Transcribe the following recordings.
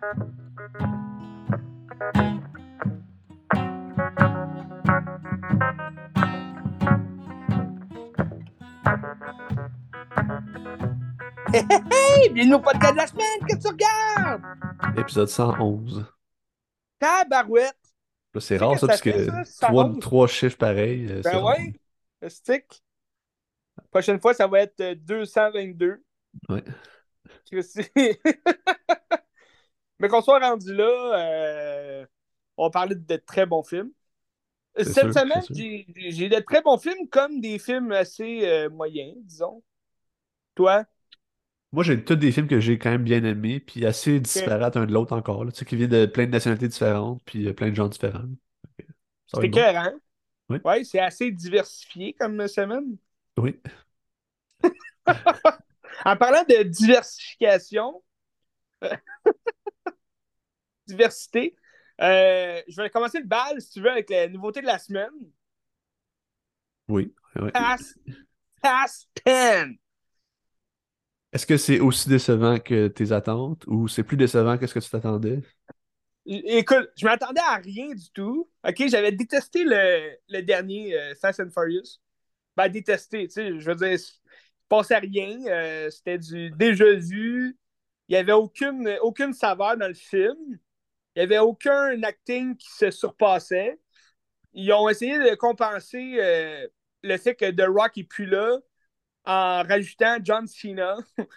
Hey, hey, bienvenue au podcast de la semaine, que tu regardes? Épisode 111. Tabarouette! Là, c'est rare ça, parce que trois, chiffres pareils. euh, c'est Ben ouais, le stick. La prochaine fois, ça va être euh, 222. Ouais. Mais qu'on soit rendu là, euh, on va parler de très bons films. Cette sûr, semaine, j'ai de très bons films comme des films assez euh, moyens, disons. Toi? Moi, j'ai tous des films que j'ai quand même bien aimés, puis assez disparates un de l'autre encore. Là, tu sais, qui viennent de plein de nationalités différentes, puis euh, plein de gens différents. C'est être bon. écœurant. Oui. Ouais, c'est assez diversifié comme semaine. Oui. En parlant de diversification, diversité, euh, je vais commencer le bal, si tu veux, avec la nouveauté de la semaine. Oui. oui. Pass, Pass Pen. Est-ce que c'est aussi décevant que tes attentes, ou c'est plus décevant que ce que tu t'attendais? Écoute, je m'attendais à rien du tout. OK, j'avais détesté le, le dernier euh, Fast and Furious. Ben, détesté, tu sais, je veux dire, il se passait rien. euh, C'était du déjà vu. Il n'y avait aucune, aucune saveur dans le film. Il n'y avait aucun acting qui se surpassait. Ils ont essayé de compenser euh, le fait que The Rock n'est plus là en rajoutant John Cena.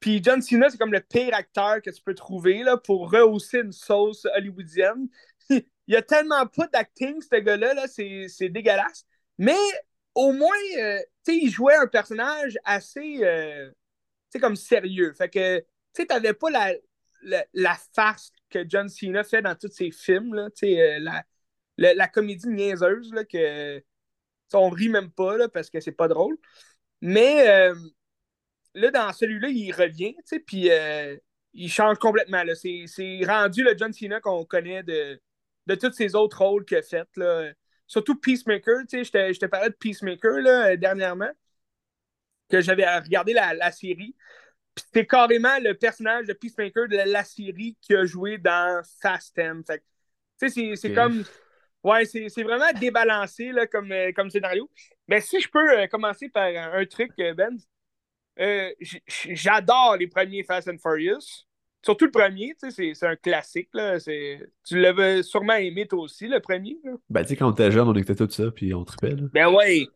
Puis John Cena, c'est comme le pire acteur que tu peux trouver là, pour rehausser une sauce hollywoodienne. Il y a tellement pas d'acting, ce gars-là, là, c'est, c'est dégueulasse. Mais au moins, euh, tu sais, il jouait un personnage assez, euh, tu sais, comme sérieux. Fait que, tu sais, t'avais pas la, la, farce que John Cena fait dans tous ses films, là, euh, la, la, comédie niaiseuse, là, que, on rit même pas, là, parce que c'est pas drôle. Mais, euh, là, dans celui-là, il revient, puis euh, il change complètement. C'est, rendu le John Cena qu'on connaît de, tous ses autres rôles qu'il a fait. Surtout Peacemaker, je te, je parlais de Peacemaker là, dernièrement, que j'avais regardé la série. Puis c'est carrément le personnage de Peacemaker de la, série qui a joué dans Fast M. Fait tu sais, c'est, c'est comme. Ouais, c'est, c'est vraiment débalancé là, comme, euh, comme scénario. Mais si je peux euh, commencer par un, un truc, euh, Ben, euh, j'adore les premiers Fast and Furious. Surtout le premier, tu sais, c'est, c'est un classique. Là. C'est, tu l'avais sûrement aimé toi aussi, le premier. là. Ben, tu sais, quand on était jeune, on écoutait tout ça, puis on trippait, là. Ben ouais.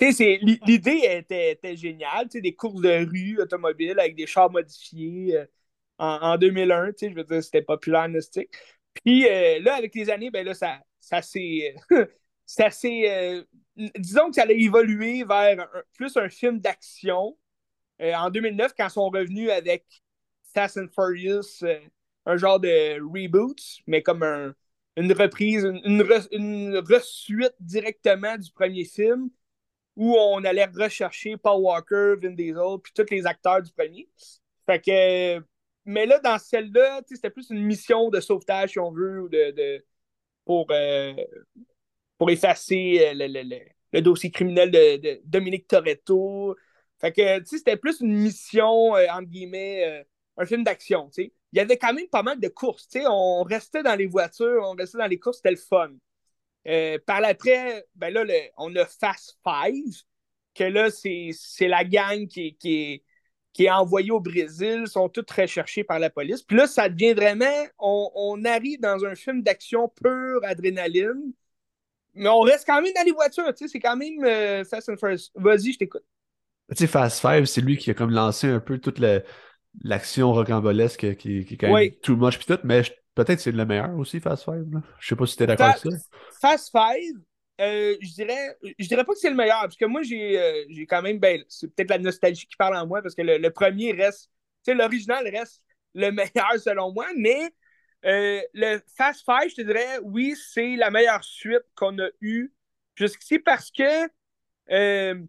L'idée était, géniale. Des courses de rue automobiles avec des chars modifiés euh, en, en 2001. Tu sais, je veux dire, c'était populaire, Nostik. Puis euh, là, avec les années, ben là, ça, s'est. ça s'est. euh, disons que ça a évolué vers plus un film d'action. En 2009, quand ils sont revenus avec Fast and Furious, un genre de reboot, mais comme un- une reprise, une, re- une resuite directement du premier film, où on allait rechercher Paul Walker, Vin Diesel, puis tous les acteurs du premier. Fait que, mais là, dans celle-là, c'était plus une mission de sauvetage, si on veut, ou de, euh, pour effacer euh, le, dossier criminel de, Dominique Toretto. Fait que, c'était plus une mission, euh, entre guillemets, un film d'action. Il y avait quand même pas mal de courses. On restait dans les voitures, on restait dans les courses, c'était le fun. Euh, par après, ben là, le- on a Fast Five, que là, c'est la gang qui, est- qui, est, qui est envoyée au Brésil, sont toutes recherchées par la police. Puis là, ça devient vraiment, on, on arrive dans un film d'action pure adrénaline, mais on reste quand même dans les voitures, tu sais, c'est quand même euh, Fast and Furious. Vas-y, je t'écoute. Tu sais, Fast Five, c'est lui qui a comme lancé un peu toute l'action rocambolesque qui, qui est quand même Oui. too much, puis tout, mais je- peut-être c'est le meilleur aussi, Fast Five. Là. Je sais pas si t'es d'accord avec ça. Fast Five, euh, je dirais, je dirais pas que c'est le meilleur, parce que moi, j'ai euh, j'ai quand même, ben, c'est peut-être la nostalgie qui parle en moi, parce que le, le premier reste, tu sais, l'original reste le meilleur selon moi, mais euh, le Fast Five, je te dirais, oui, c'est la meilleure suite qu'on a eue jusqu'ici, parce que, euh,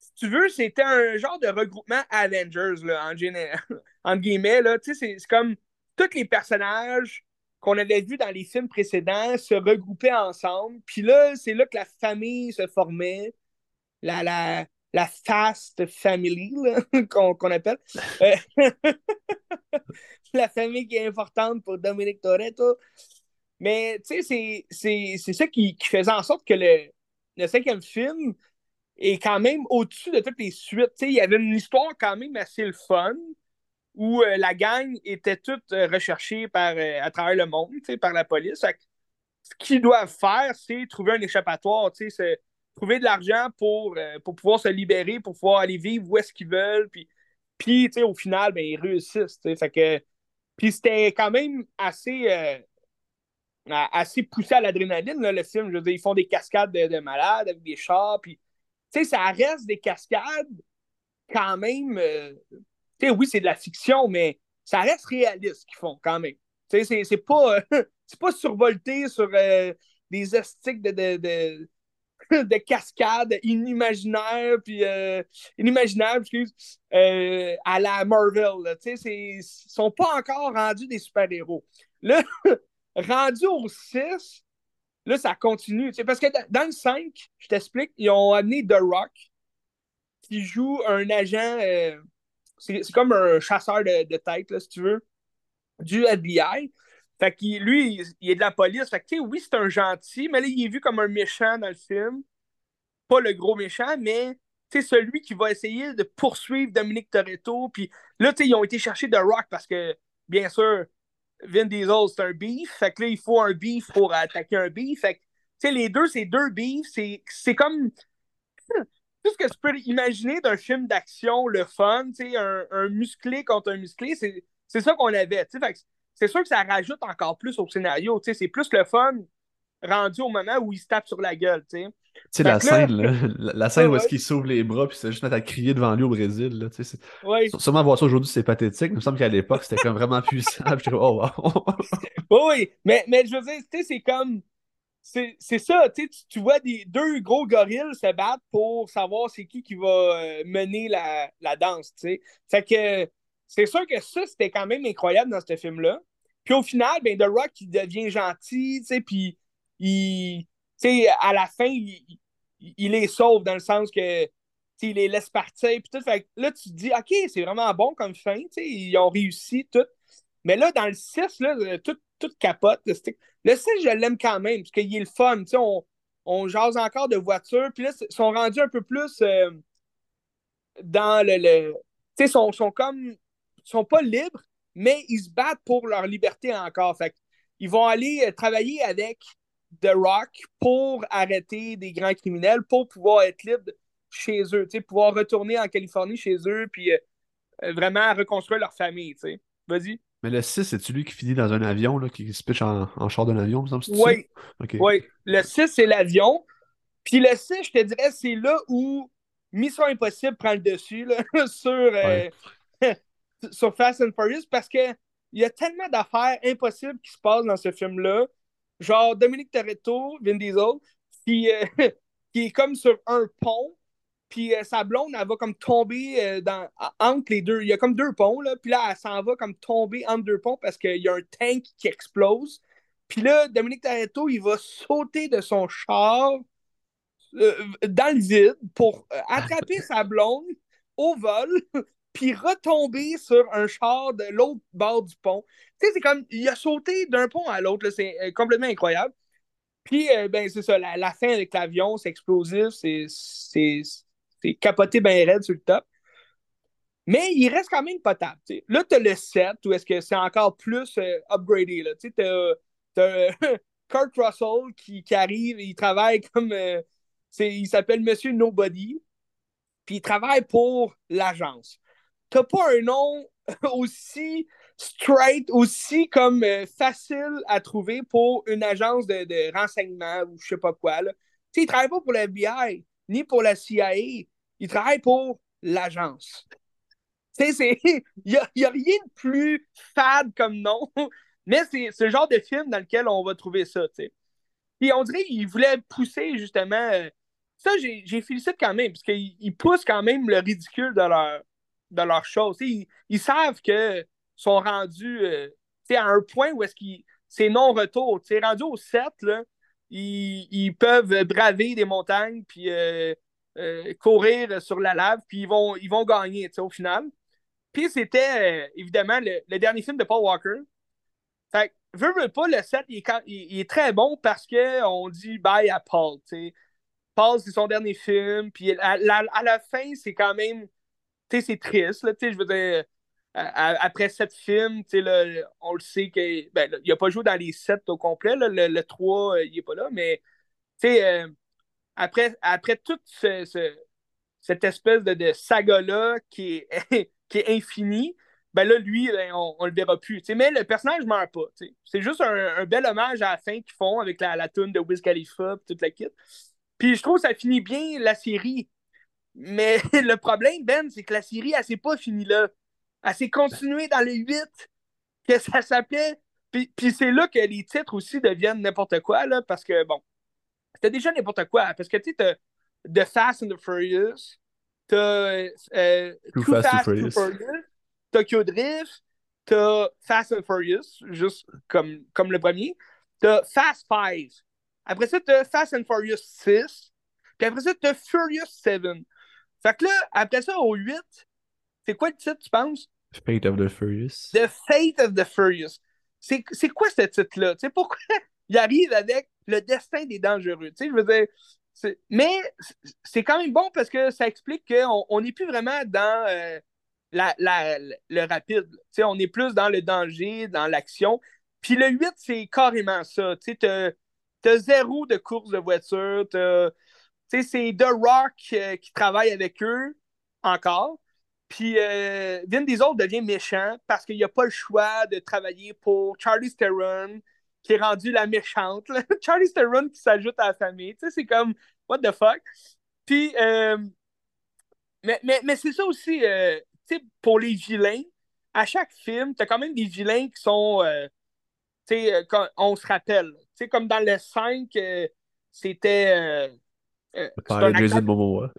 si tu veux, c'était un genre de regroupement Avengers, là, en général, entre guillemets, là, tu sais, c'est comme tous les personnages qu'on avait vus dans les films précédents se regroupaient ensemble. Puis là, c'est là que la famille se formait, la, la, la Fast Family, qu'on appelle. Euh, la famille qui est importante pour Dominic Toretto. Mais tu sais, c'est ça qui, qui, faisait en sorte que le, le cinquième film est quand même au-dessus de toutes les suites. il y avait une histoire quand même assez le fun où euh, la gang était toute euh, recherchée par, euh, à travers le monde par la police. ce qu'ils doivent faire, c'est trouver un échappatoire, trouver de l'argent pour, pour pouvoir se libérer, pour pouvoir aller vivre où est-ce qu'ils veulent. Puis, puis au final, ben, ils réussissent. Que, puis c'était quand même assez, assez poussé à l'adrénaline, le film. Je veux dire, ils font des cascades de, malades avec des chars. Puis, ça reste des cascades quand même oui, c'est de la fiction, mais ça reste réaliste qu'ils font quand même. C'est, c'est pas, c'est pas survolté sur euh, des estiques de, de, de, de cascades inimaginaires, puis euh, inimaginables, excuse, euh, à la Marvel. Ils sont pas encore rendus des super-héros. Là, rendu au 6, là, ça continue. Parce que dans le 5, je t'explique, ils ont amené The Rock, qui joue un agent c'est comme un chasseur de, tête, si tu veux, du FBI. Fait que lui, il, est de la police. Fait que, oui, c'est un gentil, mais là, il est vu comme un méchant dans le film. Pas le gros méchant, mais c'est celui qui va essayer de poursuivre Dominique Toretto. Puis là, ils ont été chercher The Rock parce que, bien sûr, Vin Diesel, c'est un beef. Fait que là, il faut un beef pour attaquer un beef. Fait que, les deux, c'est deux beefs. C'est comme tout ce que tu peux imaginer d'un film d'action, le fun, un, un musclé contre un musclé, c'est ça qu'on avait. C'est sûr que ça rajoute encore plus au scénario. C'est plus le fun rendu au moment où il se tape sur la gueule. Tu sais, la, scène, là, la, scène où est-ce qu'il s'ouvre les bras puis c'est juste à crier devant lui au Brésil. Là, ouais. Sûrement voir ça aujourd'hui, c'est pathétique. Il me semble qu'à l'époque, c'était comme vraiment puissant. oh, wow. oui, mais, mais je veux dire, c'est comme c'est ça, tu, tu vois des deux gros gorilles se battre pour savoir c'est qui qui va euh, mener la, la danse, tu que c'est sûr que ça, c'était quand même incroyable dans ce film-là. Puis au final, ben, The Rock, devient gentil, tu sais, puis il, à la fin, il, il, les sauve dans le sens que, il les laisse partir, puis tout. Fait que là, tu te dis, OK, c'est vraiment bon comme fin, tu sais, ils ont réussi, tout. Mais là, dans le 6, là, tout, capote. Le, le 6, je l'aime quand même, parce qu'il est le fun. On, on jase encore de voitures. Puis là, ils sont rendus un peu plus euh, dans le. le tu sais, sont, sont comme. sont pas libres, mais ils se battent pour leur liberté encore. Fait ils vont aller euh, travailler avec The Rock pour arrêter des grands criminels, pour pouvoir être libres chez eux, pouvoir retourner en Californie chez eux, puis euh, vraiment reconstruire leur famille. Vas-y. Mais le 6, c'est lui qui finit dans un avion, là, qui se pitch en, en char d'un avion, me semble Oui. Oui. Le 6, c'est l'avion. Puis le 6, je te dirais, c'est là où Mission Impossible prend le dessus là, sur, euh, sur Fast and Furious parce qu'il y a tellement d'affaires impossibles qui se passent dans ce film-là. Genre Dominique Toretto, Vin Diesel, qui, euh, qui est comme sur un pont puis euh, sa blonde, elle va comme tomber euh, dans, entre les deux. Il y a comme deux ponts, là. Puis là, elle s'en va comme tomber entre deux ponts parce qu'il y a un tank qui explose. Puis là, Dominique Toretto, il va sauter de son char euh, dans le vide pour attraper sa blonde au vol, puis retomber sur un char de l'autre bord du pont. Tu sais, c'est comme, il a sauté d'un pont à l'autre, c'est complètement incroyable. Puis, ben, c'est ça, la, la, fin avec l'avion, c'est explosif, c'est c'est capoté bien raide sur le top. Mais il reste quand même potable. Là, tu as le 7 où est-ce que c'est encore plus euh, upgradé. Tu as, Kurt Russell qui, qui, arrive, il travaille comme. Euh, il s'appelle Monsieur Nobody. Puis il travaille pour l'agence. T'as pas un nom aussi straight, aussi comme euh, facile à trouver pour une agence de, de renseignement ou je sais pas quoi. Là. sais, il travaille pas pour la FBI ni pour la CIA. Il travaille pour l'agence. Il n'y a, a, rien de plus fade comme nom, mais c'est ce genre de film dans lequel on va trouver ça. T'sais. Puis on dirait qu'il voulait pousser justement. Euh, ça, j'ai félicité quand même, parce qu'ils poussent quand même le ridicule de leur, de chose. Ils, ils, savent qu'ils sont rendus euh, à un point où est-ce c'est non-retour. Rendu au 7, là, ils, peuvent braver des montagnes puis euh, euh, courir sur la lave, puis ils vont, ils vont gagner au final. Puis c'était euh, évidemment le, dernier film de Paul Walker. Fait que, veux, pas, le set, il est, très bon parce qu'on dit bye à Paul. Paul, c'est son dernier film. Puis à, la fin, c'est quand même. Tu sais, c'est triste. Là, je veux dire, après sept films, on le sait qu'il ben, n'a pas joué dans les sept au complet. le, 3, euh, il n'est pas là. Mais euh, après, après toute cette espèce de, saga-là qui est, qui est infinie, ben là, lui, ben, on, ne le verra plus. Mais le personnage ne meurt pas. C'est juste un, bel hommage à la fin qu'ils font avec la, la tune de Wiz Khalifa et toute la kit. Puis je trouve que ça finit bien la série. Mais le problème, Ben, c'est que la série, elle s'est pas finie là. Elle s'est continuée dans les 8, que ça s'appelait. Puis, puis c'est là que les titres aussi deviennent n'importe quoi, là, parce que, bon, c'était déjà n'importe quoi. Parce que, tu sais, The Fast and the Furious, t'as euh, Too, Fast, and Furious, Tokyo Drift, t'as Fast and Furious, juste comme, comme le premier, t'as Fast Five. Après ça, t'as Fast and Furious 6. Puis après ça, t'as Furious 7. Fait que là, après ça, au 8, c'est quoi le titre, tu penses? Fate of the Furious. The Fate of the Furious. C'est quoi ce titre-là? Tu sais, pourquoi il arrive avec le destin des dangereux? Tu sais, je veux dire, mais c'est quand même bon parce que ça explique qu'on n'est plus vraiment dans euh, la, le rapide. on est plus dans le danger, dans l'action. Puis le 8, c'est carrément ça. Tu as, zéro de course de voiture. C'est The Rock euh, qui travaille avec eux encore. Puis euh, Vin Diesel devient méchant parce qu'il n'a pas le choix de travailler pour Charlie Theron, qui est rendu la méchante. Charlie Theron qui s'ajoute à la famille. Tu sais, c'est comme, what the fuck? Puis, euh, mais, mais, mais c'est ça aussi, euh, tu sais, pour les vilains, à chaque film, tu as quand même des vilains qui sont, euh, tu sais, on se rappelle. Tu sais, comme dans le 5, c'était. Jason Momoa.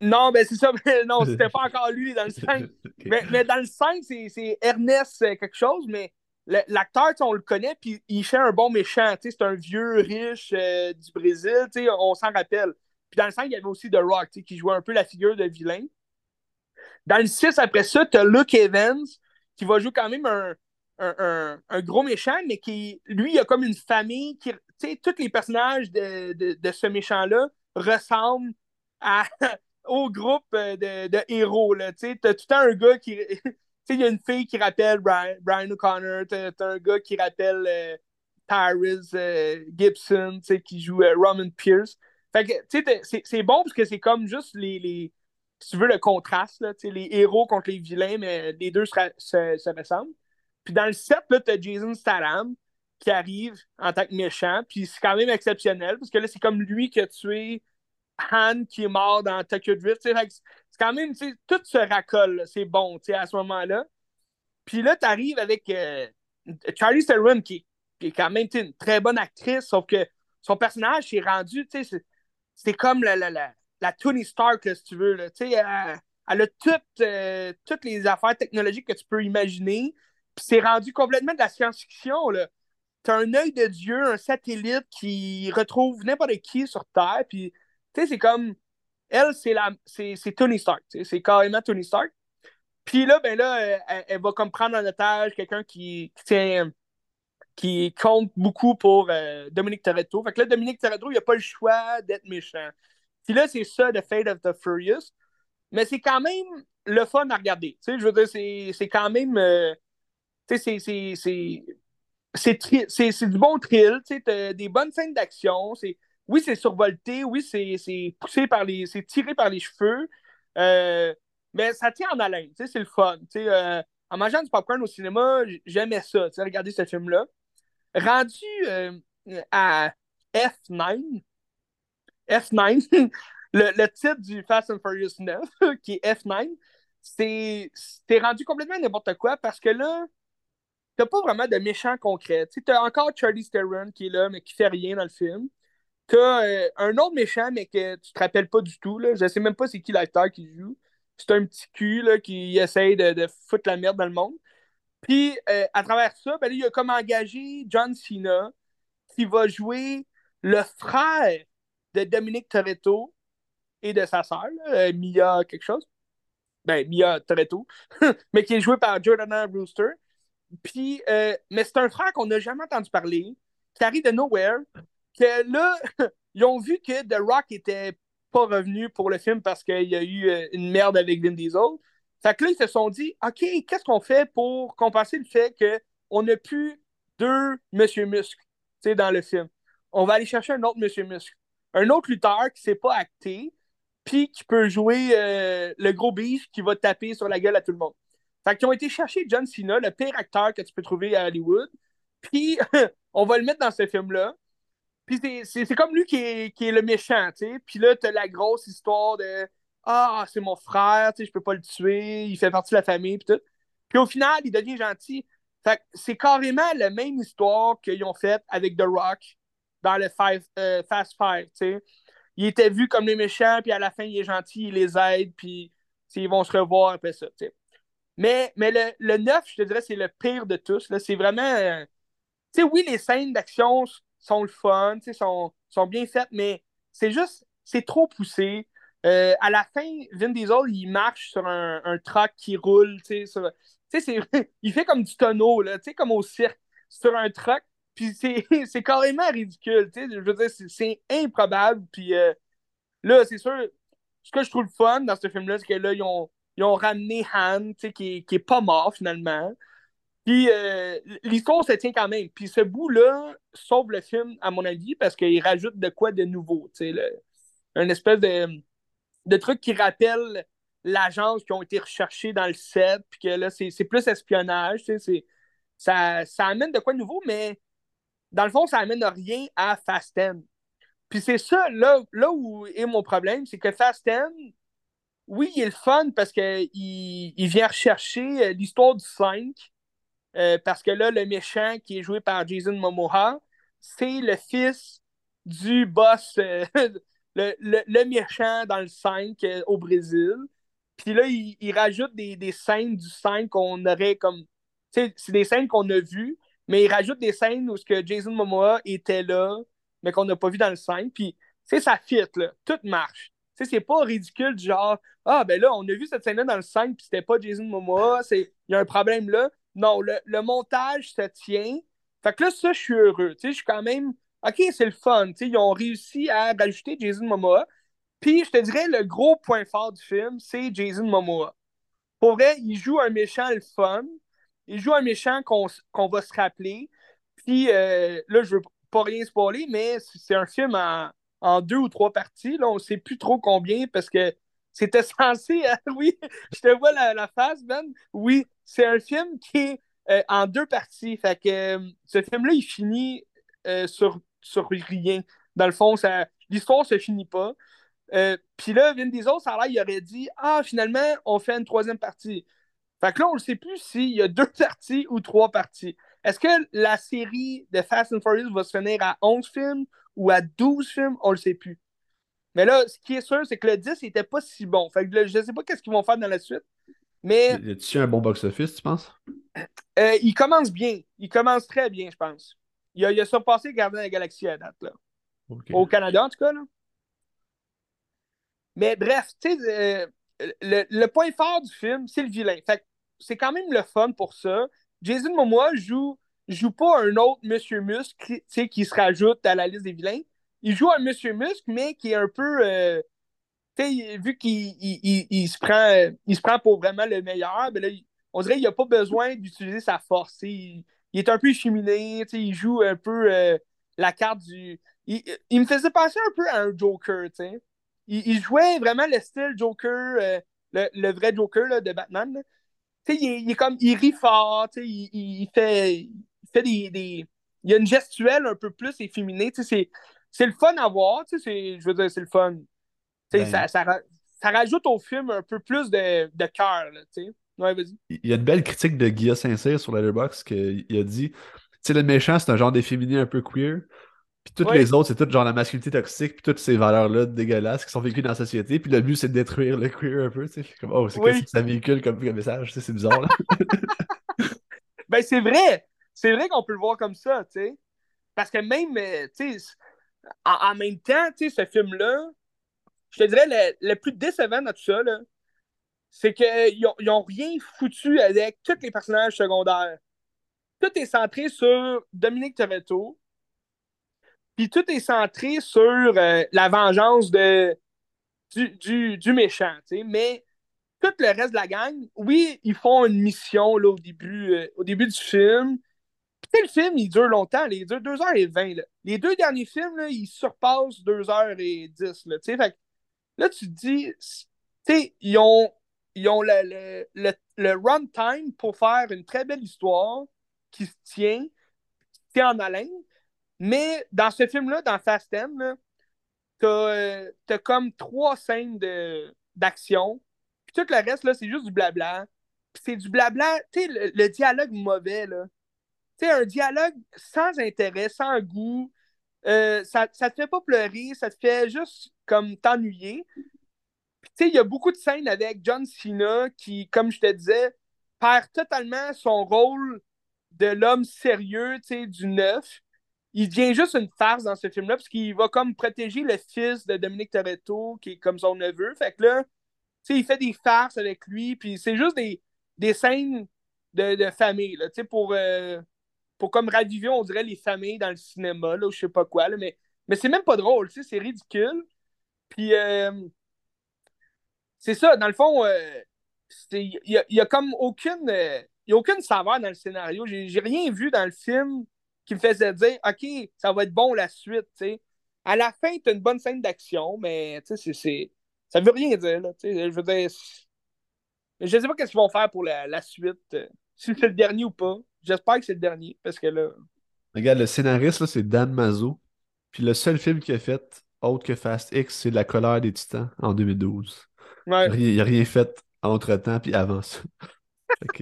Non, ben c'est ça. non, c'était pas encore lui dans le 5. mais, mais, dans le 5, c'est Ernest quelque chose, mais l'acteur, on le connaît, puis il fait un bon méchant. C'est un vieux riche euh, du Brésil, on s'en rappelle. Puis dans le 5, il y avait aussi The Rock, qui jouait un peu la figure de vilain. Dans le 6, après ça, tu as Luke Evans, qui va jouer quand même un, un, un, gros méchant, mais qui, lui, il a comme une famille qui. Tu sais, tous les personnages de, de, de ce méchant-là ressemblent à, au groupe de, de héros. Tu sais, as tout un gars qui. il y a une fille qui rappelle Brian, O'Connor, t'as un gars qui rappelle euh, Tyrese euh, Gibson, qui joue euh, Roman Pierce. Fait que, c'est bon parce que c'est comme juste les, les, tu veux, le contraste, là, les héros contre les vilains, mais les deux se, se, ressemblent. Puis dans le 7, là, t'as Jason Statham qui arrive en tant que méchant, puis c'est quand même exceptionnel, parce que là, c'est comme lui qui a tué Han qui est mort dans Tokyo Drift. C'est quand même, tout se racole, c'est bon à ce moment-là. Puis là, tu arrives avec euh, Charlie Theron, qui, est quand même une très bonne actrice, sauf que son personnage s'est rendu, c'est comme la, la, la, Tony Stark, si tu veux. Là, elle, elle, a toutes, euh, toutes les affaires technologiques que tu peux imaginer. Puis c'est rendu complètement de la science-fiction. Tu as un œil de Dieu, un satellite qui retrouve n'importe qui sur Terre. Puis tu sais, c'est comme. Elle, c'est la c'est Tony Stark. C'est carrément Tony Stark. Puis là, ben là, elle, va comme prendre en otage quelqu'un qui, qui, tient. qui compte beaucoup pour euh, Dominique Toretto. Fait que là, Dominique Toretto, il n'a pas le choix d'être méchant. Puis là, c'est ça, The Fate of the Furious. Mais c'est quand même le fun à regarder. Tu sais, je veux dire, c'est quand même. Euh, tu sais, c'est du bon thrill. Tu sais, des bonnes scènes d'action. C'est oui, c'est survolté, oui, c'est poussé par les. c'est tiré par les cheveux. Euh, mais ça tient en haleine, c'est le fun. Euh, en mangeant du popcorn au cinéma, j'aimais ça, regarder ce film-là. Rendu euh, à F9, F9, le, titre du Fast and Furious 9, qui est F9, c'est rendu complètement n'importe quoi parce que là, t'as pas vraiment de méchant concret. Tu as encore Charlie Theron qui est là, mais qui fait rien dans le film. T'as euh, un autre méchant, mais que tu te rappelles pas du tout. Là. Je sais même pas c'est qui l'acteur qui joue. C'est un petit cul là, qui essaye de, foutre la merde dans le monde. Puis, euh, à travers ça, ben, il a comme engagé John Cena, qui va jouer le frère de Dominique Toretto et de sa sœur, euh, Mia quelque chose. ben, Mia Toretto, mais qui est joué par Jordana Brewster. Puis, euh, mais c'est un frère qu'on n'a jamais entendu parler, qui arrive de nowhere, que là, ils ont vu que The Rock était pas revenu pour le film parce qu'il y a eu euh, une merde avec Vin Diesel. Fait que là, ils se sont dit, OK, qu'est-ce qu'on fait pour compenser le fait qu'on n'a plus deux Monsieur Muscle dans le film? On va aller chercher un autre Monsieur Muscle. Un autre lutteur qui ne s'est pas acté, puis qui peut jouer euh, le gros beef qui va taper sur la gueule à tout le monde. Fait qu'ils ont été chercher John Cena, le pire acteur que tu peux trouver à Hollywood, puis on va le mettre dans ce film-là. Puis c'est comme lui qui est, qui est le méchant, tu sais. Puis là, t'as la grosse histoire de Ah, c'est mon frère, tu sais, je peux pas le tuer, il fait partie de la famille, puis tout. Puis au final, il devient gentil. Fait c'est carrément la même histoire qu'ils ont faite avec The Rock dans le five, euh, Fast Five, tu sais. Il était vu comme le méchant, puis à la fin, il est gentil, il les aide, puis ils vont se revoir après ça, tu sais. Mais, mais le, le 9, je te dirais, c'est le pire de tous. C'est vraiment. Euh, tu sais, oui, les scènes d'action sont le fun, sont, sont bien faites, mais c'est juste, c'est trop poussé. Euh, à la fin, Vin Diesel, il marche sur un, un qui roule, tu sais, il fait comme du tonneau, là, comme au cirque, sur un truck, puis c'est carrément ridicule, tu sais, je veux dire, c'est improbable, puis euh, là, c'est sûr, ce que je trouve fun dans ce film-là, c'est que là, ils ont, ramené Han, tu qui, qui est pas mort, finalement, puis euh, l'histoire se tient quand même. Puis ce bout-là sauve le film, à mon avis, parce qu'il rajoute de quoi de nouveau. Le, un espèce de, truc qui rappelle l'agence qui ont été recherchés dans le set, puis que là, c'est plus espionnage. Ça, ça amène de quoi de nouveau, mais dans le fond, ça amène rien à Fast 10. Puis c'est ça, là, où est mon problème, c'est que Fast 10, oui, il est le fun parce qu'il il vient rechercher euh, l'histoire du 5, euh, parce que là, le méchant qui est joué par Jason Momoa, c'est le fils du boss, euh, le, méchant dans le 5 euh, au Brésil. Puis là, il, rajoute des, scènes du 5 qu'on aurait comme. C'est des scènes qu'on a vues, mais il rajoute des scènes où ce que Jason Momoa était là, mais qu'on n'a pas vu dans le 5. Puis, c'est ça fit, là. Tout marche. C'est pas ridicule genre, ah, ben là, on a vu cette scène-là dans le 5, puis c'était pas Jason Momoa, il y a un problème là. Non, le, montage se tient. Fait que là, ça, je suis heureux. je suis quand même. OK, c'est le fun. ils ont réussi à rajouter Jason Momoa. Puis, je te dirais, le gros point fort du film, c'est Jason Momoa. Pour vrai, il joue un méchant le fun. Il joue un méchant qu'on va se rappeler. Puis, euh, là, je veux pas rien spoiler, mais c'est un film en, deux ou trois parties. Là, on sait plus trop combien parce que c'était censé. oui, je te vois la, la face, Ben. Oui, c'est un film qui est euh, en deux parties. Fait que euh, ce film-là, il finit euh, sur, sur rien. Dans le fond, ça, l'histoire se finit pas. Puis là, Vin Diesel, ça a l'air, il aurait dit Ah, finalement, on fait une troisième partie. Fait que là, on ne sait plus s'il y a deux parties ou trois parties. Est-ce que la série de Fast and Furious va se finir à 11 films ou à 12 films? On ne le sait plus. Mais là, ce qui est sûr, c'est que le 10 n'était pas si bon. Fait que je ne sais pas qu'est-ce qu'ils vont faire dans la suite. Mais. Y a-tu un bon box-office, tu penses? Euh, il commence bien. Il commence très bien, je pense. Il a, il a surpassé Gardien de la Galaxie à date, là. Au Canada, en tout cas, là. Mais bref, tu sais, euh, le, le, point fort du film, c'est le vilain. Fait c'est quand même le fun pour ça. Jason Momoa joue, joue pas un autre Monsieur Muscle qui se rajoute à la liste des vilains. Il joue un Monsieur Muscle, mais qui est un peu. Euh, vu qu'il il, se prend, il se prend pour vraiment le meilleur, ben là, on dirait qu'il n'a pas besoin d'utiliser sa force. Il, est un peu cheminé, il joue un peu euh, la carte du. Il, me faisait penser un peu à un Joker. Il, jouait vraiment le style Joker, euh, le, vrai Joker de Batman. Il, comme, il rit fort, il, fait, fait des, des, Il y a une gestuelle un peu plus efféminée. C'est le fun à voir. Je veux dire, c'est le fun. Ben, ça, ça, ça, rajoute au film un peu plus de, de cœur. Ouais, il y a une belle critique de Guillaume Saint-Cyr sur Letterboxd qu'il a dit le méchant, c'est un genre d'efféminé un peu queer. Puis toutes les autres, c'est tout genre la masculinité toxique, puis toutes ces valeurs-là dégueulasses qui sont vécues dans la société. Puis le but, c'est de détruire le queer un peu. Tu sais. Comme, oh, c'est quoi que ça véhicule comme, message? C'est bizarre. Là. ben, c'est vrai. C'est vrai qu'on peut le voir comme ça, tu sais. Parce que même, euh, tu sais, en, en, même temps, tu sais, ce film-là, je te dirais, le, plus décevant de tout ça, c'est qu'ils n'ont rien foutu avec tous les personnages secondaires. Tout est centré sur Dominique Toretto. Puis tout est centré sur euh, la vengeance de, du, méchant. Mais tout le reste de la gang, oui, ils font une mission là, au, début, euh, au début du film. Puis le film, il dure longtemps. Il dure 2h20. Les deux derniers films, là, ils surpassent 2h10. Là, fait, là, tu te dis, ils ont, ils ont le, le, le, runtime pour faire une très belle histoire qui se tient, qui tient en haleine. Mais dans ce film-là, dans Fast M, t'as euh, as comme trois scènes d'action. Puis tout le reste, là, c'est juste du blabla. Puis c'est du blabla, tu sais, le, dialogue mauvais, là. Tu sais, un dialogue sans intérêt, sans goût. Euh, ça, ça te fait pas pleurer, ça te fait juste comme t'ennuyer. Tu sais, il y a beaucoup de scènes avec John Cena qui, comme je te disais, perd totalement son rôle de l'homme sérieux, tu sais, du neuf il devient juste une farce dans ce film-là, parce qu'il va comme protéger le fils de Dominique Toretto, qui est comme son neveu. Fait que là, tu sais, il fait des farces avec lui, puis c'est juste des, des scènes de, de famille, là, tu sais, pour, euh, pour comme raviver, on dirait, les familles dans le cinéma, là, ou je sais pas quoi, là, mais, mais c'est même pas drôle, tu sais, c'est ridicule. Puis, euh, c'est ça, dans le fond, euh, il y, y, a comme aucune, y a aucune saveur dans le scénario. J'ai rien vu dans le film qui me faisait dire OK, ça va être bon la suite. À la fin, tu as une bonne scène d'action, mais c'est, ça veut rien dire. Là, je veux dire. Je sais pas qu'est-ce qu'ils vont faire pour la, la suite. Euh, si c'est le dernier ou pas. J'espère que c'est le dernier, parce que là. Regarde, le scénariste, c'est Dan Mazo. Puis le seul film qu'il a fait, autre que Fast X, c'est La colère des titans en 2012. Ouais. Il n'a rien fait entre-temps puis avant ça.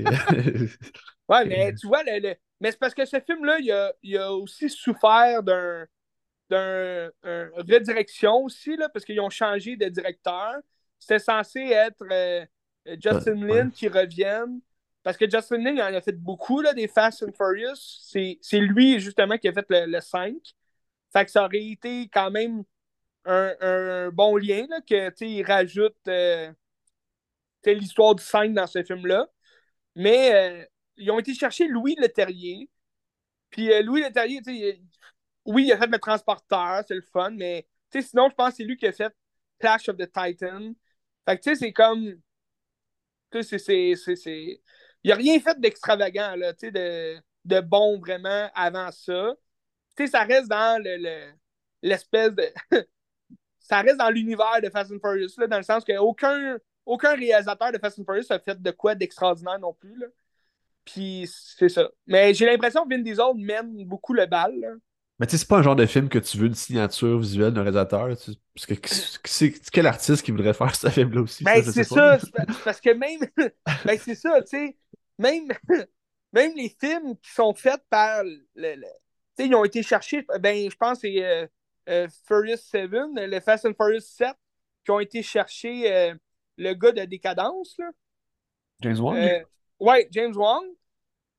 ouais, mais tu vois, le, mais c'est parce que ce film-là, il a, a aussi souffert d'un d'un redirection aussi, là, parce qu'ils ont changé de directeur. C'était censé être euh, Justin Lin qui revienne. Parce que Justin Lin, il en a fait beaucoup, là, des Fast and Furious. C'est lui, justement, qui a fait le, 5. Fait que ça aurait été quand même un, bon lien, là, que, il rajoute euh, l'histoire du 5 dans ce film-là. Mais euh, ils ont été chercher Louis Leterrier. Puis euh, Louis Leterrier, sais, oui, il a fait le transporteur, c'est le fun, mais sinon, je pense que c'est lui qui a fait Clash of the Titan. Fait que tu sais, c'est comme. Tu sais, c'est. Il a rien fait d'extravagant, là, tu sais, de, de bon vraiment avant ça. Tu sais, ça reste dans le, l'espèce de. ça reste dans l'univers de Fast and Furious, là, dans le sens qu'aucun aucun réalisateur de Fast and Furious a fait de quoi d'extraordinaire non plus. Là. Puis c'est ça. Mais j'ai l'impression que Vin Diesel mène beaucoup le bal. Mais tu sais, c'est pas un genre de film que tu veux une signature visuelle d'un réalisateur. Parce que quel artiste qui voudrait faire ce film-là aussi? Ben, c'est ça. parce que même. ben, c'est ça, tu sais. Même, même les films qui sont faits par. Le, tu sais, ils ont été cherchés. Ben, je pense que c'est euh, Furious 7, le Fast and Furious 7, qui ont été cherchés euh, le gars de Décadence. Là. James Wong? ouais, James Wong.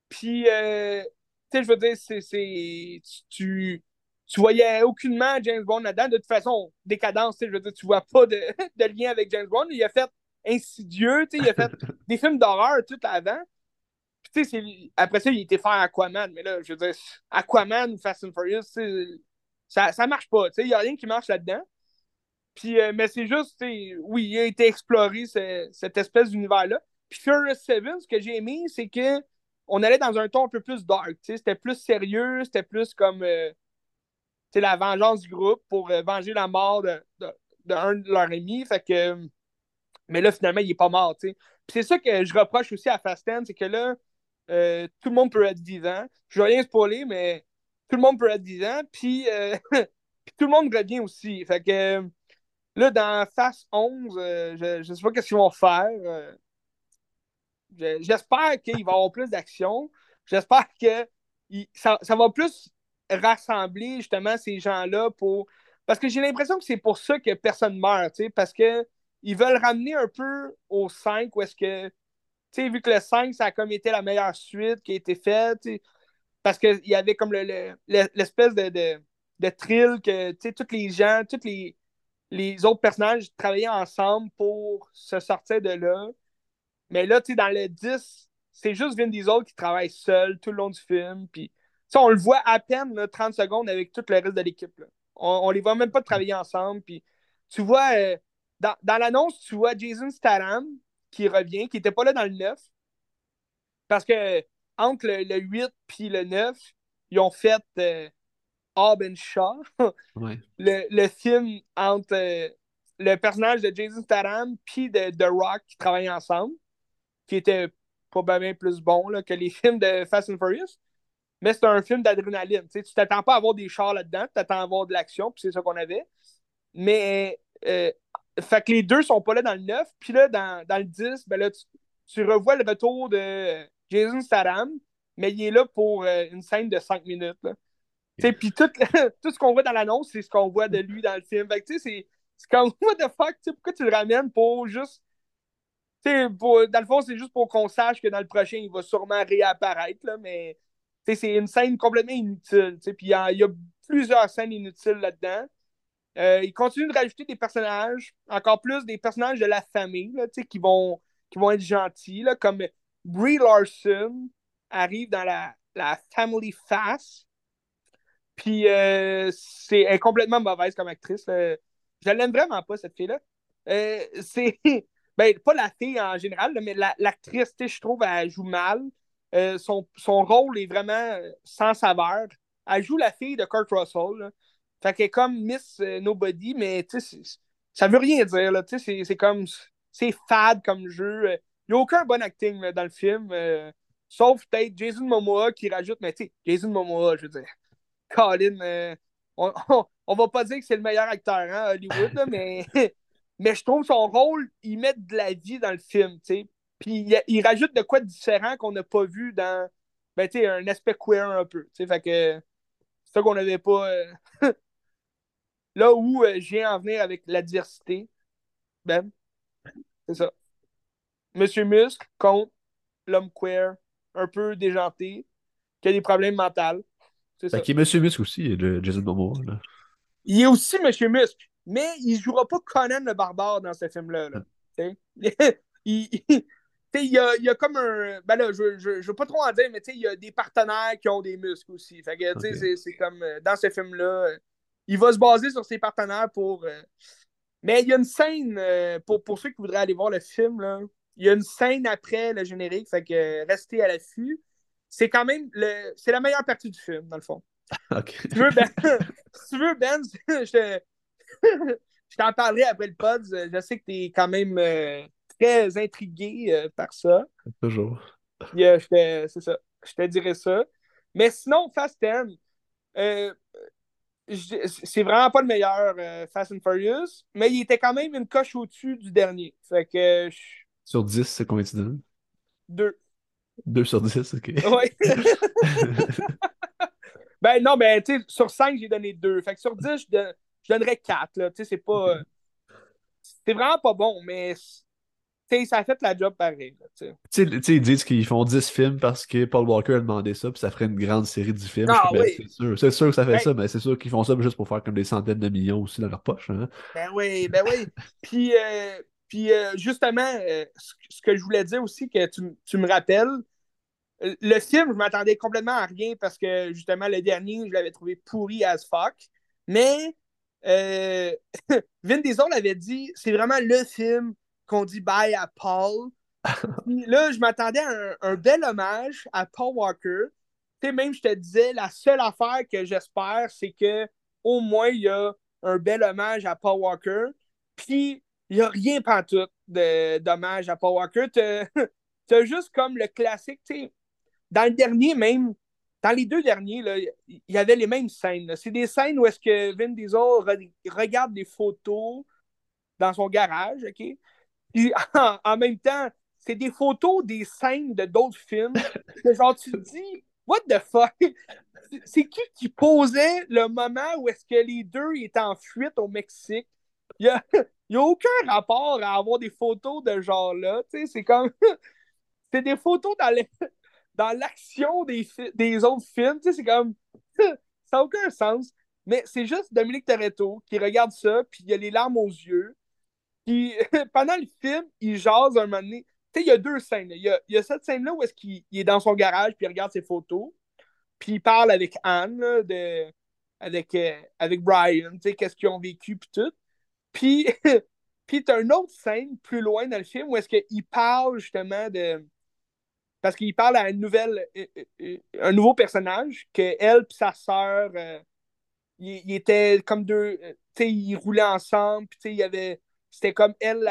Puis, euh, tu sais, je veux dire, c'est, tu, tu voyais aucunement James Bond là-dedans. De toute façon, décadence, je veux dire, tu vois pas de, de, lien avec James Bond. Il a fait Insidieux, tu sais, il a fait des films d'horreur tout avant. Puis, tu sais, après ça, il était faire Aquaman. Mais là, je veux dire, Aquaman ou Fast and Furious, ça, ça marche pas. Il n'y a rien qui marche là-dedans. Puis, euh, mais c'est juste, oui, il a été exploré cette espèce d'univers-là. Puis Furious 7, ce que j'ai aimé, c'est que on allait dans un ton un peu plus dark. C'était plus sérieux, c'était plus comme euh, la vengeance du groupe pour euh, venger la mort de, de, de, leurs ennemis. Fait que, mais là, finalement, il est pas mort. Puis c'est ça que je reproche aussi à Fast c'est que là, tout le monde peut être vivant. Je vais rien spoiler, mais tout le monde peut être vivant. Puis, puis tout le monde revient aussi. Fait que là, dans Fast 11, je, je sais pas qu'est-ce qu'ils vont faire. J'espère qu'il va y avoir plus d'action. J'espère que ça, va plus rassembler justement ces gens-là pour. Parce que j'ai l'impression que c'est pour ça que personne meurt, parce que ils veulent ramener un peu au 5 où est-ce que. Tu sais, vu que le 5, ça a comme été la meilleure suite qui a été faite, parce qu'il y avait comme l'espèce de, de, de thrill que tous les gens, tous les, les autres personnages travaillaient ensemble pour se sortir de là. Mais là, tu sais, dans le 10, c'est juste Vin Diesel qui travaille seul tout le long du film. Puis, on le voit à peine là, 30 secondes avec tout le reste de l'équipe. On, on les voit même pas travailler ensemble. Puis, tu vois, euh, dans, dans l'annonce, tu vois Jason Statham qui revient, qui n'était pas là dans le 9. Parce que entre le, 8 puis le 9, ils ont fait euh, Hobbs Shaw, le, le, film entre euh, le personnage de Jason Statham puis de The Rock qui travaillaient ensemble, qui était probablement plus bon là, que les films de Fast and Furious. Mais c'est un film d'adrénaline. Tu t'attends pas à avoir des chars là-dedans, tu t'attends à avoir de l'action, puis c'est ça qu'on avait. Mais euh, fait que les deux sont pas là dans le 9. Puis là, dans, dans, le 10, ben là, tu, revois le retour de Jason Statham, mais il est là pour euh, une scène de 5 minutes. Puis tout, tout, ce qu'on voit dans l'annonce, c'est ce qu'on voit de lui dans le film. Fait que c'est comme, what the fuck, pourquoi tu le ramènes pour juste. Pour, dans le fond, c'est juste pour qu'on sache que dans le prochain, il va sûrement réapparaître, là, mais c'est une scène complètement inutile. Puis il y, y, a plusieurs scènes inutiles là-dedans. Euh, il continue de rajouter des personnages, encore plus des personnages de la famille, là, qui, vont, qui vont être gentils, là, comme Brie Larson arrive dans la, la Family Fast. Puis euh, c'est, elle est complètement mauvaise comme actrice. Je l'aime vraiment pas, cette fille-là. Euh, c'est. Ben, pas la fille en général, mais l'actrice, je trouve, elle joue mal. son, son, rôle est vraiment sans saveur. Elle joue la fille de Kurt Russell. Fait qu'elle est comme Miss euh, Nobody, mais sais, ça veut rien dire. Là, c'est, c'est comme. C'est fade comme jeu. N'y a aucun bon acting dans le film. Euh, sauf peut-être Jason Momoa qui rajoute. Mais tu sais, Jason Momoa, je veux dire. Colin, euh, on, on, va pas dire que c'est le meilleur acteur hein, à Hollywood, mais, mais je trouve son rôle, il met de la vie dans le film. tu sais. Puis il, rajoute de quoi de différent qu'on n'a pas vu dans ben, tu sais, un aspect queer un peu. tu sais. Fait que c'est ça qu'on n'avait pas. Là où euh, viens en venir avec la diversité, ben, c'est ça. Monsieur Musk contre l'homme queer, un peu déjanté, qui a des problèmes mentaux. C'est ça. Qui est Monsieur Musk aussi, le Jason Momoa. Là. Il est aussi Monsieur Musk, mais il ne jouera pas Conan le barbare dans ce film-là. il, il, y a, il y a comme un. Ben là, je ne veux pas trop en dire, mais il y a des partenaires qui ont des muscles aussi. Fait que, okay. c'est comme euh, dans ce film-là, il va se baser sur ses partenaires pour. Euh, mais il y a une scène, euh, pour, pour ceux qui voudraient aller voir le film, là, il y a une scène après le générique, fait que restez à l'affût. C'est quand même le, c'est la meilleure partie du film, dans le fond. Si tu veux, Ben, si tu veux, ben je, je t'en parlerai après le pod. Je sais que tu es quand même euh, très intrigué par ça. Toujours. c'est ça. Je te dirais ça. Mais sinon, Fast 10, c'est vraiment pas le meilleur euh, Fast and Furious, mais il était quand même une coche au-dessus du dernier. Fait que. Sur 10, c'est combien tu donnes? 2. 2 sur 10, ok. Oui. ben non, ben tu sais, sur 5, j'ai donné 2. Fait que sur 10, je, donnerais 4. Tu sais, c'est pas. Euh, c'est vraiment pas bon, mais ça a fait la job pareil. Tu sais, ils disent qu'ils font 10 films parce que Paul Walker a demandé ça, puis ça ferait une grande série du film. Ah, oui. C'est sûr. C'est sûr que ça fait ben ça, mais c'est sûr qu'ils font ça juste pour faire comme des centaines de millions aussi dans leur poche. Hein? Ben oui, ben oui. puis, euh, puis euh, justement, euh, ce que je voulais dire aussi, que tu, tu me rappelles, le film, je m'attendais complètement à rien parce que justement, le dernier, je l'avais trouvé pourri as fuck. Mais Vin Diesel avait dit c'est vraiment le film qu'on dit bye à Paul. là, je m'attendais à un, bel hommage à Paul Walker. Tu sais, même je te disais, la seule affaire que j'espère, c'est que au moins il y a un bel hommage à Paul Walker. Puis il n'y a rien tout d'hommage à Paul Walker. Tu as juste comme le classique, tu sais. Dans le dernier, même, dans les deux derniers, il y avait les mêmes scènes. C'est des scènes où est-ce que Vin Diesel regarde des photos dans son garage, OK? en, même temps, c'est des photos des scènes de d'autres films. que genre, tu te dis, what the fuck? C'est qui qui posait le moment où est-ce que les deux étaient en fuite au Mexique? Il n'y a, y a aucun rapport à avoir des photos de genre-là. C'est comme. c'est des photos dans, dans l'action des, des autres films. C'est comme. ça n'a aucun sens. Mais c'est juste Dominique Toretto qui regarde ça, puis il a les larmes aux yeux. Puis pendant le film, il jase un moment donné. il y a deux scènes. Il y a, cette scène-là où est-ce qu'il est dans son garage, puis il regarde ses photos, puis il parle avec Anne, de, avec, euh, avec Brian, tu sais, qu'est-ce qu'ils ont vécu, puis tout. Puis, puis t'as une autre scène plus loin dans le film où est-ce qu'il parle justement de... Parce qu'il parle à nouvelle, euh, euh, un nouveau personnage, que elle et sa sœur, ils, étaient comme deux, tu sais, ils roulaient ensemble, puis tu sais, il y avait... C'était comme elle,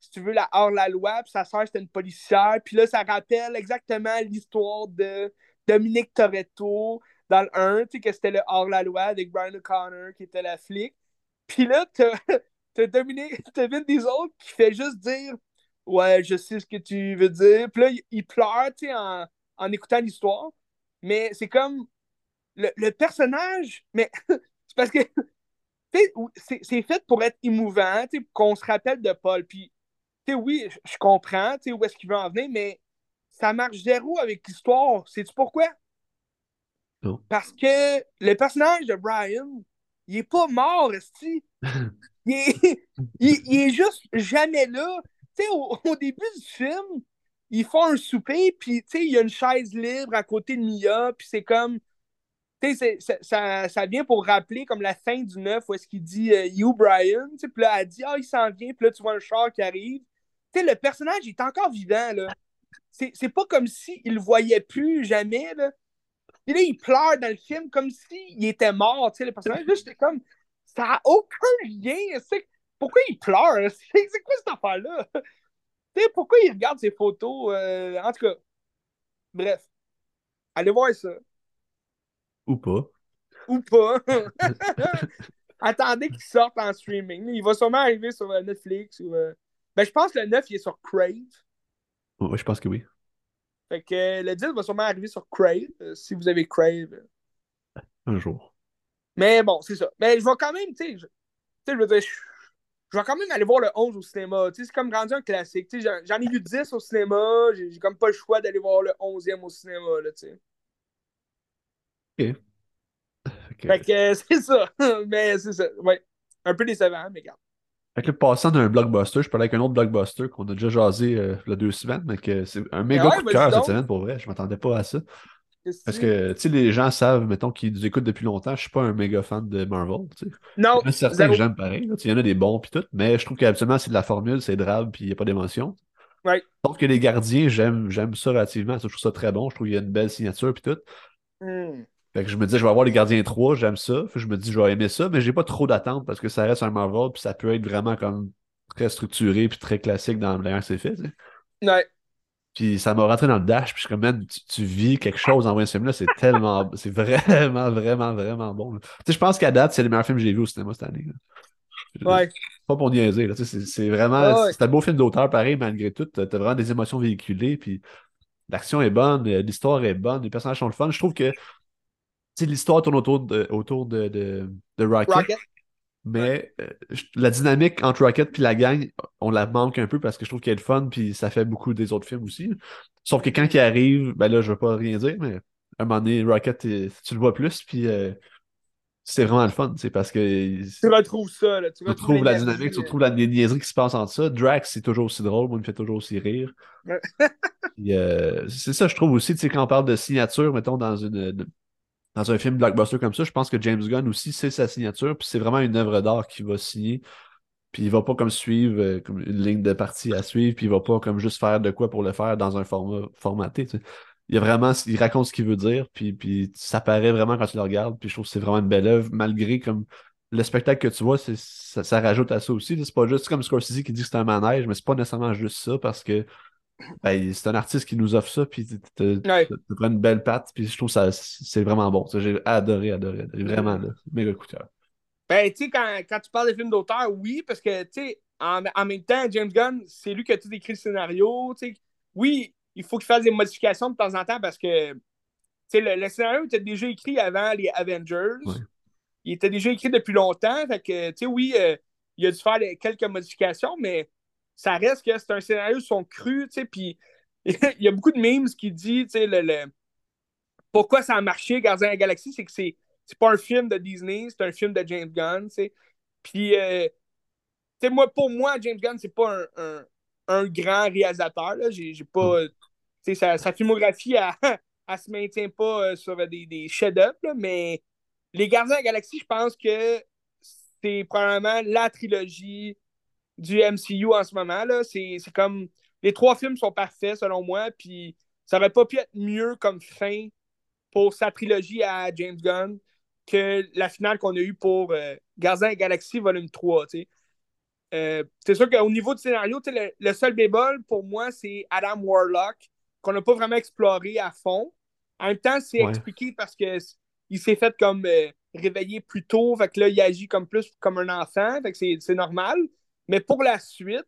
si tu veux, la hors-la-loi, puis sa sœur, c'était une policière. Puis là, ça rappelle exactement l'histoire de Dominique Toretto dans le 1, tu sais, que c'était le hors-la-loi avec Brian O'Connor qui était la flic. Puis là, t'as Dominique, t'as Vin autres qui fait juste dire Ouais, je sais ce que tu veux dire. Puis là, il, pleure, tu sais, en, en écoutant l'histoire. Mais c'est comme le, le personnage, mais c'est parce que c'est fait pour être émouvant, qu'on se rappelle de Paul. Puis oui, je comprends où est-ce qu'il veut en venir, mais ça marche zéro avec l'histoire. Sais-tu pourquoi? Parce que le personnage de Brian, il est pas mort, esti. il, est, il, est juste jamais là. Au, au, début du film, ils font un souper, puis il y a une chaise libre à côté de Mia, puis c'est comme. Ça, ça, vient pour rappeler comme la fin du 9 où est-ce qu'il dit euh, You Brian, puis là elle dit Ah, il s'en vient, puis là tu vois un char qui arrive, le personnage est encore vivant, là. C'est pas comme s'il le voyait plus jamais, là. Et là, il pleure dans le film comme s'il était mort, tu sais, le personnage. Là, j'étais comme, ça n'a aucun lien. Pourquoi il pleure? C'est quoi cette affaire-là? pourquoi il regarde ses photos? Euh, en tout cas, bref. Allez voir ça. Ou pas. Ou pas. Attendez qu'il sorte en streaming. Il va sûrement arriver sur euh, Netflix ou. Euh, ben, je pense que le 9, il est sur Crave. Oui, je pense que oui. Fait que le 10 va sûrement arriver sur Crave, euh, si vous avez Crave. Un jour. Mais bon, c'est ça. Mais je vais quand même, tu sais, je, je veux dire, je, vais quand même aller voir le 11 au cinéma. Tu sais, c'est comme rendu un classique. Tu sais, j'en ai vu 10 au cinéma, j'ai comme pas le choix d'aller voir le 11e au cinéma, là, tu sais. OK. Fait que c'est ça. mais c'est ça. Ouais. Un peu décevant, mais regarde. Fait que passant d'un blockbuster, je parlais avec un autre blockbuster qu'on a déjà jasé euh, il y a deux semaines, mais que c'est un méga coup de cœur cette semaine pour vrai. Je m'attendais pas à ça. Parce que, tu sais, les gens savent, mettons, qu'ils nous écoutent depuis longtemps, je suis pas un méga fan de Marvel, tu sais. Non. Il y en a certains que j'aime pareil, il y en a des bons puis tout, mais je trouve qu'habituellement, c'est de la formule, c'est drable puis il n'y a pas d'émotion. Ouais. Sauf que les gardiens, j'aime, j'aime ça relativement, je trouve ça très bon, je trouve qu'il y a une belle signature puis tout. Hmm. Fait que je me dis, je vais avoir les Gardiens 3, j'aime ça. je me dis, je vais aimer ça, mais j'ai pas trop d'attente parce que ça reste un Marvel, puis ça peut être vraiment comme très structuré puis très classique dans la manière que c'est fait. Ouais. Puis ça m'a rentré dans le dash, puis je suis comme, man, tu, vis quelque chose en voyant ce film-là, c'est tellement, c'est vraiment, vraiment, vraiment bon. Tu sais, je pense qu'à date, c'est le meilleur film que j'ai vu au cinéma cette année. Ouais. Pas pour niaiser, là. C'est vraiment, c'est un beau film d'auteur, pareil, malgré tout. T'as vraiment des émotions véhiculées, puis l'action est bonne, l'histoire est bonne, les personnages sont le fun. Je trouve que l'histoire tourne autour de, autour de, de, de Rocket. Mais euh, la dynamique entre Rocket et la gang, on la manque un peu parce que je trouve qu'elle est fun, puis ça fait beaucoup des autres films aussi. Sauf que quand il arrive, ben là, je veux pas rien dire, mais à un moment donné, Rocket, tu le vois plus, puis euh, c'est vraiment le fun. C'est parce que. Tu retrouves ça, là. Tu, retrouves la dynamique, tu retrouves la niaiserie qui se passe entre ça. Drax, c'est toujours aussi drôle, moi, il me fait toujours aussi rire. Euh, c'est ça, je trouve aussi, tu sais, quand on parle de signature, mettons, dans une dans un film blockbuster comme ça, je pense que James Gunn aussi, c'est sa signature, puis c'est vraiment une œuvre d'art qu'il va signer. Puis il va pas comme suivre euh, comme une ligne de partie à suivre, puis il va pas comme juste faire de quoi pour le faire dans un format formaté. Il a vraiment, il raconte ce qu'il veut dire, puis, puis ça paraît vraiment quand tu le regardes, puis je trouve que c'est vraiment une belle œuvre, malgré comme le spectacle que tu vois, ça, ça, rajoute à ça aussi. C'est pas juste comme Scorsese qui dit que c'est un manège, mais c'est pas nécessairement juste ça parce que ben, c'est un artiste qui nous offre ça, puis tu prends une belle patte, puis je trouve ça c'est vraiment bon. J'ai adoré, adoré, adoré. Vraiment, là, méga coup de cœur. Ben, tu sais, quand, quand, tu parles de films d'auteur, oui, parce que, tu sais, en, en, même temps, James Gunn, c'est lui qui a tout écrit le scénario. Oui, il faut qu'il fasse des modifications de temps en temps parce que, tu sais, le, scénario était déjà écrit avant les Avengers. Il était déjà écrit depuis longtemps, fait que, tu sais, oui, euh, il a dû faire quelques modifications, mais ça reste que c'est un scénario son cru, tu sais, puis il y a beaucoup de memes qui disent, tu sais, le, pourquoi ça a marché, Gardien de la Galaxie, c'est que c'est, c'est pas un film de Disney, c'est un film de James Gunn, tu sais. Puis, euh, tu sais, moi, pour moi, James Gunn, c'est pas un, un grand réalisateur. J'ai pas. Sa, sa, filmographie, elle, elle, se maintient pas sur des, des chefs-d'œuvre, mais Les Gardiens de la Galaxie, je pense que c'est probablement la trilogie du MCU en ce moment. C'est comme. Les trois films sont parfaits selon moi, puis ça aurait pas pu être mieux comme fin pour sa trilogie à James Gunn que la finale qu'on a eue pour euh, et Galaxy Volume 3. Euh, c'est sûr qu'au niveau du scénario, le, seul bémol pour moi, c'est Adam Warlock, qu'on n'a pas vraiment exploré à fond. En même temps, c'est expliqué parce qu'il s'est fait comme euh, réveiller plus tôt, fait que là, il agit comme plus comme un enfant, fait que c'est normal. Mais pour la suite,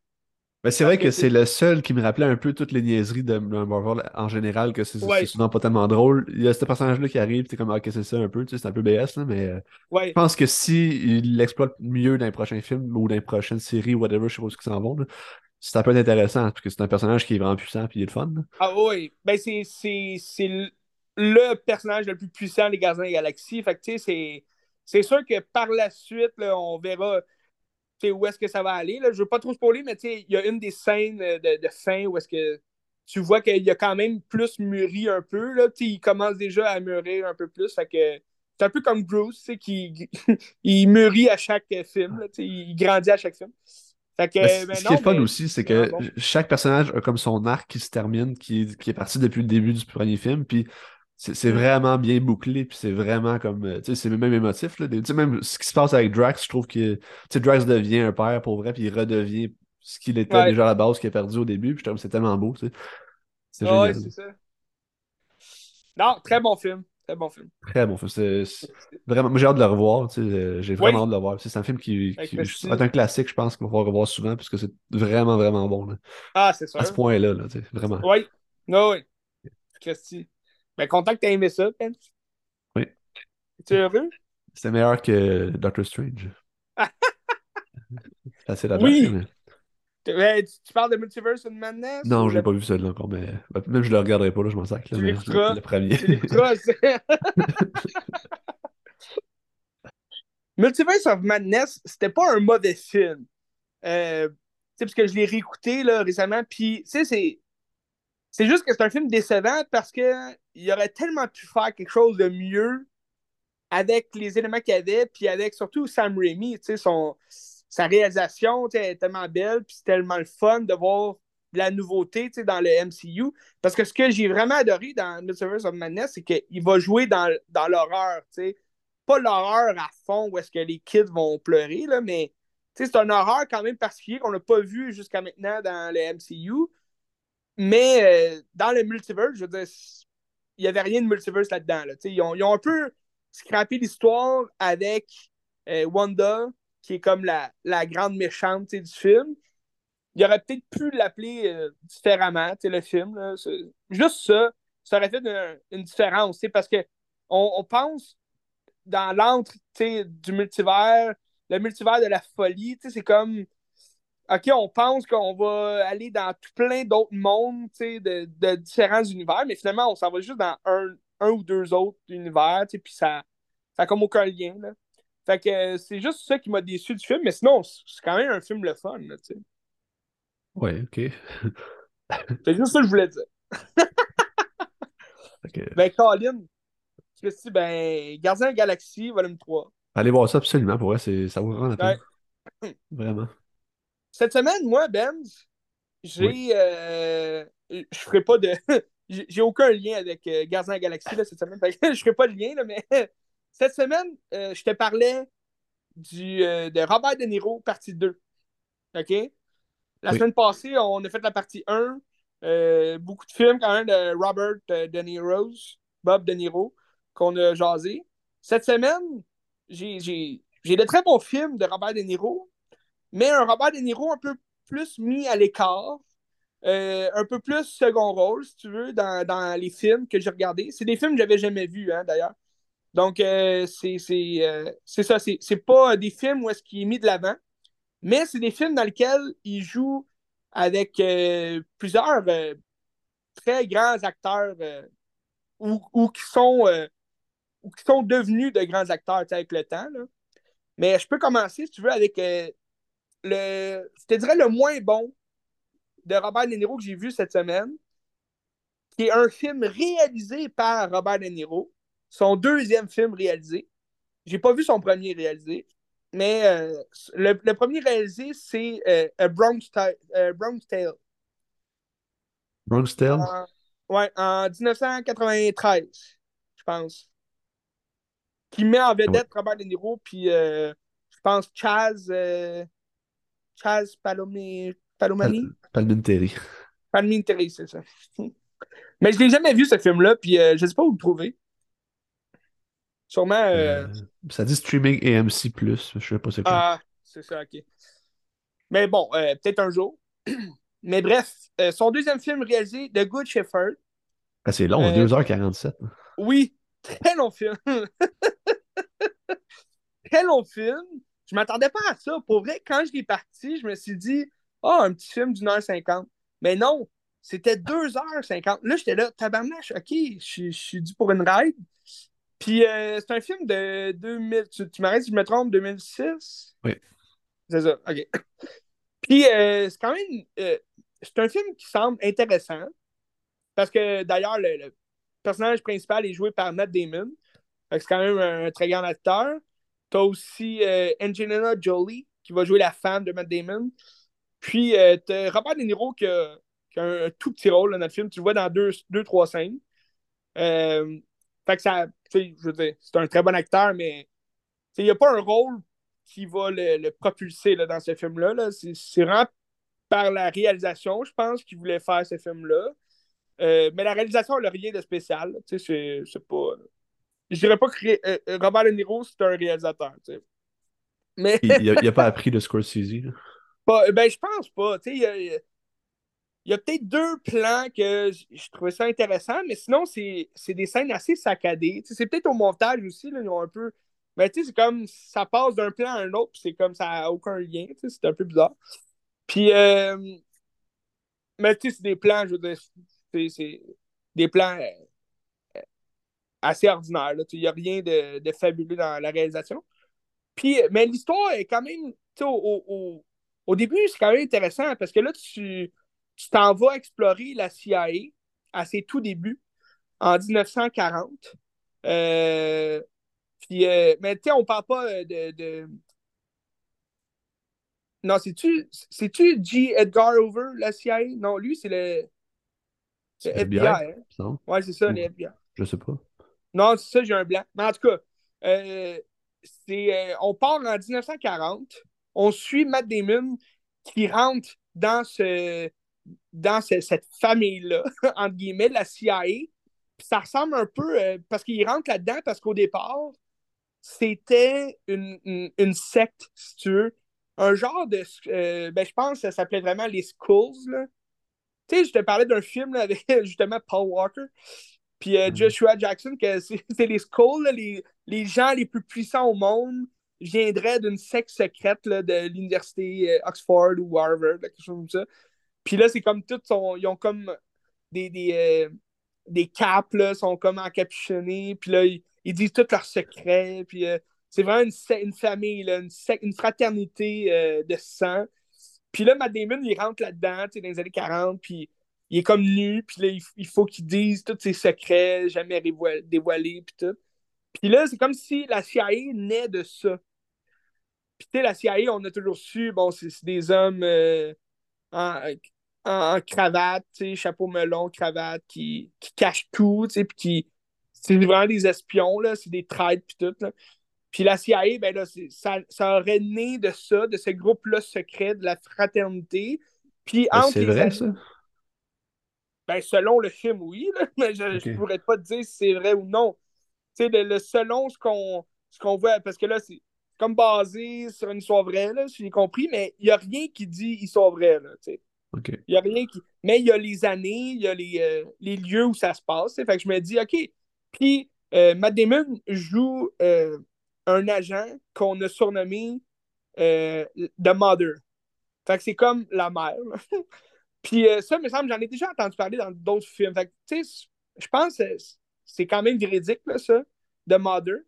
ben, c'est vrai que c'est le seul qui me rappelait un peu toutes les niaiseries de Marvel en général, que c'est souvent pas tellement drôle. Il y a ce personnage-là qui arrive, c'est comme, ok, c'est ça un peu, c'est un peu BS, là, mais euh, je pense que s'il si l'exploite mieux dans les prochains films ou dans les prochaines séries, whatever, je sais pas où ils s'en vont, ça peut être intéressant, parce que c'est un personnage qui est vraiment puissant et il est le fun. Ah oui, ben c'est le personnage le plus puissant des Gardiens de la Galaxie. Fait que, c'est sûr que par la suite, on verra où est-ce que ça va aller. Là. Je veux pas trop spoiler, mais il y a une des scènes de, de fin où est-ce que tu vois qu'il a quand même plus mûri un peu. Là. Il commence déjà à mûrir un peu plus. Fait que c'est un peu comme Bruce, qui il mûrit à chaque film. Là, il grandit à chaque film. Fait que, ben ce qui est fun aussi, c'est que chaque personnage a comme son arc qui se termine, qui, qui est parti depuis le début du premier film. Puis c'est vraiment bien bouclé, puis c'est vraiment comme. Euh, tu sais, c'est même émotif. Là. Tu sais, même ce qui se passe avec Drax, je trouve que. Tu sais, Drax devient un père pour vrai, puis il redevient ce qu'il était déjà à la base, qu'il a perdu au début, puis je trouve c'est tellement beau, tu sais. C'est génial. c'est ça. Non, très bon film. Très bon film. Très bon film. C'est vraiment. J'ai hâte de le revoir. Tu sais, euh, j'ai vraiment hâte de le voir. C'est un film qui, qui est un classique, je pense, qu'on va revoir souvent, parce que c'est vraiment, vraiment bon. Là. Ah, c'est ça. À ce point-là, là, tu sais, vraiment. Oui. Non, oui. Christy. Ben, content que tu aimé ça, Ben. Oui. Es-tu heureux? C'est meilleur que Doctor Strange. C'est assez la Oui! Mais... Tu, parles de Multiverse of Madness? Non, je l'ai pas vu celui-là encore, mais ben, même je le regarderai pas, là, je m'en sac. Là, mais le premier. Multiverse of Madness, c'était pas un mauvais film. Euh, parce que je l'ai réécouté là, récemment, puis c'est c'est juste que c'est un film décevant parce qu'il aurait tellement pu faire quelque chose de mieux avec les éléments qu'il avait, puis avec surtout Sam Raimi, son, sa réalisation est tellement belle, puis c'est tellement le fun de voir la nouveauté dans le MCU. Parce que ce que j'ai vraiment adoré dans Multiverse of Madness, c'est qu'il va jouer dans, dans l'horreur. Pas l'horreur à fond où est-ce que les kids vont pleurer, là, mais c'est un horreur quand même particulier qu'on n'a pas vu jusqu'à maintenant dans le MCU. Mais euh, dans le multiverse, je veux dire, il n'y avait rien de multiverse là-dedans. Ils, ont, ils, ont, un peu scrappé l'histoire avec euh, Wanda, qui est comme la, la grande méchante du film. Il aurait peut-être pu l'appeler euh, différemment, le film. Juste ça, ça aurait fait une, différence, parce que on, on pense dans l'antre du multivers, le multivers de la folie, c'est comme OK, on pense qu'on va aller dans tout plein d'autres mondes, de, de différents univers, mais finalement, on s'en va juste dans un, un ou deux autres univers, puis ça n'a comme aucun lien. Là. Fait que euh, c'est juste ça qui m'a déçu du film, mais sinon, c'est quand même un film le fun, tu sais. Ouais, ok. c'est juste ça que je voulais dire. Ben, Colin, je me suis dit, ben, Gardien de la Galaxie, volume 3. Allez voir ça absolument, pour vrai, ça vaut vraiment la peine. Vraiment. Cette semaine, moi, Benz, j'ai. Euh, je ferai pas de. j'ai aucun lien avec euh, Gardien Galaxie là, cette semaine. je ferai pas de lien, là, mais cette semaine, euh, je te parlais du, de Robert De Niro, partie 2. OK? La semaine passée, on a fait la partie 1. beaucoup de films quand même de Robert De Niro, Bob De Niro, qu'on a jasé. Cette semaine, j'ai de très bons films de Robert De Niro, mais un Robert De Niro un peu plus mis à l'écart, euh, un peu plus second rôle, si tu veux, dans, les films que j'ai regardés. C'est des films que j'avais jamais vus, hein, d'ailleurs. Donc, euh, euh, c'est ça. C'est pas des films où est-ce qu'il est mis de l'avant, mais c'est des films dans lesquels il joue avec plusieurs très grands acteurs ou, qui sont, ou qui sont devenus de grands acteurs avec le temps. Mais je peux commencer, si tu veux, avec le, je te dirais le moins bon de Robert De Niro que j'ai vu cette semaine, qui est un film réalisé par Robert De Niro, son deuxième film réalisé. J'ai pas vu son premier réalisé, mais euh, le, le, premier réalisé, c'est euh, A Bronx, euh, Bronx Tale. Bronx Tale? ouais, en 1993, je pense. Qui met en vedette Robert De Niro, puis euh, je pense Chaz, Chaz Palomé, Palomani? Palminteri. Palminteri, c'est ça. Mais je l'ai jamais vu, ce film-là, puis euh, je sais pas où le trouver. Sûrement. Euh... Euh, ça dit streaming AMC, je sais pas c'est quoi. Ah, c'est ça, ok. Mais bon, euh, peut-être un jour. Mais bref, son deuxième film réalisé, The Good Shepherd. Ah, c'est long, 2h47. Oui, très long film. très long film. Je m'attendais pas à ça. Pour vrai, quand je l'ai parti, je me suis dit, oh, un petit film d'une heure cinquante. Mais non, c'était 2h50. Là, j'étais là, tabarnache, OK, je suis dû pour une ride. Puis euh, c'est un film de 2000, tu, tu m'arrêtes si je me trompe, 2006? Oui. C'est ça, OK. Puis euh, c'est quand même, euh, c'est un film qui semble intéressant. Parce que d'ailleurs, le, le, personnage principal est joué par Matt Damon. C'est quand même un, très grand acteur. T'as aussi euh, Angelina Jolie qui va jouer la femme de Matt Damon. Puis t'as Robert De Niro qui a qui a un, tout petit rôle dans le film. Tu le vois dans deux, deux trois scènes. Euh, fait que ça, je veux dire, c'est un très bon acteur, mais il n'y a pas un rôle qui va le, le propulser là, dans ce film-là. -là, c'est vraiment par la réalisation, je pense, qu'il voulait faire ce film-là. Euh, mais la réalisation n'a rien de spécial. C'est pas. Je dirais pas que euh, Robert De Niro, c'est un réalisateur. T'sais. Mais... il n'a pas appris de Scorsese. Pas, ben, je pense pas. Il y a, y a peut-être deux plans que je trouvais ça intéressant, mais sinon, c'est des scènes assez saccadées. C'est peut-être au montage aussi, là, ils ont un peu. Mais tu sais, c'est comme ça passe d'un plan à un autre, puis c'est comme ça n'a aucun lien. C'est un peu bizarre. Puis, euh... mais tu sais, c'est des plans, je veux dire, c'est des plans euh, assez ordinaires. Il n'y a rien de, de, fabuleux dans la réalisation. Puis, mais l'histoire est quand même, tu au, au, au, début, c'est quand même intéressant parce que là, tu tu t'en vas explorer la CIA à ses tout débuts, en 1940. Euh, puis, euh, mais tu sais, on parle pas euh, de. de... Non, c'est-tu, c'est-tu G. Edgar Hoover, la CIA? Non, lui, c'est le. le FBI. FBI hein? Ouais, c'est ça, le FBI. Je sais pas. Non, c'est ça, j'ai un blanc. Mais en tout cas, c'est, on part en 1940. On suit Matt Damon qui rentre dans ce, dans ce, cette famille-là, entre guillemets, la CIA. Ça ressemble un peu, euh, parce qu'il rentre là-dedans, parce qu'au départ, c'était une, une, secte, si tu veux. Un genre de. Euh, ben, je pense que ça s'appelait vraiment les Skulls. Là. Tu sais, je te parlais d'un film avec justement Paul Walker. Puis euh, mm-hmm. Joshua Jackson, que c'est les Skulls, là, les, les gens les plus puissants au monde viendraient d'une secte secrète là, de l'université Oxford ou Harvard, quelque chose comme ça. Puis là, c'est comme tout, ils ont comme des, des, euh, des capes, là, sont comme encapuchonnés, puis là, ils, disent tous leurs secrets, puis euh, c'est vraiment une, une famille, là, une, une, fraternité euh, de sang. Puis là, Matt Damon, il rentre là-dedans, tu sais, dans les années 40, puis il est comme nu, puis là, il, faut qu'il dise tous ses secrets, jamais dévoilés, puis tout. Puis là, c'est comme si la CIA naît de ça. Puis tu sais, la CIA, on a toujours su, bon, c'est des hommes en, en, cravate, chapeau melon, cravate, qui, qui cache tout, puis qui. C'est vraiment des espions, là, c'est des traîtres, puis tout. Là. Puis la CIA, ben là, ça, ça aurait né de ça, de ce groupe-là secret, de la fraternité. Puis ben, entre C'est vrai, ça? Ben, selon le film, oui, là, mais je ne pourrais pas te dire si c'est vrai ou non. Tu sais, le, le, selon ce qu'on ce qu'on voit, parce que là, c'est comme basé sur une histoire vraie, là, si j'ai compris, mais il n'y a rien qui dit histoire vraie, là, tu sais. Il a rien qui. Mais il y a les années, il y a les, euh, les lieux où ça se passe. Fait que je me dis, OK. Puis euh, Matt Damon joue euh, un agent qu'on a surnommé euh, The Mother. Fait que c'est comme la mère. Puis ça, me semble, j'en ai déjà entendu parler dans d'autres films. Fait tu sais, je pense que c'est quand même véridique, ça, The Mother.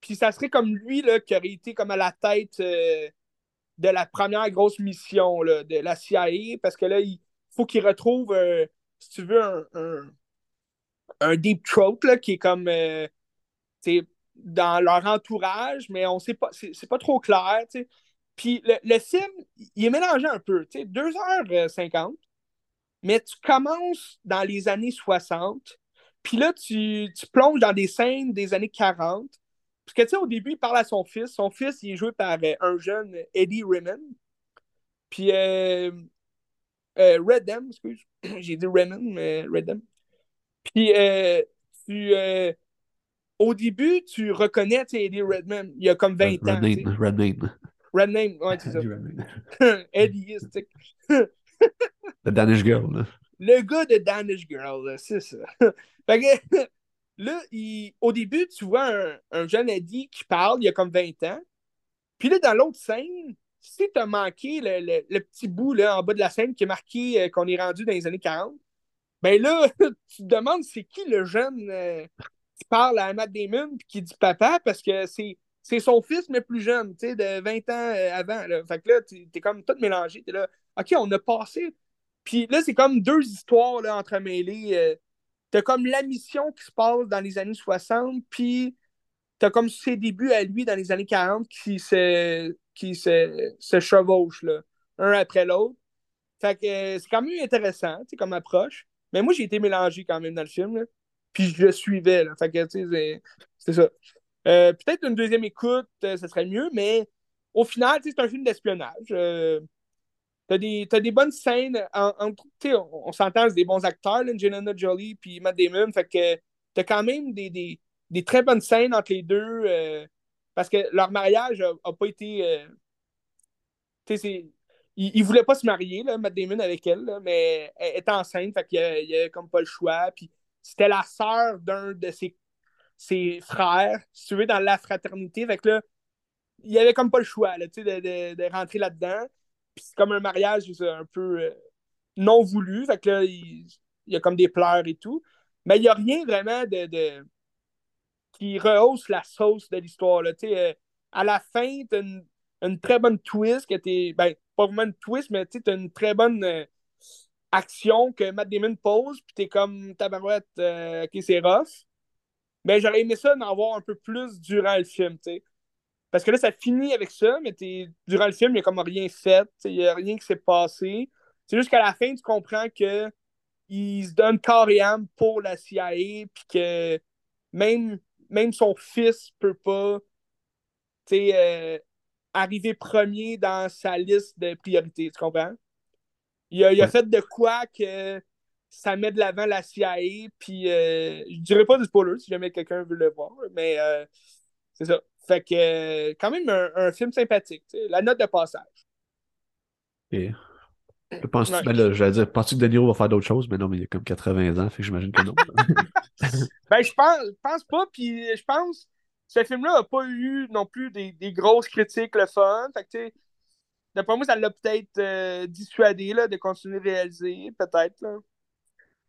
Puis ça serait comme lui là, qui aurait été comme à la tête de la première grosse mission là, de la CIA, parce que là, il, faut qu'ils retrouvent, euh, si tu veux, un, un, deep throat là, qui est comme euh, dans leur entourage, mais on sait pas, c'est pas trop clair. Puis le, le, film, il est mélangé un peu, 2h50, mais tu commences dans les années 60, puis là, tu, tu, plonges dans des scènes des années 40. Parce que, tu sais, au début, il parle à son fils. Son fils, il est joué par euh, un jeune Eddie Rimmon. Puis, euh, euh, Redem, excuse, j'ai dit Rimmon, mais Redem. Puis, euh, tu, euh, au début, tu reconnais Eddie Redman. Il y a comme 20 ans. Redman. Redman. Redman, ouais, c'est ça. Eddie The Danish Girl. Là. Le gars de Danish Girl, c'est ça. fait que, là, il, au début, tu vois un, un, jeune Eddie qui parle, il y a comme 20 ans. Puis là, dans l'autre scène, si tu as manqué le, le, le, petit bout là, en bas de la scène qui est marqué euh, qu'on est rendu dans les années 40, ben là, tu te demandes c'est qui le jeune euh, qui parle à Matt Damon et qui dit papa parce que c'est. C'est son fils, mais plus jeune, tu sais, de 20 ans euh, avant. Fait que là, t'es comme tout mélangé. T'es là, OK, on a passé. Puis là, c'est comme deux histoires là, entremêlées. Euh, t'as comme la mission qui se passe dans les années 60, puis t'as comme ses débuts à lui dans les années 40 qui se, qui se, chevauchent, là, un après l'autre. Fait que c'est quand même intéressant, tu sais, comme approche. Mais moi, j'ai été mélangé quand même dans le film. Là. Puis je suivais. Là. Fait que, tu sais, c'est ça. Euh, peut-être une deuxième écoute, euh, ça serait mieux, mais au final, c'est un film d'espionnage. Euh, t'as des, as des bonnes scènes. En, en on, on s'entend, c'est des bons acteurs, Angelina Jolie puis Matt Damon. Fait que t'as quand même des, des, des, très bonnes scènes entre les deux. parce que leur mariage a, pas été. tu sais, il, voulait pas se marier, là, Matt Damon avec elle, mais elle est enceinte, fait qu'il n'y avait comme pas le choix. Puis c'était la sœur d'un de ses, ses, frères, si tu veux, dans la fraternité. Fait que là, il n'y avait comme pas le choix là, de, de, de, rentrer là-dedans. Puis c'est comme un mariage un peu euh, non voulu. Fait que là, il, y a comme des pleurs et tout. Mais il n'y a rien vraiment de, de, qui rehausse la sauce de l'histoire. Euh, à la fin, tu une, une, très bonne twist que t'es. Ben, pas vraiment une twist, mais tu as une très bonne euh, action que Matt Damon pose, puis t'es comme tabarouette, ok. Mais j'aurais aimé ça d'en voir un peu plus durant le film, tu sais. Parce que là, ça finit avec ça, mais durant le film, il n'y a comme rien fait, il n'y a rien qui s'est passé. C'est juste qu'à la fin, tu comprends que il se donne corps et âme pour la CIA, puis que même, même son fils peut pas, euh, arriver premier dans sa liste de priorités, tu comprends? Il a, il a fait de quoi que ça met de l'avant la CIA, puis euh, je dirais pas du spoiler si jamais quelqu'un veut le voir, mais euh, c'est ça. Fait que, euh, quand même, un, film sympathique, la note de passage. Et... Penses ben là, j'allais dire, penses-tu que De Niro va faire d'autres choses? Mais non, mais il a comme 80 ans, fait que j'imagine que non. ben, je pense, pense pas, puis je pense ce film-là n'a pas eu non plus des, des, grosses critiques le fun. Fait que, d'après moi, ça l'a peut-être euh, dissuadé là, de continuer de réaliser, peut-être.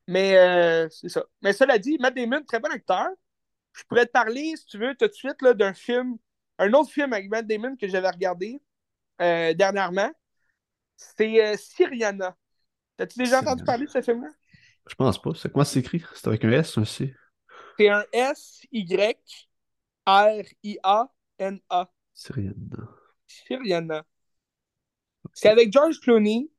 Mais euh, c'est ça. Mais cela dit, Matt Damon, très bon acteur. Je pourrais te parler, si tu veux, tout de suite d'un film, un autre film avec Matt Damon que j'avais regardé euh, dernièrement. C'est Syriana. T'as-tu déjà entendu parler de ce film-là? Je pense pas. C'est quoi c'est écrit? C'est avec un S, un C? C'est un S-Y R-I-A-N-A. Syriana. Syriana. C'est avec George Clooney.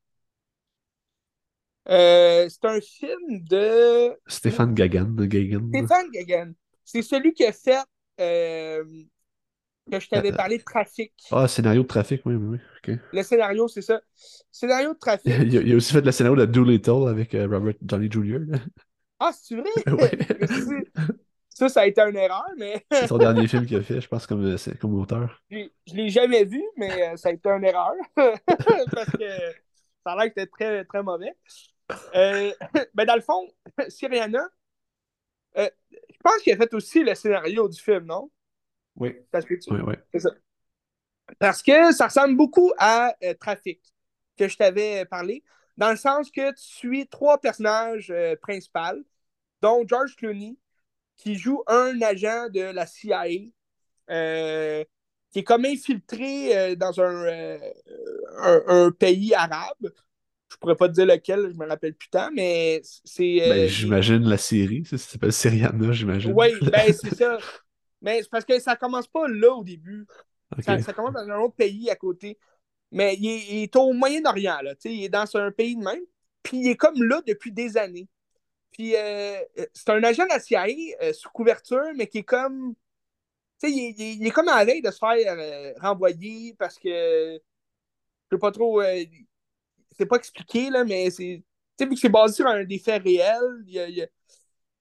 Euh, c'est un film de. Stéphane Gagan. Gagan. Stéphane Gagan. C'est celui qui a fait. Euh, que je t'avais euh, parlé de trafic. Ah, scénario de trafic, oui, oui, oui. Le scénario, c'est ça. Scénario de trafic. il, a, aussi fait le scénario de Doolittle avec Robert Johnny Jr. Ah, c'est vrai? oui. Ça, ça a été une erreur, mais. c'est son dernier film qu'il a fait, je pense, comme, comme auteur. Je ne l'ai jamais vu, mais ça a été une erreur. Parce que ça a l'air que c'était très, très mauvais. Euh, ben dans le fond, Syriana, je pense qu'il a fait aussi le scénario du film, non? Oui. Parce que tu... Oui, oui. C'est ça. Parce que ça ressemble beaucoup à Trafic, que je t'avais parlé, dans le sens que tu suis trois personnages principaux, dont George Clooney, qui joue un agent de la CIA euh, qui est comme infiltré euh, dans euh, un, un, pays arabe. Je pourrais pas te dire lequel, je me rappelle plus tant, mais c'est. Ben, j'imagine la série, ça, s'appelle Seriana, j'imagine. Oui, ben c'est ça. Mais c'est parce que ça commence pas là au début. Ça, commence dans un autre pays à côté. Mais il est, au Moyen-Orient, là. Il est dans un pays de même. Puis il est comme là depuis des années. Puis euh, c'est un agent de la CIA euh, sous couverture, mais qui est comme. Tu sais, il, est comme à la veille de se faire euh, renvoyer parce que. Je sais pas trop. C'est pas expliqué, là, mais c'est. Tu sais, vu que c'est basé sur un des faits réels, il y a,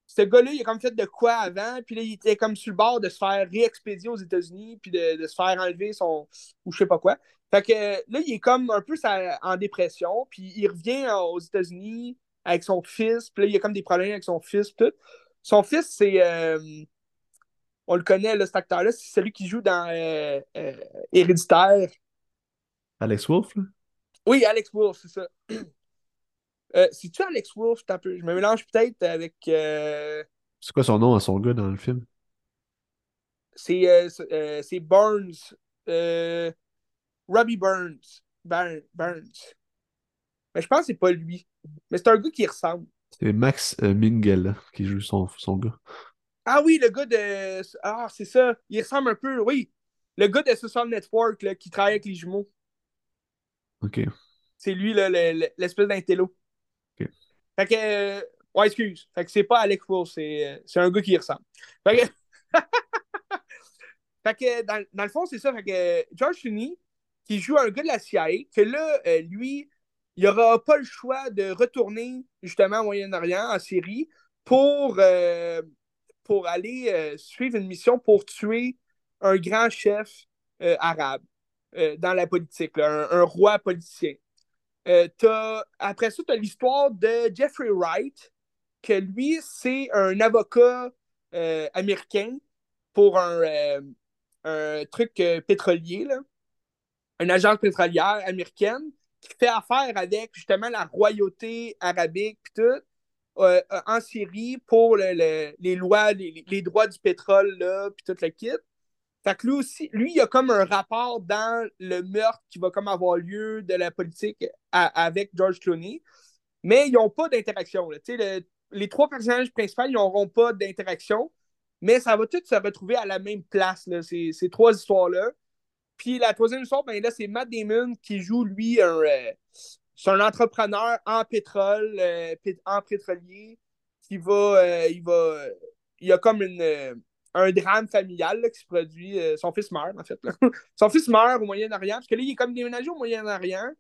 ce gars-là, il a comme fait de quoi avant, puis là, il était comme sur le bord de se faire réexpédier aux États-Unis, puis de, se faire enlever son. ou je sais pas quoi. Fait que là, il est comme un peu en dépression, puis il revient aux États-Unis avec son fils, puis là, il y a comme des problèmes avec son fils, tout. Son fils, c'est. Euh, on le connaît, là, cet acteur-là, c'est celui qui joue dans euh, euh, Héréditaire. Alex Wolf, là? Oui, Alex Wolf, c'est ça. Euh, C'est-tu Alex Wolf? Je me mélange peut-être avec. Euh, c'est quoi son nom à son gars dans le film? C'est euh, euh Burns. Robbie Burns. Burns. Mais je pense que c'est pas lui. Mais c'est un gars qui ressemble. C'est Max Mingel qui joue son, son gars. Ah oui, le gars de. Ah, c'est ça. Il ressemble un peu, oui. Le gars de Social Network là, qui travaille avec les jumeaux. OK. C'est lui, l'espèce d'intello. Fait que, euh, ouais, excuse. Fait que c'est pas Alex Wolf, c'est un gars qui y ressemble. Fait que, fait que dans, dans, le fond, c'est ça. Fait que George Clooney, qui joue un gars de la CIA, que là, euh, lui, il n'aura pas le choix de retourner justement au Moyen-Orient, en Syrie, pour, euh, pour aller suivre une mission pour tuer un grand chef arabe dans la politique, un, roi politicien. Euh, après ça, tu as l'histoire de Jeffrey Wright, que lui, c'est un avocat euh, américain pour un, euh, truc pétrolier, là. une agence pétrolière américaine qui fait affaire avec justement la royauté arabique puis tout, en Syrie pour les lois, les, droits du pétrole, puis tout le kit. Fait que lui aussi, lui, il a comme un rapport dans le meurtre qui va comme avoir lieu de la politique avec George Clooney. Mais ils n'ont pas d'interaction. les trois personnages principaux, ils n'auront pas d'interaction. Mais ça va tout se retrouver à la même place, là, ces, trois histoires-là. Puis la troisième histoire, ben là, c'est Matt Damon qui joue, lui, un, euh, un entrepreneur en pétrole, euh, en pétrolier, qui va, euh, il va, il a comme une, un drame familial qui se produit. Euh, son fils meurt, en fait. son fils meurt au Moyen-Orient, parce que là, il est comme déménagé au Moyen-Orient.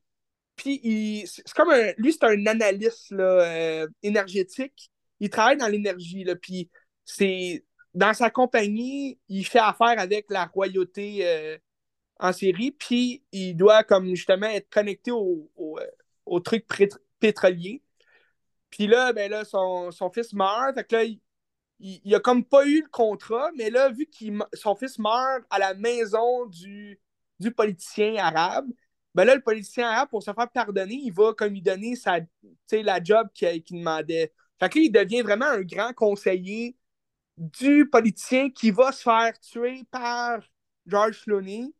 Puis, c'est comme un, lui, c'est un analyste euh, énergétique. Il travaille dans l'énergie. Puis, c'est dans sa compagnie, il fait affaire avec la royauté euh, en série. Puis, il doit, comme justement, être connecté au, au, truc pétrolier. Puis là, ben là, son, son fils meurt. Fait que là, il, il, a comme pas eu le contrat, mais là, vu que son fils meurt à la maison du, du politicien arabe, ben là, le politicien arabe, pour se faire pardonner, il va comme lui donner sa, la job qu'il demandait. Fait que il devient vraiment un grand conseiller du politicien qui va se faire tuer par George Clooney.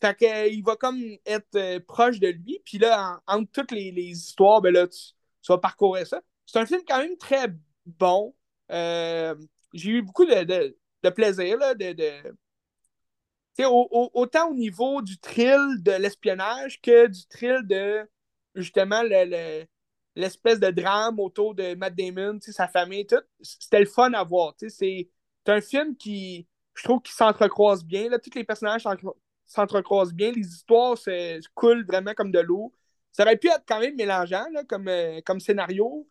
Fait qu'il euh, va comme être euh, proche de lui. Puis là, entre toutes les, histoires, ben tu vas parcourir ça. C'est un film quand même très bon. Euh, j'ai eu beaucoup de, plaisir. Là, de, autant au niveau du thrill de l'espionnage que du thrill de justement l'espèce de drame autour de Matt Damon, sa famille, tout. C'était le fun à voir. C'est un film qui, je trouve, qui s'entrecroise bien. Là. Tous les personnages s'entrecroisent bien. Les histoires se coulent vraiment comme de l'eau. Ça aurait pu être quand même mélangeant comme, euh, comme scénario,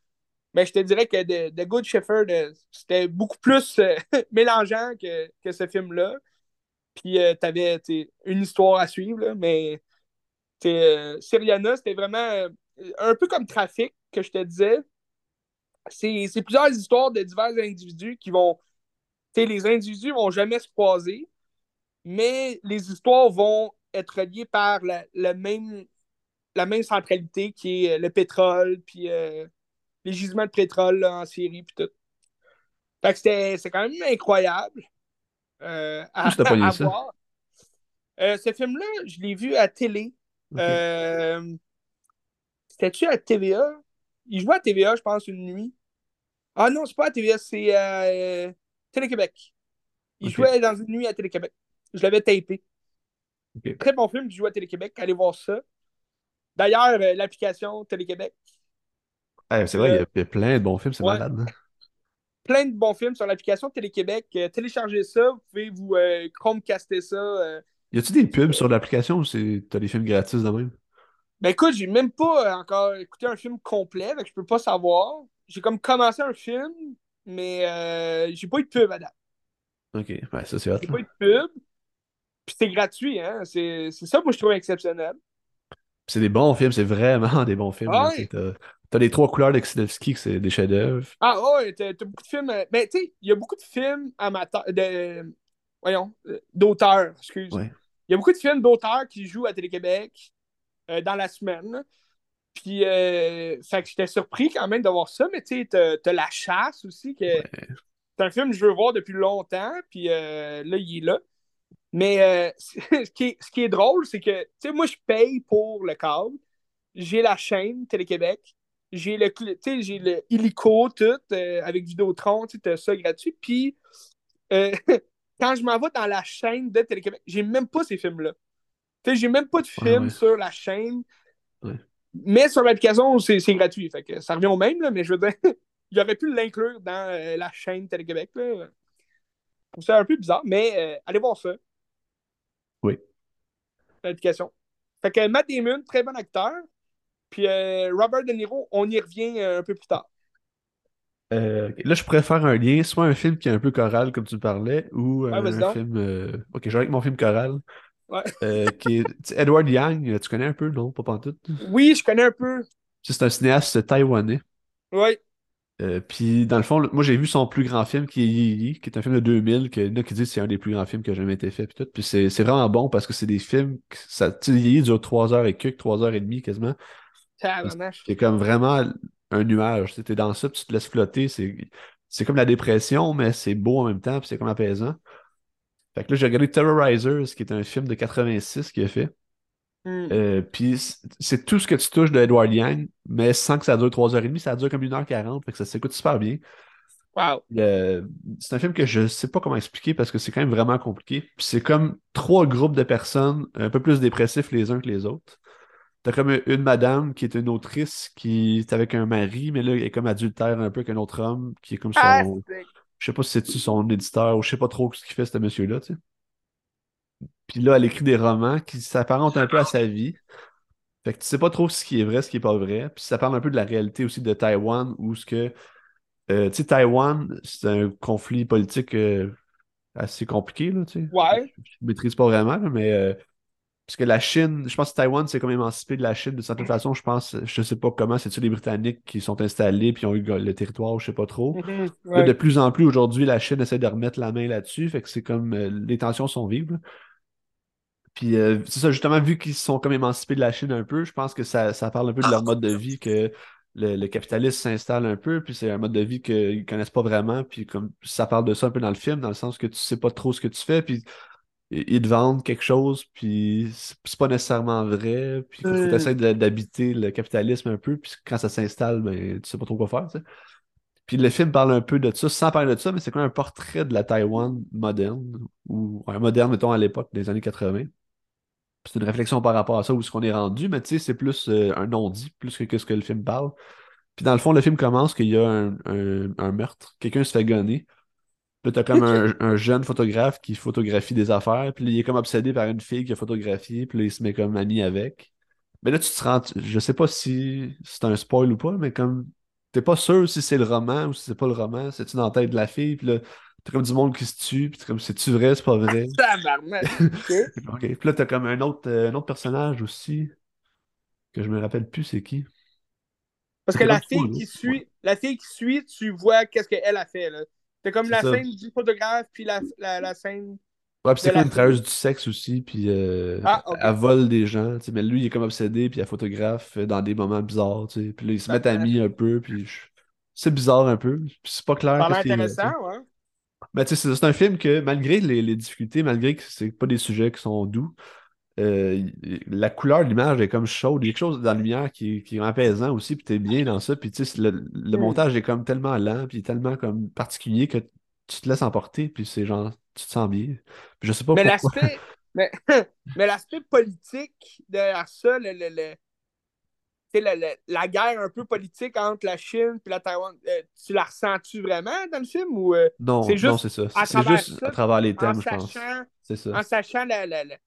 mais je te dirais que The, Good Shepherd, euh, c'était beaucoup plus euh, mélangeant que, que ce film-là. Puis euh, tu avais une histoire à suivre, mais Syriana, c'était vraiment un peu comme Trafic, que je te disais. C'est plusieurs histoires de divers individus qui vont. Les individus vont jamais se croiser, mais les histoires vont être reliées par la, même, la même centralité qui est le pétrole, puis les gisements de pétrole en Syrie puis tout. Fait que c'était quand même incroyable euh, à, voir. Euh, ce film-là, je l'ai vu à télé. Euh, C'était-tu à TVA? Il jouait à TVA, je pense, une nuit. Ah non, c'est pas à TVA, c'est à euh, Télé-Québec. Il jouait dans une nuit à Télé-Québec. Je l'avais tapé. Très bon film, il joue à Télé-Québec. Allez voir ça. D'ailleurs, l'application Télé-Québec. Eh, c'est vrai, il y, a, Euh, il y a plein de bons films, c'est ouais. malade. hein. Plein de bons films sur l'application Télé-Québec. Euh, téléchargez ça. Vous pouvez vous euh, Chromecaster ça. Y a-tu des pubs sur l'application ou t'as des films gratis de même? Ben écoute, j'ai même pas encore écouté un film complet, donc je peux pas savoir. J'ai comme commencé un film, mais euh, j'ai pas eu de pub à date. Ok, ouais, ça c'est hot. J'ai pas eu de pub. Puis c'est gratuit, hein. C'est ça, moi, je trouve exceptionnel. C'est des bons films, c'est vraiment des bons films. Ah ouais. T'as les trois couleurs que c'est des chefs-d'œuvre. Ah ouais, t'as beaucoup de films. euh, Ben, tu sais, il y a beaucoup de films amateurs. De, voyons, euh, d'auteurs, excuse. Ouais. Il y a beaucoup de films d'auteurs qui jouent à Télé-Québec euh, dans la semaine. Puis, euh, fait que j'étais surpris quand même de voir ça, mais tu sais, t'as La Chasse aussi, que c'est un film que je veux voir depuis longtemps, puis là, il est là. Mais ce, qui est, ce qui est drôle, c'est que, tu sais, moi, je paye pour le câble. J'ai la chaîne Télé-Québec. J'ai le, cl- tu sais, j'ai le illico, tout, euh, avec Vidéotron, tu sais, t'as ça gratuit. Puis, euh, quand je m'en vais dans la chaîne de Télé-Québec, j'ai même pas ces films-là. Tu sais, j'ai même pas de films ouais. sur la chaîne. Ouais. Mais sur l'application, c'est c'est gratuit. Fait que ça revient au même, là, mais je veux dire, il aurait pu l'inclure dans euh, la chaîne Télé-Québec. là. Trouve ça un peu bizarre, mais euh, allez voir ça, Oui. l'application. Fait que Matt Damon, très bon acteur. Puis euh, Robert De Niro, on y revient euh, un peu plus tard. Euh, là, je pourrais faire un lien, soit un film qui est un peu choral, comme tu parlais, ou Ouais, un film. euh, Ok, je vais avec mon film choral, Ouais. euh, qui est Edward Yang. Tu connais un peu, non? Pas pantoute. Oui, je connais un peu. C'est un cinéaste taïwanais. Oui. Puis, dans le fond, moi, j'ai vu son plus grand film qui est Yi Yi, qui est un film de 2000, que, a qui que c'est un des plus grands films qui a jamais été fait. Puis, tout. Puis c'est c'est vraiment bon parce que c'est des films. que Ça, Yi dure 3 heures et quelques, 3 heures et demie quasiment. C'est comme vraiment un nuage. Tu es dans ça, puis tu te laisses flotter. C'est comme la dépression, mais c'est beau en même temps, puis c'est comme apaisant. Fait que là, j'ai regardé Terrorizers, qui est un film de 86 qu'il a fait. Hmm. Euh, puis c'est tout ce que tu touches de Edward Yang, mais sans que ça dure 3h30, ça dure comme 1h40, fait que ça s'écoute super bien. Wow. Euh, c'est un film que je sais pas comment expliquer parce que c'est quand même vraiment compliqué. Puis c'est comme trois groupes de personnes un peu plus dépressifs les uns que les autres. T'as comme une madame qui est une autrice qui est avec un mari, mais là, elle est comme adultère un peu qu'un autre homme qui est comme son. Ah, c'est- Je sais pas si c'est-tu son éditeur ou je sais pas trop ce qu'il fait, ce monsieur-là, tu sais. Puis là, elle écrit des romans qui s'apparentent un peu à sa vie. Fait que tu sais pas trop ce qui est vrai, ce qui est pas vrai. Puis ça parle un peu de la réalité aussi de Taïwan, où ce que. euh, tu sais, Taïwan, c'est un conflit politique euh, assez compliqué, là, tu sais. Ouais. Je ne maîtrise pas vraiment, mais. euh, parce que la Chine, je pense que Taïwan s'est comme émancipé de la Chine de certaine façon. Je pense, je sais pas comment, c'est-tu les Britanniques qui sont installés puis ont eu le territoire, je sais pas trop. Mhm. Ouais. de plus en plus, aujourd'hui, la Chine essaie de remettre la main là-dessus. Fait que c'est comme euh, les tensions sont vives. là. Puis euh, c'est ça, justement, vu qu'ils sont comme émancipés de la Chine un peu, je pense que ça, ça parle un peu de leur mode de vie, que le, le capitalisme s'installe un peu, puis c'est un mode de vie qu'ils connaissent pas vraiment. Puis comme ça parle de ça un peu dans le film, dans le sens que tu sais pas trop ce que tu fais, puis ils te vendent quelque chose, puis c'est pas nécessairement vrai, puis faut Mm. essayer d'habiter le capitalisme un peu, puis quand ça s'installe, ben, tu sais pas trop quoi faire, tu sais. Puis le film parle un peu de ça, sans parler de ça, mais c'est comme un portrait de la Taïwan moderne, ou ouais, moderne, mettons, à l'époque des années 80. Puis C'est une réflexion par rapport à ça, où est-ce qu'on est rendu, mais tu sais, c'est plus euh, un non-dit, plus que, que ce que le film parle. Puis dans le fond, le film commence qu'il y a un, un- un meurtre, quelqu'un se fait gonner. Puis t'as comme un, un jeune photographe qui photographie des affaires, puis là, il est comme obsédé par une fille qui a photographié, puis là, il se met comme ami avec. Mais là, tu te rends, je sais pas si c'est un spoil ou pas, mais comme t'es pas sûr si c'est le roman ou si c'est pas le roman, c'est-tu dans la tête de la fille, puis là, t'as comme du monde qui se tue, puis t'es comme c'est-tu vrai, c'est pas vrai? Tabarnak. Ok. Ok. Puis là, t'as comme un autre, euh, un autre personnage aussi, que je me rappelle plus c'est qui. Parce que la fille qui là. suit, la fille qui suit, tu vois qu'est-ce qu'elle a fait, là. C'est comme la ça. scène du photographe, puis la, la, la scène. Ouais, puis c'est comme une travailleuse du sexe aussi, puis euh, Ah, elle vole des gens, tu sais, mais lui, il est comme obsédé, puis elle photographe euh, dans des moments bizarres, tu sais, puis là, ils se mettent amis un peu, puis je- c'est bizarre un peu, puis c'est pas clair Ça est- intéressant, ouais. Mais tu sais, c'est c'est un film que, malgré les, les difficultés, malgré que c'est pas des sujets qui sont doux, euh, la couleur de l'image est comme chaude. Il y a quelque chose dans la lumière qui, qui est apaisant aussi, puis t'es bien dans ça. Puis tu sais, le, le montage est comme tellement lent, puis tellement comme particulier que tu te laisses emporter, puis c'est genre, tu te sens bien. Puis je sais pas Mais pourquoi. l'aspect. Mais, mais l'aspect politique derrière ça, le, le, le- la guerre un peu politique entre la Chine et la Taïwan, euh, tu la ressens-tu vraiment dans le film ou euh, Non, c'est non, juste c'est ça. à C'est travers juste ça, à travers les thèmes, je pense. C'est ça. en sachant la- la- la-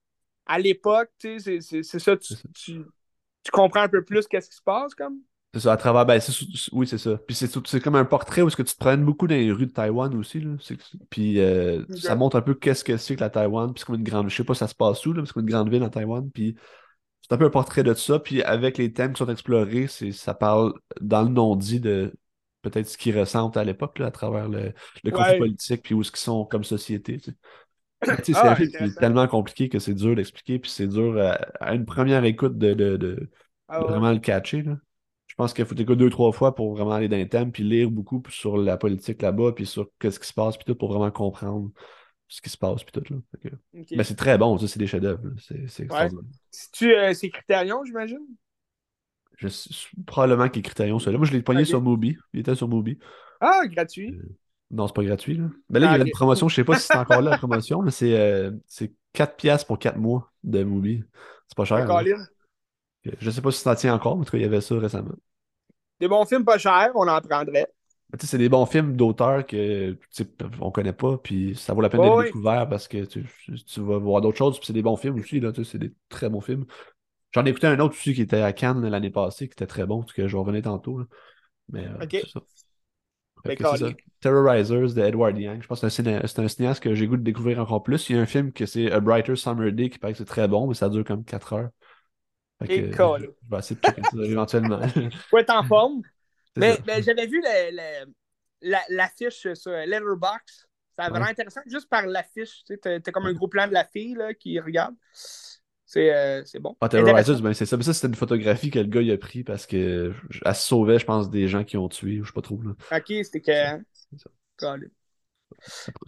à l'époque, tu sais, c'est- ça, tu, tu, tu comprends un peu plus qu'est-ce qui se passe comme? C'est ça, à travers. Ben, oui, c'est ça. Puis c'est comme un portrait où est-ce que tu te promènes beaucoup dans les rues de Taïwan aussi. Là. Puis euh, ça montre un peu qu'est-ce que c'est que la Taïwan. Puis c'est comme une grande. Je sais pas ça se passe où, là, mais c'est comme une grande ville en Taïwan. Puis c'est un peu un portrait de ça. Puis avec les thèmes qui sont explorés, ça parle dans le non-dit de peut-être ce qu'ils ressentent à l'époque, à travers le, le conflit Ouais. politique, puis où est-ce qu'ils sont comme société. tu sais. Tu sais, c'est Ah, tellement compliqué que c'est dur d'expliquer, puis c'est dur à, à une première écoute de, de, de- Ah, de ouais. vraiment le catcher. Là. Je pense qu'il faut t'écouter deux, trois fois pour vraiment aller dans les thèmes, puis lire beaucoup sur la politique là-bas, puis sur qu'est-ce qui se passe, puis tout, pour vraiment comprendre ce qui se passe, puis tout. Là. Que-. Mais c'est très bon, ça, c'est des chefs-d'œuvre. C'est Ouais. extraordinaire. C'est-tu euh, c'est Criterion, j'imagine? Je probablement qu'il est Criterion, celui-là. Moi, je l'ai pogné Ok. sur Mubi. Il était sur Mubi. Ah, gratuit. Non, c'est pas gratuit. Là. Mais là, il y Ah, avait une promotion, je sais pas si c'est encore là la promotion, mais c'est euh, c'est 4 piastres pour 4 mois de Mubi. C'est pas cher. Encore là. Colin. Je sais pas si ça tient encore, mais en tout cas, il y avait ça récemment. Des bons films pas chers, on en prendrait. C'est des bons films d'auteurs que on connaît pas, puis ça vaut la peine d'être découvert parce que tu, tu vas voir d'autres choses, puis c'est des bons films aussi, c'est des très bons films. J'en ai écouté un autre aussi qui était à Cannes l'année passée, qui était très bon, cas, je vais revenir tantôt. là. Mais euh, Terrorizers de Edward Young. Je pense que c'est un, cinéaste que j'ai goût de découvrir encore plus. Il y a un film que c'est A Brighter Summer Day qui paraît que c'est très bon, mais ça dure comme 4 heures. Et que, calé. je vais essayer de ça éventuellement. Faut être en forme. Mais, j'avais vu l'affiche sur Letterboxd. C'est vraiment Ouais. intéressant, juste par l'affiche. Tu sais, t'as comme un gros plan de la fille là, qui regarde. C'est euh, c'est bon. Ah. Terrorizers, ben c'est ça. Mais ça, c'était une photographie que le gars il a pris parce que elle se sauvait, je pense, des gens qui ont tué, ou je sais pas trop. Là. Ok, c'était que. Ça. Colin.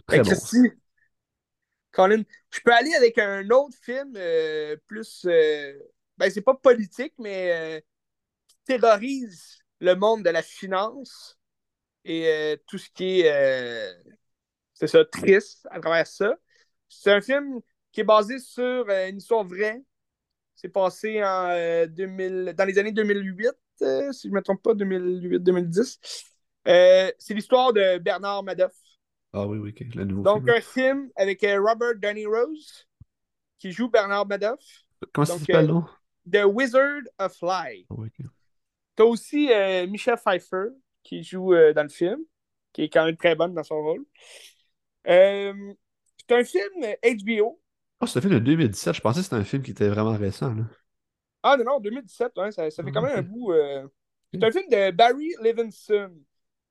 Très Fait bon. si- Colin, je peux aller avec un autre film euh, plus. euh, ben, c'est pas politique, mais euh, qui terrorise le monde de la finance et tout ce qui est. c'est ça, triste à travers ça. C'est un film qui est basé sur euh, une histoire vraie. C'est passé en, euh, 2000, dans les années 2008, euh, si je ne me trompe pas, 2008-2010. Euh, c'est l'histoire de Bernard Madoff. Ah oui, oui, ok. Le nouveau Donc, film. un film avec euh, Robert Downey Rose qui joue Bernard Madoff. Comment ça s'appelle, euh, non? The Wizard of Lies. Ah oui, ok. T'as aussi euh, Michelle Pfeiffer qui joue euh, dans le film, qui est quand même très bonne dans son rôle. Euh, c'est un film euh, HBO. Ah, c'est un film de 2017. Je pensais que c'était un film qui était vraiment récent. Là. Ah non, non, 2017, ouais, ça, ça fait Ah, quand même ok. un bout. euh. C'est un film de Barry Levinson,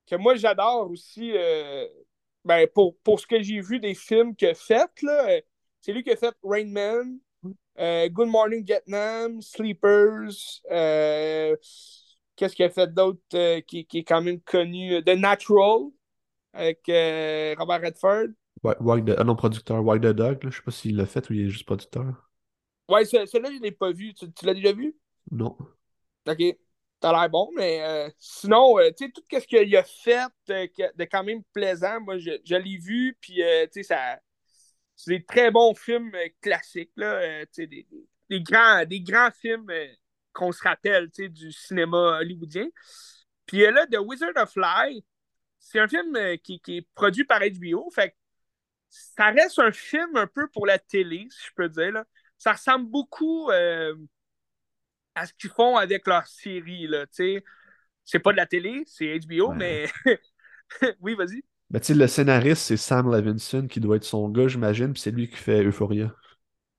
que moi j'adore aussi. euh, ben, pour, pour ce que j'ai vu des films qu'il a fait, là, euh, c'est lui qui a fait Rain Man, euh, Good Morning Vietnam, Sleepers, qu'est-ce qu'il a fait d'autre qui, qui est quand même connu? The Natural, avec Robert Redford. Wa- Wag the- Ah non, producteur. Wag the Dog. Là. Je sais pas s'il l'a fait ou il est juste producteur. Ouais, ce- celui-là, je ne l'ai pas vu. Tu, tu l'as déjà vu? Non. OK. T'as l'air bon, mais euh, sinon, euh, tu sais, tout ce qu'il a fait euh, de quand même plaisant, moi, je, je l'ai vu, puis, euh, tu sais, ça... C'est des très bons films euh, classiques, là, euh, tu sais, des, des- grands, des grands films euh, qu'on se rappelle, tu sais, du cinéma hollywoodien. Puis euh, là, The Wizard of Lies, c'est un film euh, qui, qui est produit par HBO, fait que ça reste un film un peu pour la télé, si je peux dire, là. Ça ressemble beaucoup... euh, à ce qu'ils font avec leur série. C'est pas de la télé, c'est HBO, Ouais. mais... oui, vas-y. Ben, le scénariste, c'est Sam Levinson qui doit être son gars, j'imagine, puis c'est lui qui fait Euphoria.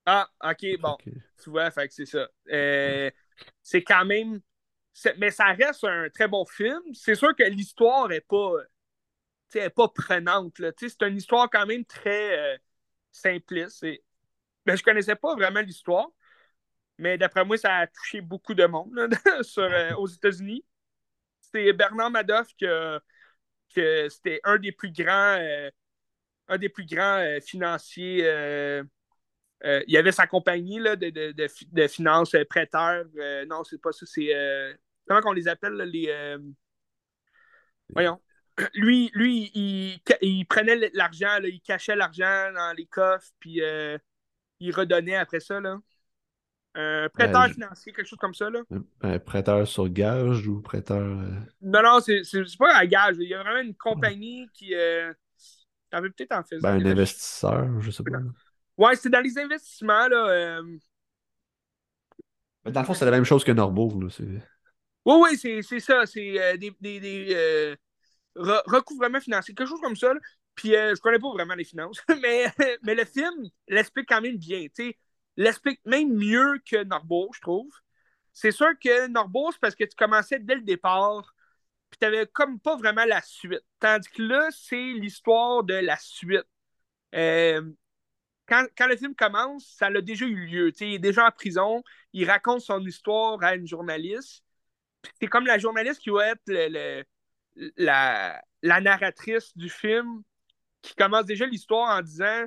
Ah, OK, bon, tu vois, fait que c'est ça. Euh, c'est quand même... Mais ça reste un très bon film. C'est sûr que l'histoire est pas... tu sais, est pas prenante, c'est une histoire quand même très euh, simpliste. Et... Ben, je connaissais pas vraiment l'histoire, mais d'après moi, ça a touché beaucoup de monde là, sur, euh, aux États-Unis. C'est Bernard Madoff que, que c'était un des plus grands, euh, un des plus grands euh, financiers il y avait sa compagnie là, de, de, de, finances prêteurs. non, c'est pas ça, c'est. comment on les appelle, les. Voyons. Lui, lui il, il prenait l'argent, il cachait l'argent dans les coffres, puis il redonnait après ça. Là. Un prêteur financier, quelque chose comme ça. Là. Un prêteur sur gage ou prêteur. Euh? Non, non, c'est pas un gage. Il y a vraiment une compagnie qui. Euh... avait peut-être en fait. Ben, un investisseur, je sais pas. Ouais, c'est dans les investissements. là. Euh... Dans le fond, c'est la même chose que Norbo. Là. Oui, oui, c'est ça. C'est euh, des, des, des recouvrements financiers, quelque chose comme ça. Puis euh, je connais pas vraiment les finances, mais, mais le film l'explique quand même bien. L'explique même mieux que Norbo, je trouve. C'est sûr que Norbo, c'est parce que tu commençais dès le départ, puis tu n'avais comme pas vraiment la suite. Tandis que là, c'est l'histoire de la suite. Euh, quand, quand, le film commence, ça a déjà eu lieu. il est déjà en prison, il raconte son histoire à une journaliste. C'est comme la journaliste qui va être le, la, narratrice du film qui commence déjà l'histoire en disant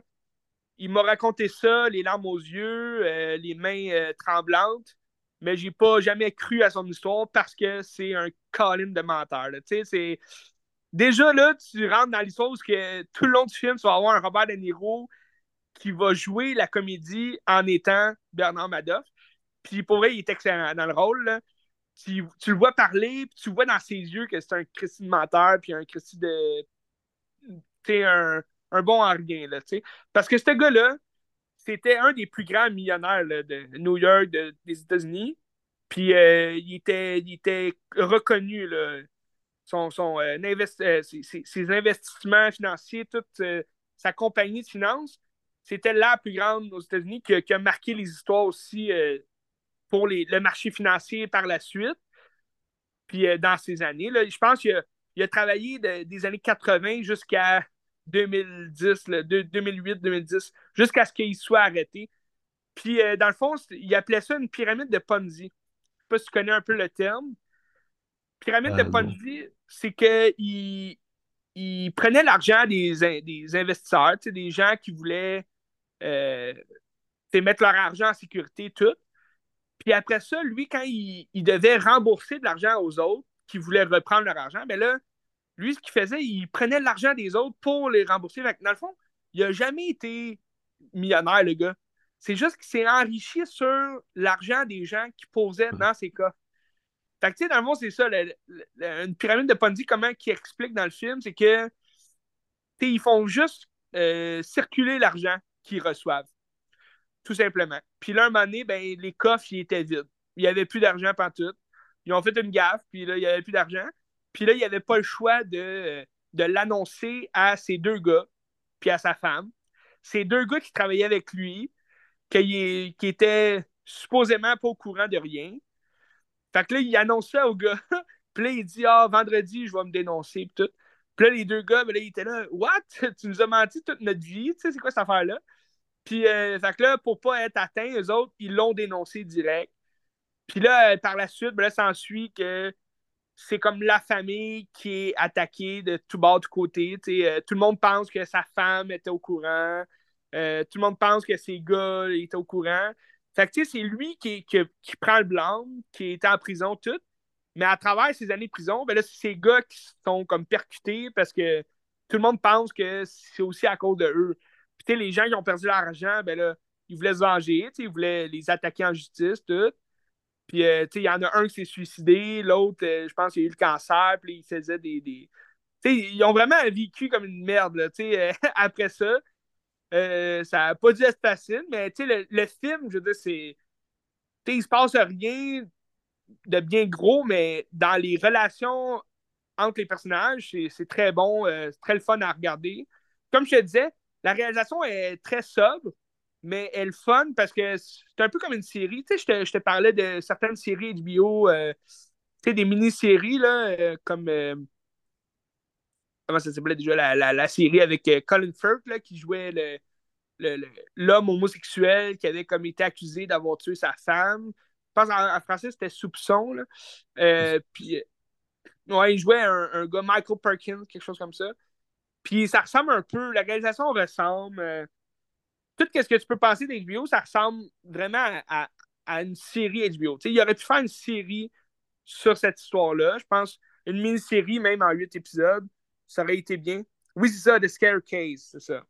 il m'a raconté ça, les larmes aux yeux, euh, les mains euh, tremblantes, mais j'ai pas jamais cru à son histoire parce que c'est un Colin de menteur. Déjà là, tu rentres dans l'histoire où que tout le long du film, tu vas avoir un Robert De Niro qui va jouer la comédie en étant Bernard Madoff. Puis pour vrai, il est excellent dans le rôle. Tu, le vois parler, puis tu vois dans ses yeux que c'est un Christy de menteur, puis un Christy de un, un bon rien. Là, Parce que ce gars-là, c'était un des plus grands millionnaires de New York, des États-Unis. Puis euh, il, était, il était reconnu. Là, son, son, euh, euh, ses, investissements financiers, toute sa compagnie de finances, c'était la plus grande aux États-Unis qui, a marqué les histoires aussi pour les, le marché financier par la suite. Puis dans ces années, là, je pense qu'il a, il a travaillé des années 80 jusqu'à 2010, 2008-2010, jusqu'à ce qu'il soit arrêté. Puis, euh, dans le fond, il appelait ça une pyramide de Ponzi. Je ne sais pas si tu connais un peu le terme. Pyramide de euh, Ponzi, c'est qu'il il prenait l'argent des, des investisseurs, des gens qui voulaient euh, mettre leur argent en sécurité, tout. Puis après ça, lui, quand il, devait rembourser de l'argent aux autres qui voulaient reprendre leur argent, bien là, lui, ce qu'il faisait, il prenait l'argent des autres pour les rembourser. Dans le fond, il n'a jamais été millionnaire, le gars. C'est juste qu'il s'est enrichi sur l'argent des gens qui posaient dans ses cas. Fait que, tu sais, dans le fond, c'est ça, une pyramide de Ponzi, comment qui explique dans le film, c'est que, ils font juste euh, circuler l'argent qu'ils reçoivent. Tout simplement. Puis là, un moment donné, ben, les coffres, ils étaient vides. Il n'y avait plus d'argent tout. Ils ont fait une gaffe, puis là, il n'y avait plus d'argent. Puis là, il n'y avait pas le choix de, de l'annoncer à ces deux gars, puis à sa femme. Ces deux gars qui travaillaient avec lui, qui, étaient supposément pas au courant de rien. Fait que là, il annonce ça au gars. puis là, il dit Ah, vendredi, je vais me dénoncer. Puis tout. Puis là, les deux gars, ben là, ils étaient là What? Tu nous as menti toute notre vie. Tu sais, c'est quoi cette affaire-là Puis, euh, fait là, pour pas être atteints, eux autres, ils l'ont dénoncé direct. Puis là, par la suite, ben là, s'ensuit que c'est comme la famille qui est attaquée de tout bas, de côté. Euh, tout le monde pense que sa femme était au courant. Euh, tout le monde pense que ses gars étaient au courant. Fait que c'est lui qui, qui, prend le blanc, qui est en prison, tout. Mais à travers ces années de prison, ben là, c'est ces gars qui sont comme percutés parce que tout le monde pense que c'est aussi à cause de eux. Puis les gens qui ont perdu leur argent, ben là, ils voulaient se venger, ils voulaient les attaquer en justice, tout. Puis, euh, il y en a un qui s'est suicidé, l'autre, euh, je pense qu'il a eu le cancer, puis il faisait des. ils ont vraiment vécu comme une merde, euh, après ça. ça n'a pas dû être facile, mais sais, le, film, je veux dire, c'est. Il se passe rien de bien gros, mais dans les relations entre les personnages, c'est très bon, c'est très le fun à regarder. Comme je te disais, la réalisation est très sobre, mais elle fun parce que c'est un peu comme une série. Tu sais, je te, parlais de certaines séries HBO, euh, tu sais, des mini-séries, là, euh, comme. Euh, comment ça s'appelait déjà la, série avec Colin Firth, là, qui jouait le, l'homme homosexuel qui avait comme été accusé d'avoir tué sa femme. Je pense en, français, c'était Soupçon. Là. puis, ouais, il jouait un, gars, Michael Perkins, quelque chose comme ça. Puis ça ressemble un peu, la réalisation ressemble tout ce que tu peux penser d'HBO, ça ressemble vraiment à, une série HBO. sais, il aurait pu faire une série sur cette histoire-là. Je pense une mini-série, même en huit épisodes, ça aurait été bien. Oui, c'est ça, The Scare Case, c'est ça.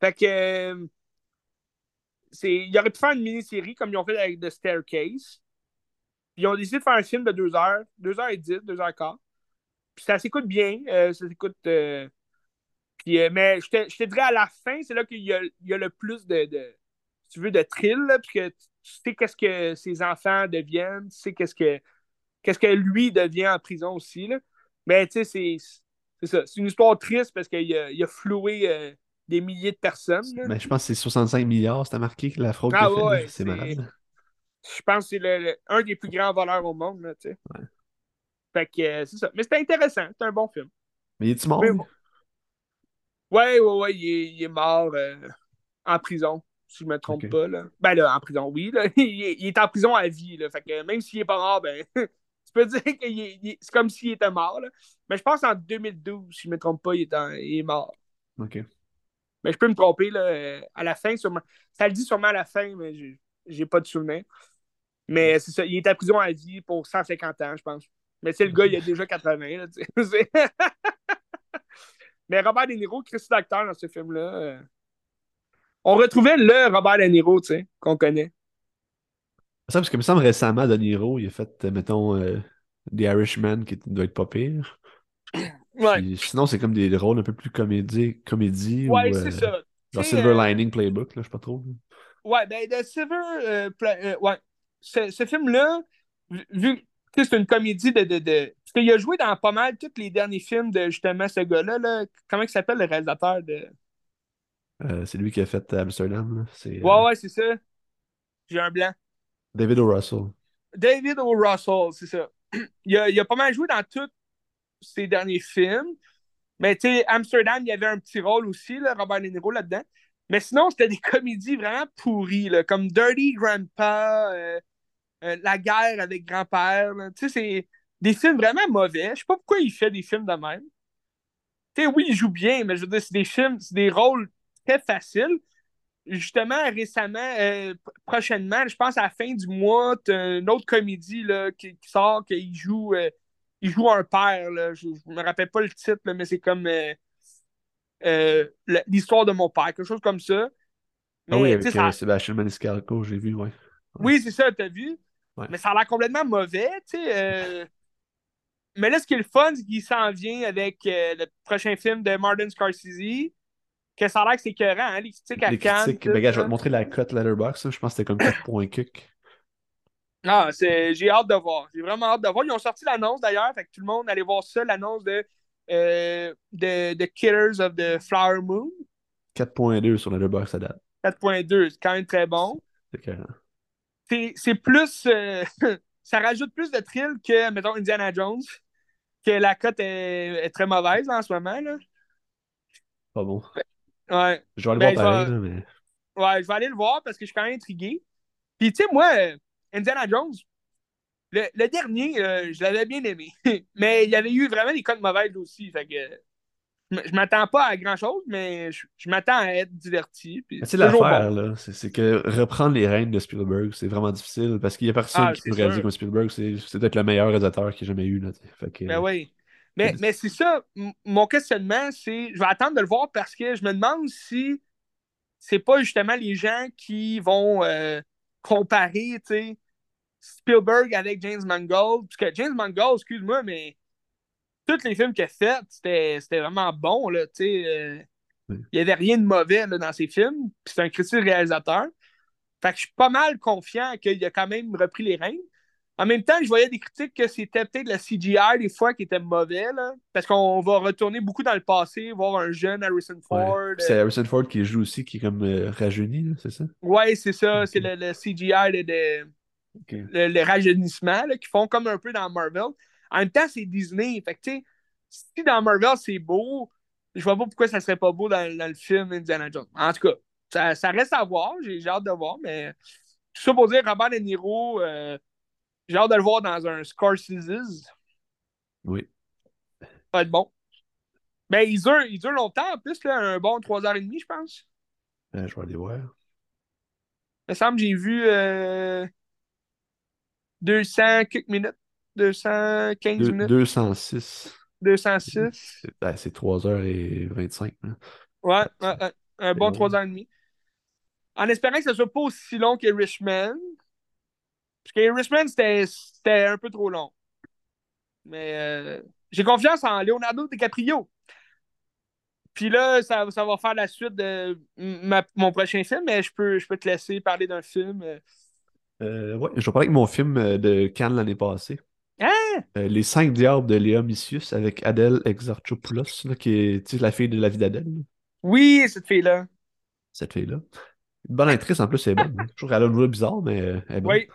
Fait que. Euh, il aurait pu faire une mini-série comme ils ont fait avec The Staircase. Ils ont décidé de faire un film de deux heures, deux heures et dix, deux heures et quart. Puis ça s'écoute bien, euh, ça s'écoute. Euh, puis, mais je te, dirais à la fin, c'est là qu'il y a, le plus de, tu veux, de thrill, parce que tu sais qu'est-ce que ses enfants deviennent, tu sais qu'est-ce que qu'est-ce que lui devient en prison aussi. Là. Mais tu sais, c'est ça. C'est une histoire triste parce qu'il a, il a floué euh, des milliers de personnes. Mais je pense que c'est 65 milliards, c'était marqué la fraude ah, ouais, C'est malade. Je pense que c'est un des plus grands voleurs au monde. Là, sais. Fait que euh, c'est ça. Mais c'était intéressant. C'est un bon film. Mais il est-tu mort? Ouais, ouais, ouais. Il est, mort euh, en prison si je me trompe pas. Là. Ben là, en prison, oui. Là. Il, est en prison à vie. Là. Fait que même s'il est pas mort, ben peux dire que c'est comme s'il était mort. Là. Mais je pense en 2012, si je ne me trompe pas, il est, mort. OK. Mais je peux me tromper là, à la fin, sûrement. Ça le dit sûrement à la fin, mais j'ai pas de souvenir. Mais c'est ça, il est en prison à vie pour 150 ans, je pense. Mais c'est le gars, il a déjà 80. Là, mais Robert De Niro, Christy d'acteur dans ce film-là. Euh, on retrouvait le Robert De Niro, tu sais, qu'on connaît. Ça, parce que me semble récemment, De Niro, il a fait, euh, mettons, euh, The Irishman, qui doit être pas pire. Ouais. sinon, c'est comme des rôles un peu plus comédie. comédie ouais, c'est euh, ça. Genre Silver Lining Playbook, là, je sais pas trop. Ouais, ben, The Silver. ouais. Ce, ce film-là, vu c'est une comédie de. de, de... Parce qu'il a joué dans pas mal tous les derniers films de justement ce gars-là. Là. Comment il s'appelle le réalisateur de? c'est lui qui a fait Amsterdam. Là. Ouais, ouais, c'est ça. J'ai un blanc. David O. Russell. David O. Russell, c'est ça. Il a, il a, pas mal joué dans tous ses derniers films. Mais tu sais, Amsterdam, il y avait un petit rôle aussi, là, Robert De Niro là-dedans. Mais sinon, c'était des comédies vraiment pourries, là, comme Dirty Grandpa, euh, euh, La guerre avec grand-père. Tu sais, c'est des films vraiment mauvais. Je sais pas pourquoi il fait des films de même. Tu sais, oui, il joue bien, mais je veux dire, c'est des films, c'est des rôles très faciles justement, récemment, euh, prochainement, je pense à la fin du mois, tu as une autre comédie là, qui, sort, qu'il joue, euh, il joue un père. Là. Je ne me rappelle pas le titre, mais c'est comme l'histoire de mon père, quelque chose comme ça. ah oui, avec ça... Sébastien Maniscalco, j'ai vu, ouais. Oui, c'est ça, tu as Mais ça a l'air complètement mauvais, tu sais. Mais là, ce qui est le fun, c'est qu'il s'en vient avec le prochain film de Martin Scorsese que ça a l'air que c'est écœurant, hein, les critiques à les Critiques, ben, je vais te montrer la cote Letterboxd. Je pense que c'était comme 4 points kick. Ah, j'ai hâte de voir. J'ai vraiment hâte de voir. Ils ont sorti l'annonce d'ailleurs. Fait que tout le monde allait voir ça, l'annonce de, euh, de, de, Killers of the Flower Moon. 4.2 sur Letterboxd à date. 4.2, c'est quand même très bon. C'est C'est plus. Euh, ça rajoute plus de thrill que, mettons, Indiana Jones. Que la cote est, est, très mauvaise en ce moment. Là. Pas bon. Ouais. Je vais aller le ben, voir pareil, mais. Ouais, je vais aller le voir parce que je suis quand même intrigué. Puis, tu sais, moi, Indiana Jones, le, dernier, euh, je l'avais bien aimé. mais il y avait eu vraiment des codes mauvaises aussi. Fait que je m'attends pas à grand chose, mais je, m'attends à être diverti. C'est l'affaire, là. C'est que reprendre les rênes de Spielberg, c'est vraiment difficile parce qu'il y a personne ah, qui peut réaliser comme Spielberg. C'est peut-être le meilleur réalisateur qu'il ait jamais eu. Là, fait que, ben oui. Mais, mais c'est ça, mon questionnement, c'est je vais attendre de le voir parce que je me demande si c'est pas justement les gens qui vont euh, comparer, Spielberg avec James Mangold. Parce que James Mangold, excuse-moi, mais tous les films qu'il a fait, c'était vraiment bon, là. Euh, il n'y avait rien de mauvais là, dans ses films. C'est un critique réalisateur. Fait que je suis pas mal confiant qu'il a quand même repris les rênes. En même temps, je voyais des critiques que c'était peut-être la CGI des fois qui était mauvais, là, parce qu'on va retourner beaucoup dans le passé, voir un jeune Harrison Ford. C'est euh, Harrison Ford qui joue aussi, qui est comme euh, rajeuni, c'est ça? Oui, c'est ça. C'est le, CGI de, le, rajeunissement qui font comme un peu dans Marvel. En même temps, c'est Disney. Fait que, si dans Marvel c'est beau, je vois pas pourquoi ça serait pas beau dans, le film Indiana Jones. En tout cas, ça, reste à voir. J'ai hâte de voir, mais tout ça pour dire Robert De Niro. Euh, j'ai hâte de le voir dans un Scorsese's. Oui. Ça va être bon. Il dure, il dure longtemps en plus, là, un bon 3h30, je pense. Euh, je vais aller voir. Il me semble que j'ai vu euh, 200 quelques minutes. 215 Deux- minutes? 206. 206. C'est ben, c'est 3h25. Ouais, ouais, ouais. un bon long. 3 ans et demi. En espérant que ce soit pas aussi long que Richmond. Parce que Richmond, c'était un peu trop long. Mais euh, j'ai confiance en Leonardo DiCaprio. Puis là, ça, ça va faire la suite de ma- mon prochain film, mais je peux, je peux te laisser parler d'un film. euh. Euh, ouais, je vais parler avec mon film euh, de Cannes l'année passée. Hein? Euh, Les cinq diables de Léa Missius avec Adèle Exarchopoulos, là, qui est la fille de la vie d'Adèle, Oui, cette fille-là. cette fille-là. Une bonne actrice en plus, elle est bonne. hein. Je trouve qu'elle a une voix bizarre, mais euh, elle est bonne. Oui.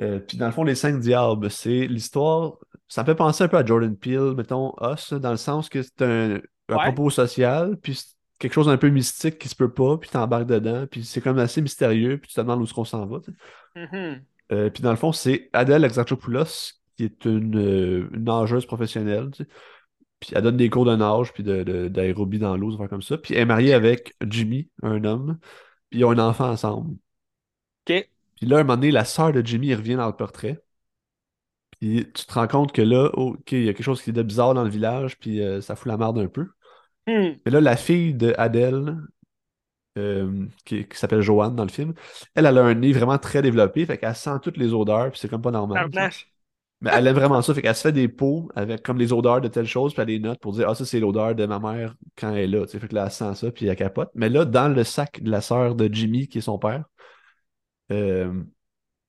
Euh, puis dans le fond, Les cinq diables, c'est l'histoire. Ça me fait penser un peu à Jordan Peele, mettons, Us, dans le sens que c'est un, un Ouais. propos social, puis c'est quelque chose d'un peu mystique qui se peut pas, puis t'embarques dedans, puis c'est comme assez mystérieux, puis tu te demandes où est-ce qu'on s'en va. Mhm. Euh, puis dans le fond, c'est Adèle Exarchopoulos, qui est une, euh, une nageuse professionnelle. tu sais. Puis elle donne des cours de nage, puis de, de- d'aérobie dans l'eau, affaires comme ça. Puis elle est mariée avec Jimmy, un homme, puis ils ont un enfant ensemble. OK. Puis là, un moment donné, la sœur de Jimmy elle revient dans le portrait. Puis tu te rends compte que là, oh, OK, il y a quelque chose qui est de bizarre dans le village, puis euh, ça fout la merde un peu. Hmm. Mais là, la fille de Adèle, euh, qui, qui s'appelle Joanne dans le film, elle, elle a un nez vraiment très développé, fait qu'elle sent toutes les odeurs, puis c'est comme pas normal. Mais elle aime vraiment ça, fait qu'elle se fait des pots avec comme les odeurs de telle chose, puis elle les note pour dire Ah, ça, c'est l'odeur de ma mère quand elle est là. tu sais. Fait que là, elle sent ça, puis elle capote. Mais là, dans le sac de la sœur de Jimmy, qui est son père, euh,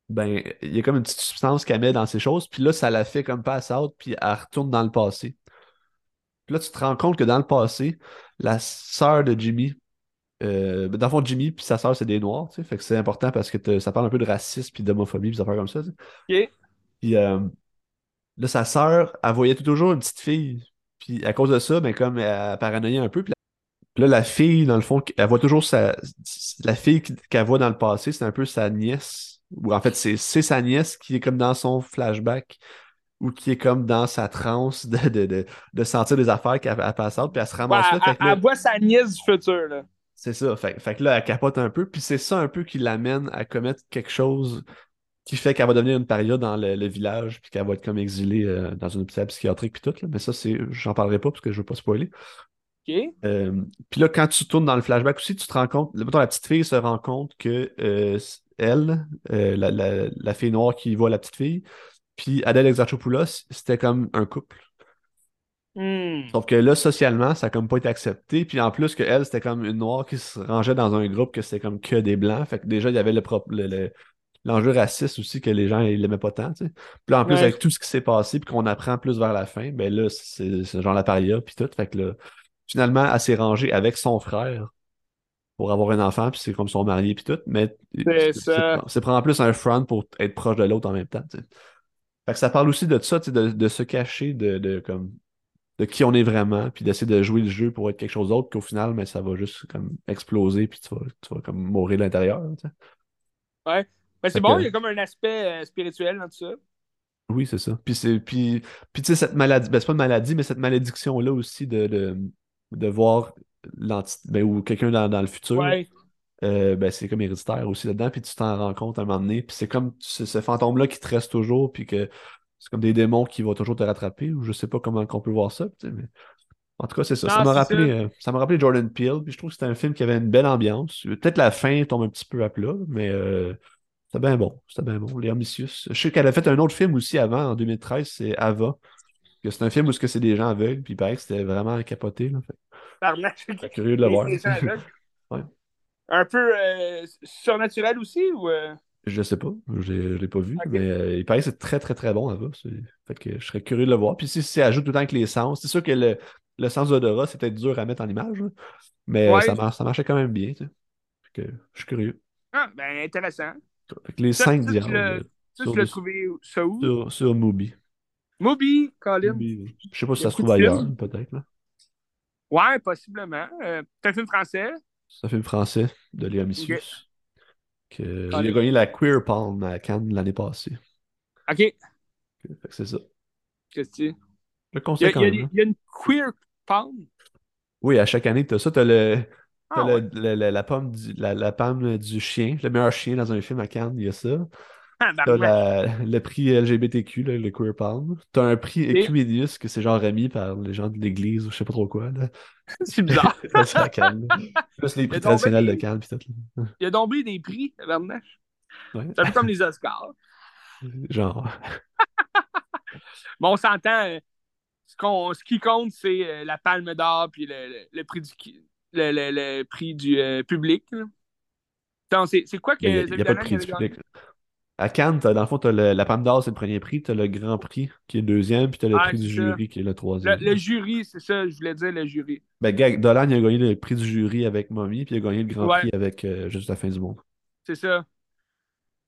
ben, il y a comme une petite substance qu'elle met dans ces choses, puis là, ça la fait comme pass out, puis elle retourne dans le passé. Puis là, tu te rends compte que dans le passé, la sœur de Jimmy, euh, ben, dans le fond, Jimmy puis sa sœur, c'est des noirs, tu sais. Fait que c'est important parce que ça parle un peu de racisme puis d'homophobie, puis des affaires comme ça. tu sais. Puis euh, là, sa sœur, elle voyait toujours une petite fille. Puis à cause de ça, ben, comme elle paranoïait un peu. Puis là, la fille, dans le fond, elle voit toujours sa. La fille qu'elle voit dans le passé, c'est un peu sa nièce. Ou en fait, c'est sa nièce qui est comme dans son flashback. Ou qui est comme dans sa transe de, de, de, de sentir des affaires qu'elle out, puis elle se Ouais, ramasse là. elle, là, elle voit sa nièce du futur, là. c'est ça. Fait, fait que là, elle capote un peu. Puis c'est ça un peu qui l'amène à commettre quelque chose qui fait qu'elle va devenir une paria dans le, le village, puis qu'elle va être comme exilée euh, dans un hôpital psychiatrique, puis tout. là. Mais ça, c'est, j'en parlerai pas parce que je veux pas spoiler. Euh, puis là, quand tu tournes dans le flashback aussi, tu te rends compte, mettons, la petite fille se rend compte que euh, elle, la, la- la fille noire qui voit la petite fille, puis Adèle Exarchopoulos, c'était comme un couple. Hmm. Sauf que là, socialement, ça a comme pas été accepté. Puis en plus que elle, c'était comme une noire qui se rangeait dans un groupe que c'était comme que des blancs. Fait que déjà, il y avait le propre- le- le- l'enjeu raciste aussi que les gens ils l'aimaient pas tant. tu sais. Puis là, en plus, Ouais. avec tout ce qui s'est passé, puis qu'on apprend plus vers la fin, ben là, c'est c'est genre la paria, puis tout. Fait que là, finalement, elle s'est rangée avec son frère pour avoir un enfant, puis c'est comme son marié, puis tout. Mais C'est ça. c'est prendre plus un front pour être proche de l'autre en même temps. tu sais. Fait que ça parle aussi de ça, tu sais, de, de se cacher de, de, comme, de qui on est vraiment, puis d'essayer de jouer le jeu pour être quelque chose d'autre, qu'au final, mais ça va juste comme exploser, puis tu vas, tu vas comme mourir de l'intérieur. tu sais. Ouais. Ben, c'est bon, que- il y a comme un aspect euh, spirituel dans tout ça. Oui, c'est ça. Puis, c'est, puis, puis tu sais, cette maladie, ben, c'est pas une maladie, mais cette malédiction-là aussi de, de, de voir l'entité, ben, ou quelqu'un dans, dans le futur, Ouais. euh, ben, c'est comme héréditaire aussi là-dedans, puis tu t'en rends compte à un moment donné, puis c'est comme ce, ce fantôme-là qui te reste toujours, puis que c'est comme des démons qui vont toujours te rattraper, ou je sais pas comment qu'on peut voir ça, mais en tout cas, c'est ça. Non, ça m'a rappelé, ça. euh, ça m'a rappelé Jordan Peele, puis je trouve que c'était un film qui avait une belle ambiance. Peut-être la fin tombe un petit peu à plat, mais euh, c'était bien bon. C'était bien bon. Les Ambitious. Je sais qu'elle a fait un autre film aussi avant, en 2013, c'est Ava. C'est un film où c'est des gens aveugles, puis il paraît que c'était vraiment capoté. Là. Fait suis curieux de le voir. les gens aveugles. Ouais. Un peu euh, surnaturel aussi ou. euh? Je sais pas, je je l'ai pas vu, mais euh, il paraît que c'est très très très bon Ava. Fait que je serais curieux de le voir. Puis si ça ajoute tout le temps avec les sens, c'est sûr que le, le sens d'odorat, c'est peut-être dur à mettre en image, là. mais Ouais. ça, mar- ça marchait quand même bien. tu sais. Fait que je suis curieux. Ah, ben intéressant. Que les Ça, cinq ça, diables euh, Ça, sur, tu l'as le- trouvé ça où? sur, sur Mubi. Mubi, Colin. Mubi. Je sais pas si y ça se trouve ailleurs, peut-être. là. Ouais, possiblement. Euh, c'est un film français? C'est un film français de Léa Missius. Que, il a les- gagné la Queer Palm à Cannes l'année passée. OK. Que c'est ça. Qu'est-ce que le Il y, a, conseille quand il y a même. des- hein. il y a une queer pound. Oui, à chaque année, tu as ça. Tu as le, Ah, le- le- le- la, pomme du, la, la palme du chien, le meilleur chien dans un film à Cannes, il y a ça. Ah, T'as la- le prix LGBTQ, là, le Queer Palm. T'as un prix Ecumenius que c'est genre remis par les gens de l'église ou je sais pas trop quoi. C'est bizarre. C'est à Cannes. Plus les prix traditionnels de Cannes. Pis tout, là. Il y a donc bien des prix, barnac. Ouais. C'est un peu comme les Oscars. Genre, Bon, on s'entend. euh, Ce, ce qui compte, c'est euh, la palme d'or puis le, le- le prix du, le, le- le prix du euh, public. c'est c'est quoi que il n'y a, pas de prix du public. À Cannes, dans le fond, t'as le- la Palme d'Or, c'est le premier prix. T'as le Grand Prix qui est le deuxième. Puis t'as le Ah, prix du ça. jury qui est le troisième. le jury, c'est ça, je voulais dire le jury. Ben, Dolan, il a gagné le prix du jury avec Mommy. Puis il a gagné le Grand Ouais. Prix avec euh, Juste la fin du monde. C'est ça.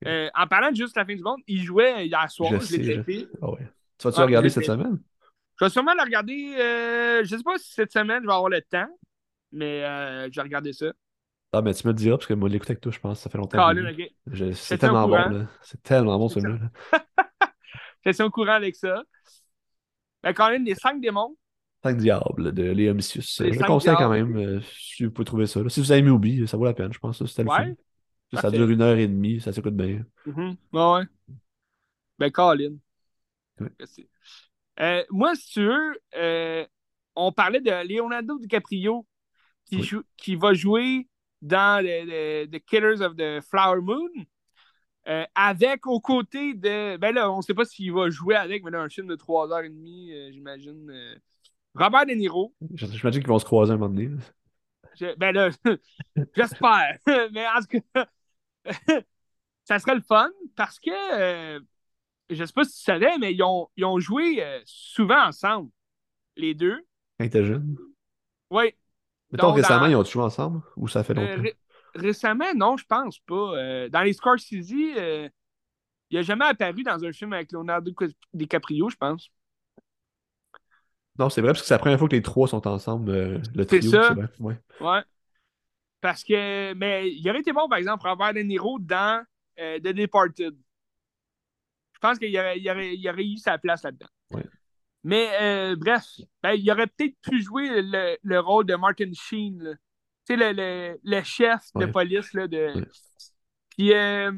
Euh, en parlant de juste la fin du monde, il jouait hier soir, Je l'ai je-. Ah ouais. Tu vas-tu Ah, regarder cette semaine? Je vais sûrement le regarder. euh, je sais pas si cette semaine je vais avoir le temps, mais euh, je vais regarder ça. Ah, ben tu me le diras, parce que moi, l'écoute avec toi, je pense, ça fait longtemps. Je- C'est tellement bon, là. C'est tellement bon, celui-là. là. Fais-toi au courant avec ça. Ben, Colin, les cinq démons. Cinq diables de Léa Missius. Les Je le conseille quand même, euh, si vous pouvez trouver ça. là. Si vous avez mis Obi, ça vaut la peine, je pense. ça, C'était le Ouais. fun. Ça dure une heure et demie, ça s'écoute bien. Mhm. Ouais, ouais. Ben, Colin. Ouais. Euh, moi, si tu veux, euh, on parlait de Leonardo DiCaprio qui, Oui. joue- qui va jouer dans The, The- Killers of the Flower Moon. euh, avec aux côtés de. Ben là, on ne sait pas s'il va jouer avec, mais là, un film de 3h30, euh, j'imagine. euh, Robert De Niro. Je- J'imagine qu'ils vont se croiser un moment donné. Je- ben là, j'espère. mais en tout cas, ça serait le fun parce que euh, je sais pas si tu savais, mais ils ont, ils ont joué souvent ensemble, les deux. Quand ils étaient jeunes. Oui. Mettons, Donc, récemment, dans- ils ont joué ensemble ou ça fait Euh, longtemps? ré- récemment, non, je pense pas. Euh, dans les Scorsese, euh, il n'a jamais apparu dans un film avec Leonardo DiCaprio, je pense. Non, c'est vrai, parce que c'est la première fois que les trois sont ensemble, euh, le C'est trio. ça. C'est vrai. Ouais. Ouais. Parce que, mais il aurait été bon, par exemple, Robert De Niro dans The Departed. Je pense qu'il aurait, il aurait, il aurait eu sa place là-dedans. Ouais. Mais euh, bref, ben, il aurait peut-être pu jouer le, le rôle de Martin Sheen. Tu sais, le, le, le chef de police. Là, de... Ouais. Puis, euh,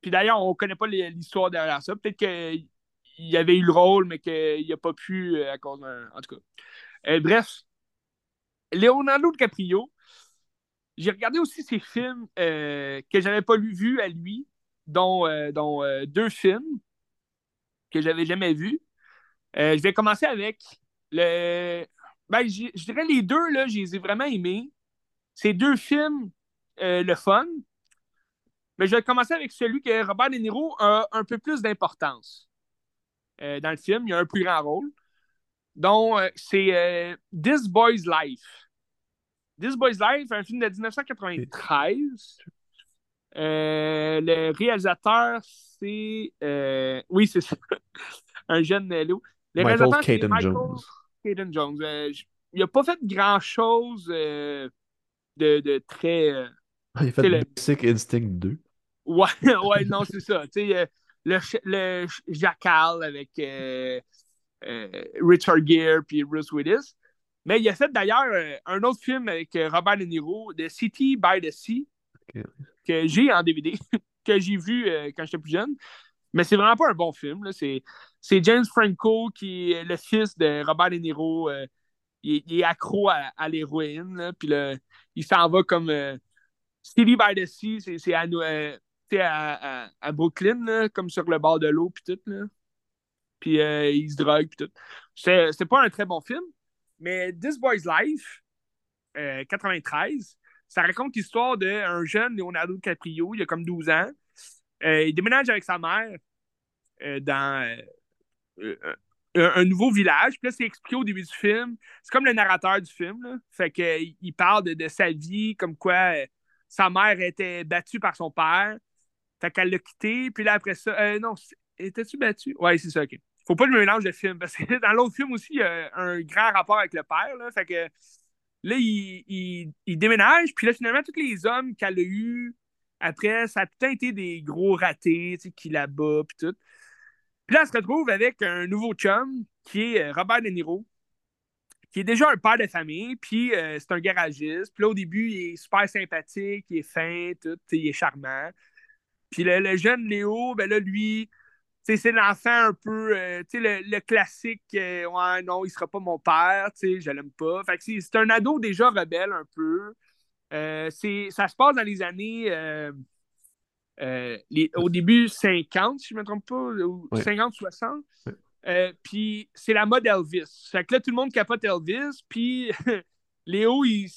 puis d'ailleurs, on ne connaît pas l'histoire derrière ça. Peut-être qu'il avait eu le rôle, mais qu'il n'a pas pu euh, à cause d'un. En tout cas. Euh, bref, Leonardo DiCaprio, j'ai regardé aussi ses films que j'avais pas lu, vus à lui, dont, dont deux films que j'avais jamais vus. Euh, je vais commencer avec le. Ben, je dirais les deux, là, je les ai vraiment aimés. Ces deux films, euh, le fun. Mais je vais commencer avec celui que Robert De Niro a un peu plus d'importance euh, dans le film. Il a un plus grand rôle. Donc, c'est This Boy's Life. This Boy's Life, un film de 1993. Euh, le réalisateur, c'est. oui, c'est ça. un jeune Léo. Michael Michael Jones. Euh, il n'a pas fait grand-chose euh, de, de très. euh, Il a fait le- Basic Instinct 2. Ouais, ouais, non, c'est ça. Tu sais, le, le Jackal avec Richard Gere puis Bruce Willis. Mais il a fait d'ailleurs un autre film avec Robert De Niro, The City by the Sea, que j'ai en DVD, que j'ai vu quand j'étais plus jeune. Mais c'est vraiment pas un bon film. C'est, James Franco qui est le fils de Robert De Niro. euh, il, est- accro à, l'héroïne. Puis il s'en va comme euh, City by the Sea, c'est, euh, à, à- à Brooklyn, là, comme sur le bord de l'eau, puis tout. Là. Puis euh, il se drogue, puis tout. C'est, c'est pas un très bon film, mais This Boy's Life, euh, 93, ça raconte l'histoire d'un jeune Leonardo DiCaprio, il a comme 12 ans. Euh, il déménage avec sa mère euh, dans euh, euh, un, nouveau village. Puis là, c'est expliqué au début du film. C'est comme le narrateur du film. Là. Fait qu'il il parle de, sa vie, comme quoi euh, sa mère était battue par son père. Fait qu'elle l'a quitté. Puis là, après ça, euh, non, étais-tu battue? Ouais, c'est ça, ok. Faut pas que je mélange de film. Parce que dans l'autre film aussi, il y a un grand rapport avec le père. Fait que là, il déménage. Puis là, finalement, tous les hommes qu'elle a eus après, ça a peut-être été des gros ratés, tu sais, qui la bat, puis tout. Puis là, elle se retrouve avec un nouveau chum qui est euh, Robert De Niro, qui est déjà un père de famille, puis euh, c'est un garagiste. Puis là, au début, il est super sympathique, il est fin, tout, il est charmant. Puis le, jeune Léo, ben là, lui, c'est l'enfant un peu, euh, tu sais, le, classique, euh, ouais, non, il sera pas mon père, tu sais, je l'aime pas. Fait que c'est un ado déjà rebelle un peu. ça se passe dans les années, au début 50, si je me trompe pas, ou 50-60. Euh, puis c'est la mode Elvis. Fait que là, tout le monde capote Elvis. Puis Léo, il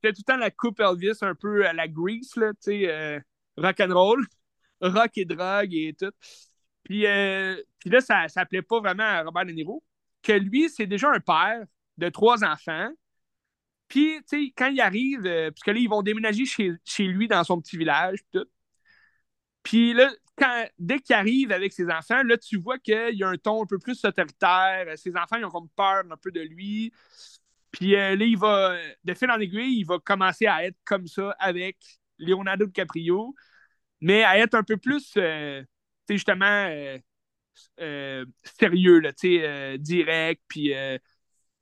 fait tout le temps la coupe Elvis un peu à la Grease, là, tu sais, euh, rock and roll, rock et drogue et tout. Puis, euh, puis là, ça ne plaît pas vraiment à Robert De Niro, que lui, c'est déjà un père de trois enfants. Puis, tu sais, quand il arrive, parce que là, ils vont déménager chez, chez lui dans son petit village, tout. Puis là, dès qu'il arrive avec ses enfants, là, tu vois qu'il y a un ton un peu plus autoritaire. Ses enfants, ils ont comme peur un peu de lui. Puis euh, là, il va, de fil en aiguille, il va commencer à être comme ça avec Leonardo DiCaprio, mais à être un peu plus, euh, tu sais, justement, euh, sérieux, tu sais, direct. Puis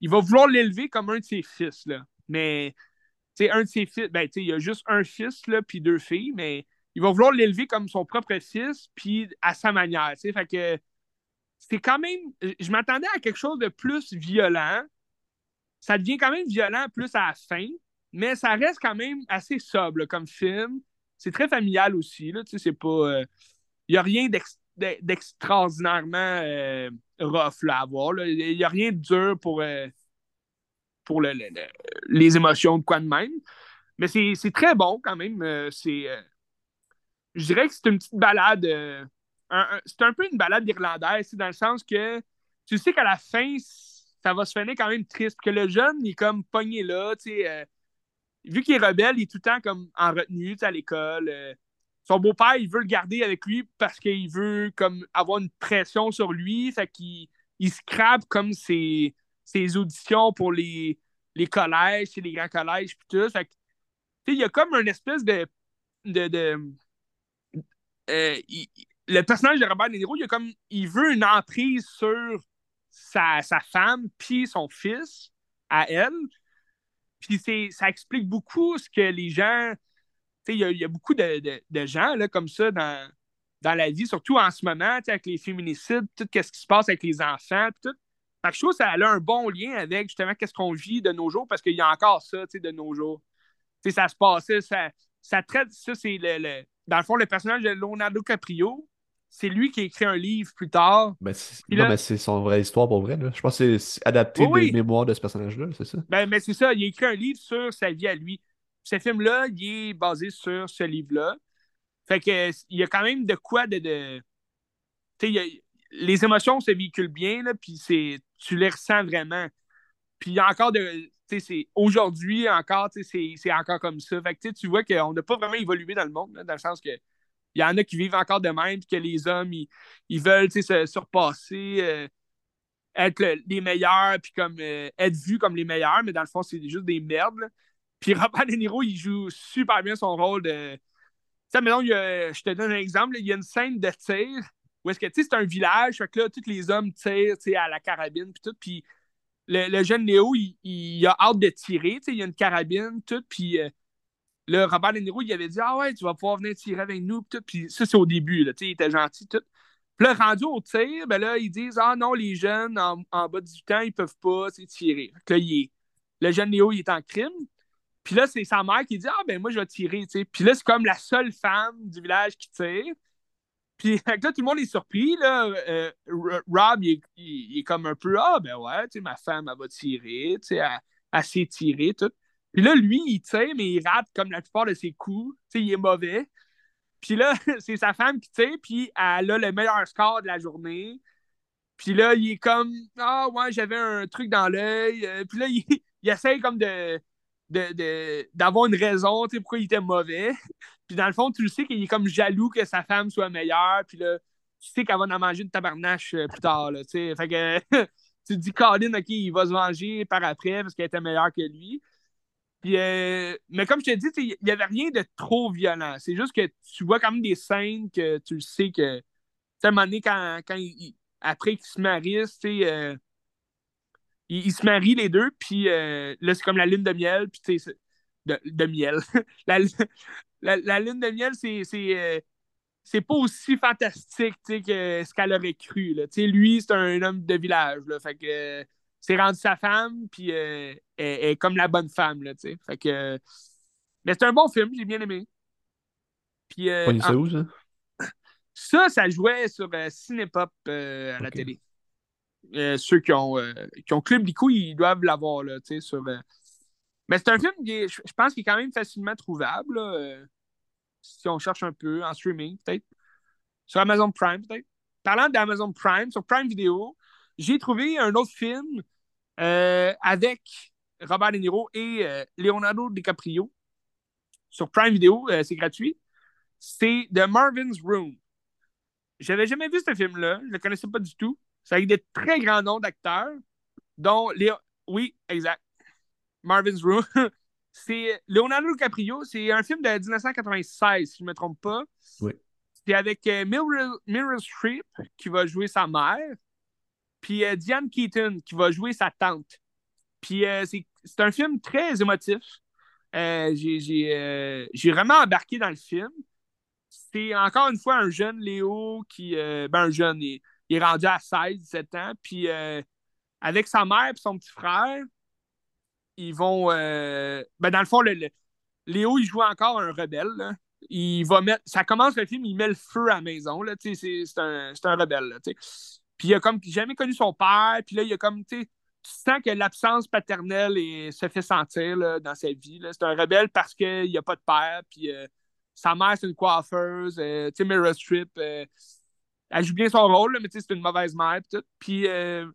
il va vouloir l'élever comme un de ses fils, là. Mais, tu sais, un de ses fils, ben, tu sais, il y a juste un fils, là, puis deux filles, mais il va vouloir l'élever comme son propre fils, puis à sa manière. Fait que c'est quand même. Je m'attendais à quelque chose de plus violent. Ça devient quand même violent plus à la fin, mais ça reste quand même assez sobre comme film. C'est très familial aussi. C'est pas. Euh, il n'y a rien d'extraordinairement euh, rough à voir. Il n'y a rien de dur pour, euh, pour les émotions de quoi de même. Mais c'est très bon quand même. c'est je dirais que c'est une petite balade. Euh, c'est un peu une balade irlandaise, dans le sens que tu sais qu'à la fin, ça va se finir quand même triste. Que le jeune, il est comme pogné là, tu sais. Euh, vu qu'il est rebelle, il est tout le temps comme en retenue à l'école. Euh. son beau-père, il veut le garder avec lui parce qu'il veut comme avoir une pression sur lui. Fait qu'il il scrape comme ses, auditions pour les, collèges, les grands collèges, puis tout. Fait il y a comme une espèce de, de euh, le personnage de Robert De Niro, il, comme, il veut une emprise sur sa, femme puis son fils à elle. Puis ça explique beaucoup ce que les gens. Il y, a beaucoup de, gens là, comme ça dans, dans la vie, surtout en ce moment, avec les féminicides, tout ce qui se passe avec les enfants, tout. Je trouve que ça a un bon lien avec justement qu'est-ce qu'on vit de nos jours, parce qu'il y a encore ça de nos jours. ça se passait, ça, ça traite, ça, c'est le, dans le fond, le personnage de Leonardo Caprio, c'est lui qui a écrit un livre plus tard. Ben, non, mais c'est son vraie histoire pour vrai. Là. Je pense que c'est adapté des mémoires de ce personnage-là, c'est ça? Ben, mais c'est ça, il a écrit un livre sur sa vie à lui. Ce film-là, il est basé sur ce livre-là. Fait que il y a quand même de quoi de. de... Tu sais, les émotions se véhiculent bien, là, puis tu les ressens vraiment. Puis il y a encore de aujourd'hui encore, c'est encore comme ça. Fait tu vois qu'on n'a pas vraiment évolué dans le monde, dans le sens que il y en a qui vivent encore de même, puis que les hommes, ils, veulent se surpasser, euh, être les meilleurs, puis comme euh, être vus comme les meilleurs, mais dans le fond, c'est juste des merdes. Puis Robert De Niro, il joue super bien son rôle de. Tu maintenant, je te donne un exemple, il y a une scène de tir où est-ce que, tu sais, c'est un village, fait là, tous les hommes tirent, à la carabine, puis tout, puis le, jeune Léo, il, a hâte de tirer, il a une carabine, tout, puis euh, le Robert De il avait dit Ah ouais, tu vas pouvoir venir tirer avec nous, tout, puis ça, c'est au début, là, il était gentil, tout. Puis là, rendu au tir, ben là, ils disent Ah non, les jeunes en, bas de 18 ans, ils peuvent pas tirer. le jeune Léo, il est en crime. Puis là, c'est sa mère qui dit Ah ben moi, je vais tirer, tu sais. Puis là, c'est comme la seule femme du village qui tire. Puis là, tout le monde est surpris. Là. Euh, Rob, il est, comme un peu Ah, ben ouais, tu sais, ma femme, elle va tirer, tu sais, elle, s'est tirée, tout. Puis là, lui, il tire, mais il rate comme la plupart de ses coups. Tu sais, il est mauvais. Puis là, c'est sa femme qui tire, puis elle a le meilleur score de la journée. Puis là, il est comme Ah, ouais, j'avais un truc dans l'œil. Euh, puis là, il, il essaie comme de d'avoir une raison pourquoi il était mauvais. Puis dans le fond, tu le sais qu'il est comme jaloux que sa femme soit meilleure. Puis là, tu sais qu'elle va en manger une tabarnache euh, plus tard. Là, fait que tu te dis, Colin, OK, il va se venger par après parce qu'elle était meilleure que lui. Puis, euh, mais comme je te dis, il n'y avait rien de trop violent. C'est juste que tu vois quand même des scènes que tu le sais que. Tu sais, à un moment donné, quand, quand il, après qu'il se marie, tu sais. Euh, ils, se marient les deux, puis là, c'est comme la lune de miel, puis tu sais, de, de, miel. la, la, lune de miel, c'est c'est pas aussi fantastique que ce qu'elle aurait cru. Là. Lui, c'est un homme de village. Là, fait que c'est rendu sa femme, puis elle, est comme la bonne femme. Là, fait que, mais c'est un bon film, j'ai bien aimé. Puis, ça où, ça? Ça, ça jouait sur euh, Cinépop euh, à la télé. Euh, ceux qui ont, qui ont Club ils doivent l'avoir, là, tu sais, sur... Mais c'est un film qui je pense, qui est quand même facilement trouvable, si on cherche un peu, en streaming, peut-être. Sur Amazon Prime, peut-être. Parlant d'Amazon Prime, sur Prime Video, j'ai trouvé un autre film avec Robert De Niro et Leonardo DiCaprio. Sur Prime Video, c'est gratuit. C'est The Marvin's Room. J'avais jamais vu ce film-là. Je ne le connaissais pas du tout. C'est avec des très grands noms d'acteurs, dont Léo. Oui, exact. Marvin's Room. c'est Leonardo DiCaprio. C'est un film de 1996, si je ne me trompe pas. Oui. C'est avec euh, Meryl, Streep qui va jouer sa mère, puis euh, Diane Keaton qui va jouer sa tante. Puis euh, c'est un film très émotif. J'ai vraiment embarqué dans le film c'est encore une fois un jeune Léo qui. Ben, un jeune, il, est rendu à 16, 17 ans. Puis euh, avec sa mère et son petit frère, ils vont. Euh, ben, dans le fond, Léo, il joue encore un rebelle. Il va mettre. Ça commence le film, il met le feu à la maison. C'est un, un, rebelle. puis il a comme jamais connu son père. Puis là, il a comme. Tu sens que l'absence paternelle se fait sentir dans sa vie. C'est un rebelle parce qu'il n'y a pas de père. Puis sa mère, c'est une coiffeuse. Euh, tu sais, euh, elle joue bien son rôle, mais c'est une mauvaise mère. Tout. Puis euh,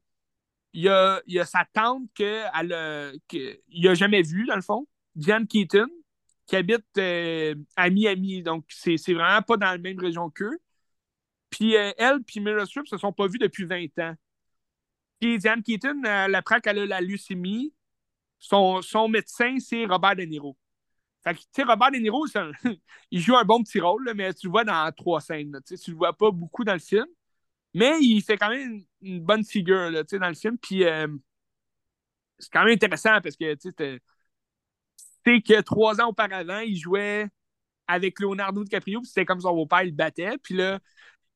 il y, a, sa tante qu'il n'a jamais vue, dans le fond, Diane Keaton, qui habite à Miami. Donc, c'est vraiment pas dans la même région qu'eux. Puis elle puis Meryl Streep se sont pas vus depuis 20 ans. Puis Diane Keaton, elle apprend qu'elle a la leucémie. Son, son médecin, c'est Robert De Niro. Fait que, tu sais, Robert De Niro, il joue un bon petit rôle, mais tu le vois dans trois scènes. tu tu le vois pas beaucoup dans le film. Mais il fait quand même une, bonne figure là, dans le film. Puis euh, c'est quand même intéressant parce que tu sais que trois ans auparavant, il jouait avec Leonardo DiCaprio, puis c'était comme son beau-père, il le battait. Puis là,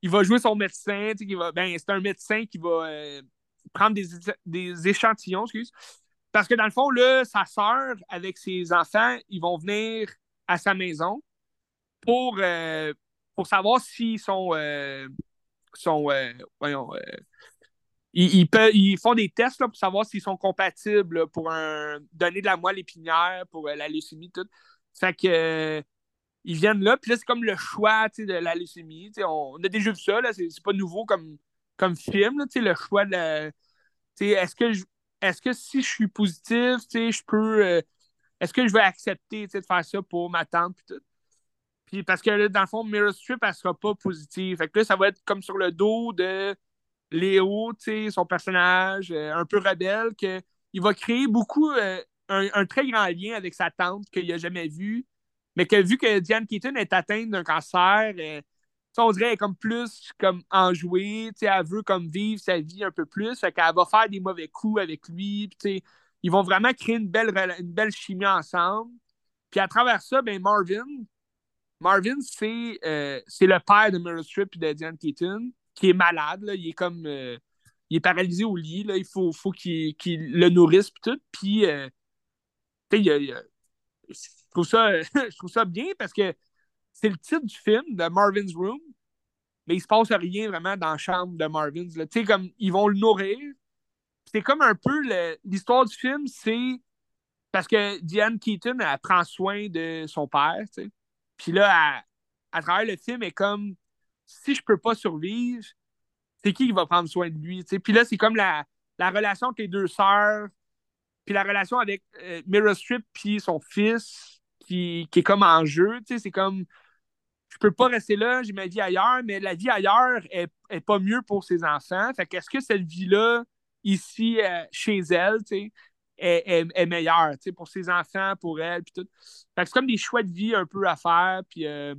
il va jouer son médecin, va, ben, c'est un médecin qui va euh, prendre des, des échantillons, excuse, parce que dans le fond, là, sa sœur, avec ses enfants, ils vont venir à sa maison pour, euh, pour savoir s'ils sont. Euh, sont euh, voyons. Ils, ils, font des tests là, pour savoir s'ils sont compatibles pour donner de la moelle épinière, pour la leucémie, tout. Fait que ils viennent là, puis là, c'est comme le choix de la leucémie. On, on, a déjà vu ça, c'est pas nouveau comme, comme film, là, le choix de Est-ce que je, est-ce que si je suis positif, je peux. Euh, est-ce que je vais accepter de faire ça pour ma tante? Puis, tout? puis parce que là, dans le fond, Mirror Strip, elle sera pas positive. Fait que là, ça va être comme sur le dos de Léo, son personnage, euh, un peu rebelle, que il va créer beaucoup, euh, un, très grand lien avec sa tante qu'il n'a jamais vu. Mais que vu que Diane Keaton est atteinte d'un cancer, on dirait qu'elle comme plus comme enjouée, elle veut comme vivre sa vie un peu plus, fait qu'elle va faire des mauvais coups avec lui, ils vont vraiment créer une belle, une belle chimie ensemble. Puis à travers ça, ben Marvin, Marvin, c'est euh, le père de Meryl Streep et de Diane Keaton, qui est malade, il est comme euh, il est paralysé au lit, là, il faut, faut qu'il le nourrisse puis tout. Puis euh, je trouve ça je trouve ça bien parce que c'est le titre du film, de Marvin's Room, mais il se passe rien vraiment dans la chambre de Marvin's. Tu sais, comme ils vont le nourrir. C'est comme un peu l'histoire du film, c'est parce que Diane Keaton, elle prend soin de son père, tu sais. Puis là, à travers le film, elle est comme si je peux pas survivre, c'est qui qui va prendre soin de lui, tu sais. Puis là, c'est comme la, la relation avec les deux sœurs, puis la relation avec euh, Meryl puis son fils qui, qui, est comme en jeu, tu sais. C'est comme je peux pas rester là, j'ai ma vie ailleurs, mais la vie ailleurs est, pas mieux pour ses enfants. Fait qu'est-ce que cette vie-là, ici, euh, chez elle, est, est, est, meilleure, pour ses enfants, pour elle, puis tout? Fait que c'est comme des choix de vie un peu à faire, puis euh,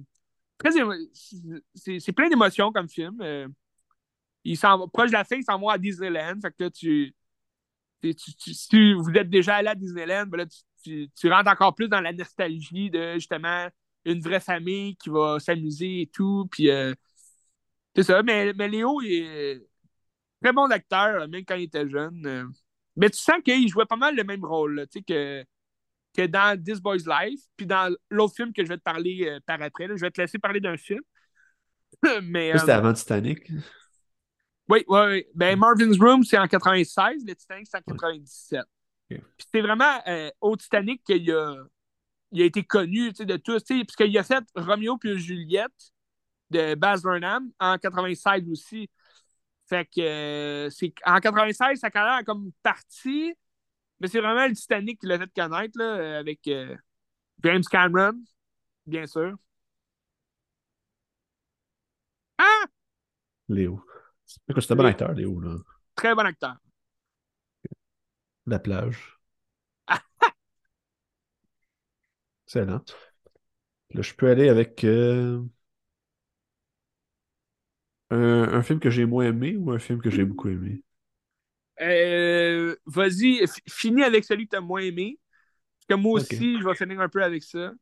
c'est plein d'émotions comme film. Euh, il proche de la fin, il s'en va à Disneyland, fait que là, tu si vous êtes déjà allé à Disneyland, ben là, tu, tu, rentres encore plus dans la nostalgie de justement une vraie famille qui va s'amuser et tout. Puis euh, c'est ça. Mais, mais Léo il est très bon acteur, même quand il était jeune. Mais tu sens qu'il jouait pas mal le même rôle sais que, que dans This Boy's Life, puis dans l'autre film que je vais te parler euh, par après. Je vais te laisser parler d'un film. mais, c'était euh, avant Titanic. Oui, oui, oui. Ben, Marvin's Room, c'est en 96, le Titanic, c'est en 97. Puis c'est vraiment euh, au Titanic qu'il a, il a été connu de tous, puisqu'il a fait Romeo plus Juliette de Baz Luhrmann en 96 aussi. Fait que euh, c'est en 96, sa carrière a comme parti, mais c'est vraiment le Titanic qui l'a fait connaître là, avec euh, James Cameron, bien sûr. Ah! Léo. C'est un bon acteur, Léo. Là. Très bon acteur. La plage. Excellent. Là, je peux aller avec euh, un, film que j'ai moins aimé ou un film que j'ai beaucoup aimé? Euh, vas-y, finis avec celui que tu as moins aimé. Parce que moi aussi, je vais finir un peu avec ça.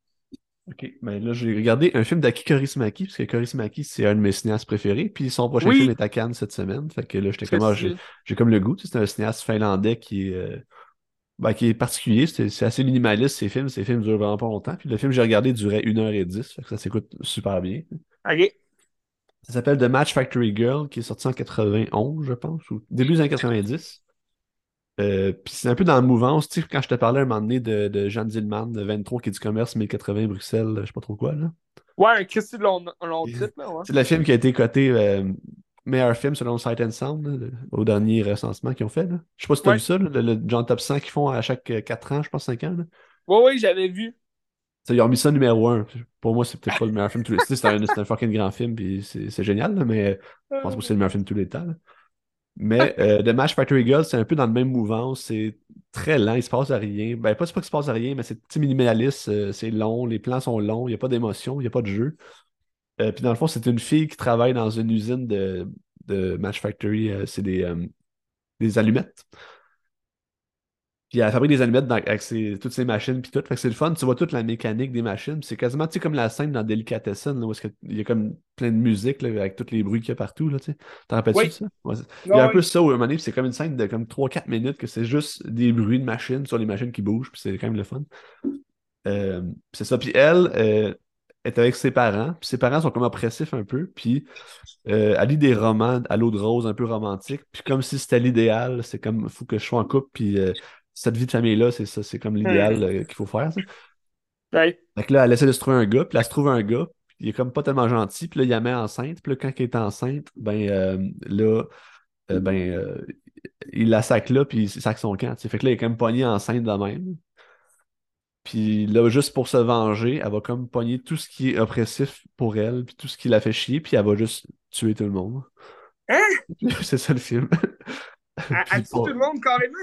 Ok, ben là, j'ai regardé un film d'Aki Korismaki, parce que Korismaki, c'est un de mes cinéastes préférés, puis son prochain film est à Cannes cette semaine. Fait que là, j'étais comme, ah, j'ai comme le goût. C'est un cinéaste finlandais qui est, euh, ben, qui est particulier. C'est assez minimaliste, ses films. Ses films durent vraiment pas longtemps. Puis le film que j'ai regardé durait 1h10, fait que ça s'écoute super bien. Ok. Ça s'appelle The Match Factory Girl, qui est sorti en 91, je pense, ou début des années 90. Euh, puis c'est un peu dans la mouvance, tu sais, quand je te parlais un moment donné de, de Jean Dillman, de 23 qui est du commerce 1080 Bruxelles, je sais pas trop quoi, là. Ouais, un Christy de long, long titre, là, ouais. C'est le film qui a été coté euh, meilleur film selon Sight and Sound, au dernier recensement qu'ils ont fait, là. Je sais pas si tu as vu ça, le, le John Top 100 qu'ils font à chaque 4 ans, je pense 5 ans, là. Ouais, ouais, j'avais vu ils ont mis ça numéro un. Pour moi, c'est peut-être pas le meilleur film de tous les temps. C'est un, un, fucking grand film, puis c'est génial, mais je pense que c'est le meilleur film de tous les temps. Mais euh, The Match Factory Girl, c'est un peu dans le même mouvement. C'est très lent, il se passe à rien. Ben, pas, pas qu'il se passe à rien, mais c'est petit minimaliste, euh, c'est long, les plans sont longs, il n'y a pas d'émotion, il n'y a pas de jeu. Euh, puis dans le fond, c'est une fille qui travaille dans une usine de, de Match Factory. c'est des, des allumettes. Puis elle fabrique des allumettes avec toutes ces machines puis tout. Fait que c'est le fun. Tu vois toute la mécanique des machines. C'est quasiment comme la scène dans Delicatessen, là, où il y a comme plein de musique là, avec tous les bruits qu'il y a partout. Là, T'en rappelles-tu ça? il y a un peu ça où un moment c'est comme une scène de comme 3-4 minutes que c'est juste des bruits de machines sur les machines qui bougent. Puis c'est quand même le fun. Euh, c'est ça. Puis elle euh, est avec ses parents. Puis ses parents sont comme oppressifs un peu. Puis euh, elle lit des romans à l'eau de rose un peu romantique. Puis comme si c'était l'idéal, c'est comme, il faut que je sois en couple. Puis cette vie de famille-là, c'est ça, c'est comme l'idéal euh, qu'il faut faire. Ça. Ouais. Fait là, elle essaie de se trouver un gars, puis elle se trouve un gars, puis il est comme pas tellement gentil, puis là, il la met enceinte, puis là, quand elle est enceinte, ben euh, là, euh, ben, il la sac là, puis il sac son camp. Fait que là, il est comme pogné enceinte de même. Puis là, juste pour se venger, elle va comme pogner tout ce qui est oppressif pour elle, puis tout ce qui la fait chier, puis elle va juste tuer tout le monde. Hein? c'est ça le film. Elle, tue tout le monde carrément?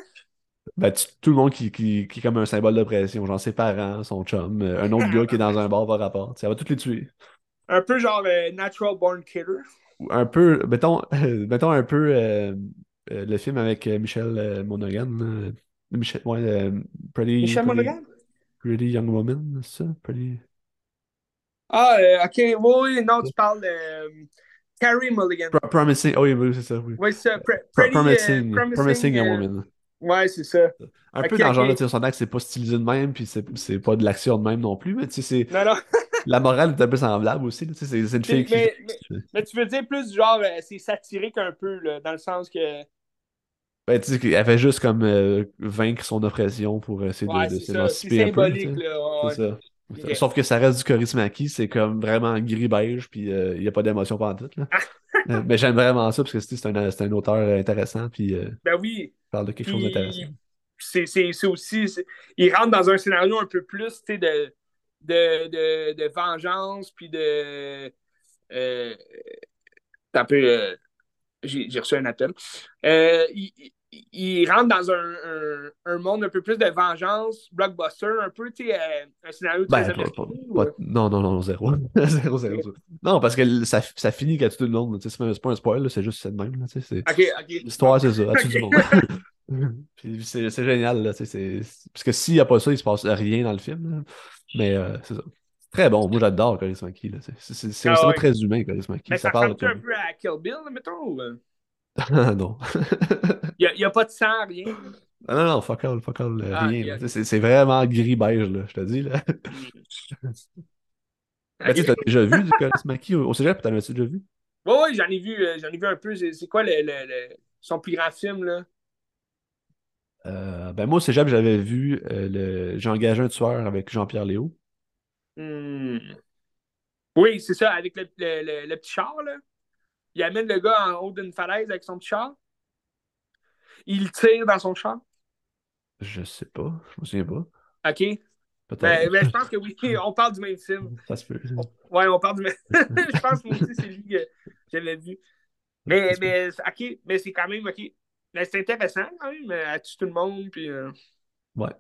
Ben, tout le monde qui, qui, qui, est comme un symbole d'oppression, genre ses parents, son chum, euh, un autre gars qui est dans un bar par rapport. Ça va tous les tuer. Un peu genre euh, Natural Born Killer. Un peu, mettons, mettons un peu euh, le film avec Michel Monaghan. Michel, ouais, Pretty, Michel Monaghan? Pretty Young Woman, ça? Pretty. Ah, ok, oui, non, tu parles de. Carrie Mulligan. promising, oh oui, c'est ça, oui. Oui, c'est Pretty, promising, promising, Young Woman. Ouais, c'est ça. Un peu dans le genre de tir que c'est pas stylisé de même, puis c'est pas de l'action de même non plus, mais tu sais, c'est. Non, non. la morale est un peu semblable aussi, tu sais, c'est une fille mais, qui. Mais, tu veux dire plus genre, euh, c'est satirique un peu, là, dans le sens que. Ben, tu sais, qu'elle fait juste comme euh, vaincre son oppression pour essayer de, de s'émanciper un peu. C'est symbolique, là. C'est ça. Sauf que ça reste du charisme acquis, c'est comme vraiment gris-beige, puis il euh, n'y a pas d'émotion pendant tout. Là. mais j'aime vraiment ça parce que c'est un, un, auteur intéressant, puis ben oui parle de quelque chose d'intéressant. C'est aussi. Il rentre dans un scénario un peu plus de, de, de, de, vengeance, puis de. Euh, un peu. Euh, J'ai reçu un appel. Euh, il, il rentre dans un, un, monde un peu plus de vengeance, blockbuster, un peu, tu sais, euh, un scénario ben, Non, non, non, zéro. zéro, zéro, Non, parce que ça, ça finit qu'à tout le monde, c'est pas un spoil, c'est juste cette même. Là, ok, ok. L'histoire, c'est ça, à tout le monde. C'est génial, là, Parce que s'il n'y a pas ça, il se passe rien dans le film. là. Mais euh, c'est ça. Très bon. Moi, j'adore Charisma Monkey. là. C'est Ah vraiment très humain, Charisma Monkey. Mais Ça ça parle un peu à Kill Bill, mettons? euh, non. Il n'y a, pas de sang, rien. Ah non, non, fuck all, fuck all, euh, Ah, rien. C'est vraiment gris-beige, là, je te dis. Là. Ben, tu t'as déjà vu du Charisma Monkey au, au cégep, t'en as-tu déjà vu? Ouais, ouais, j'en ai vu, euh, j'en ai vu un peu. C'est c'est quoi le, le- le- son plus grand film, là? Euh, ben moi, au cégep, j'avais vu euh, le... J'ai engagé un tueur avec Jean-Pierre Léo. Hmm. Oui, c'est ça, avec le, le- le- le petit char, là. Il amène le gars en haut d'une falaise avec son petit char. Il tire dans son char. Je sais pas, je me souviens pas. OK. Ben, Peut-être. ben, je pense que oui, on parle du même film. Ça se peut. Ouais, on parle du même. je pense que moi aussi, c'est lui que j'avais vu. Mais, mais, OK, mais c'est quand même, OK. Mais c'est intéressant quand même, à tuer tout le monde. Puis, euh, Ouais.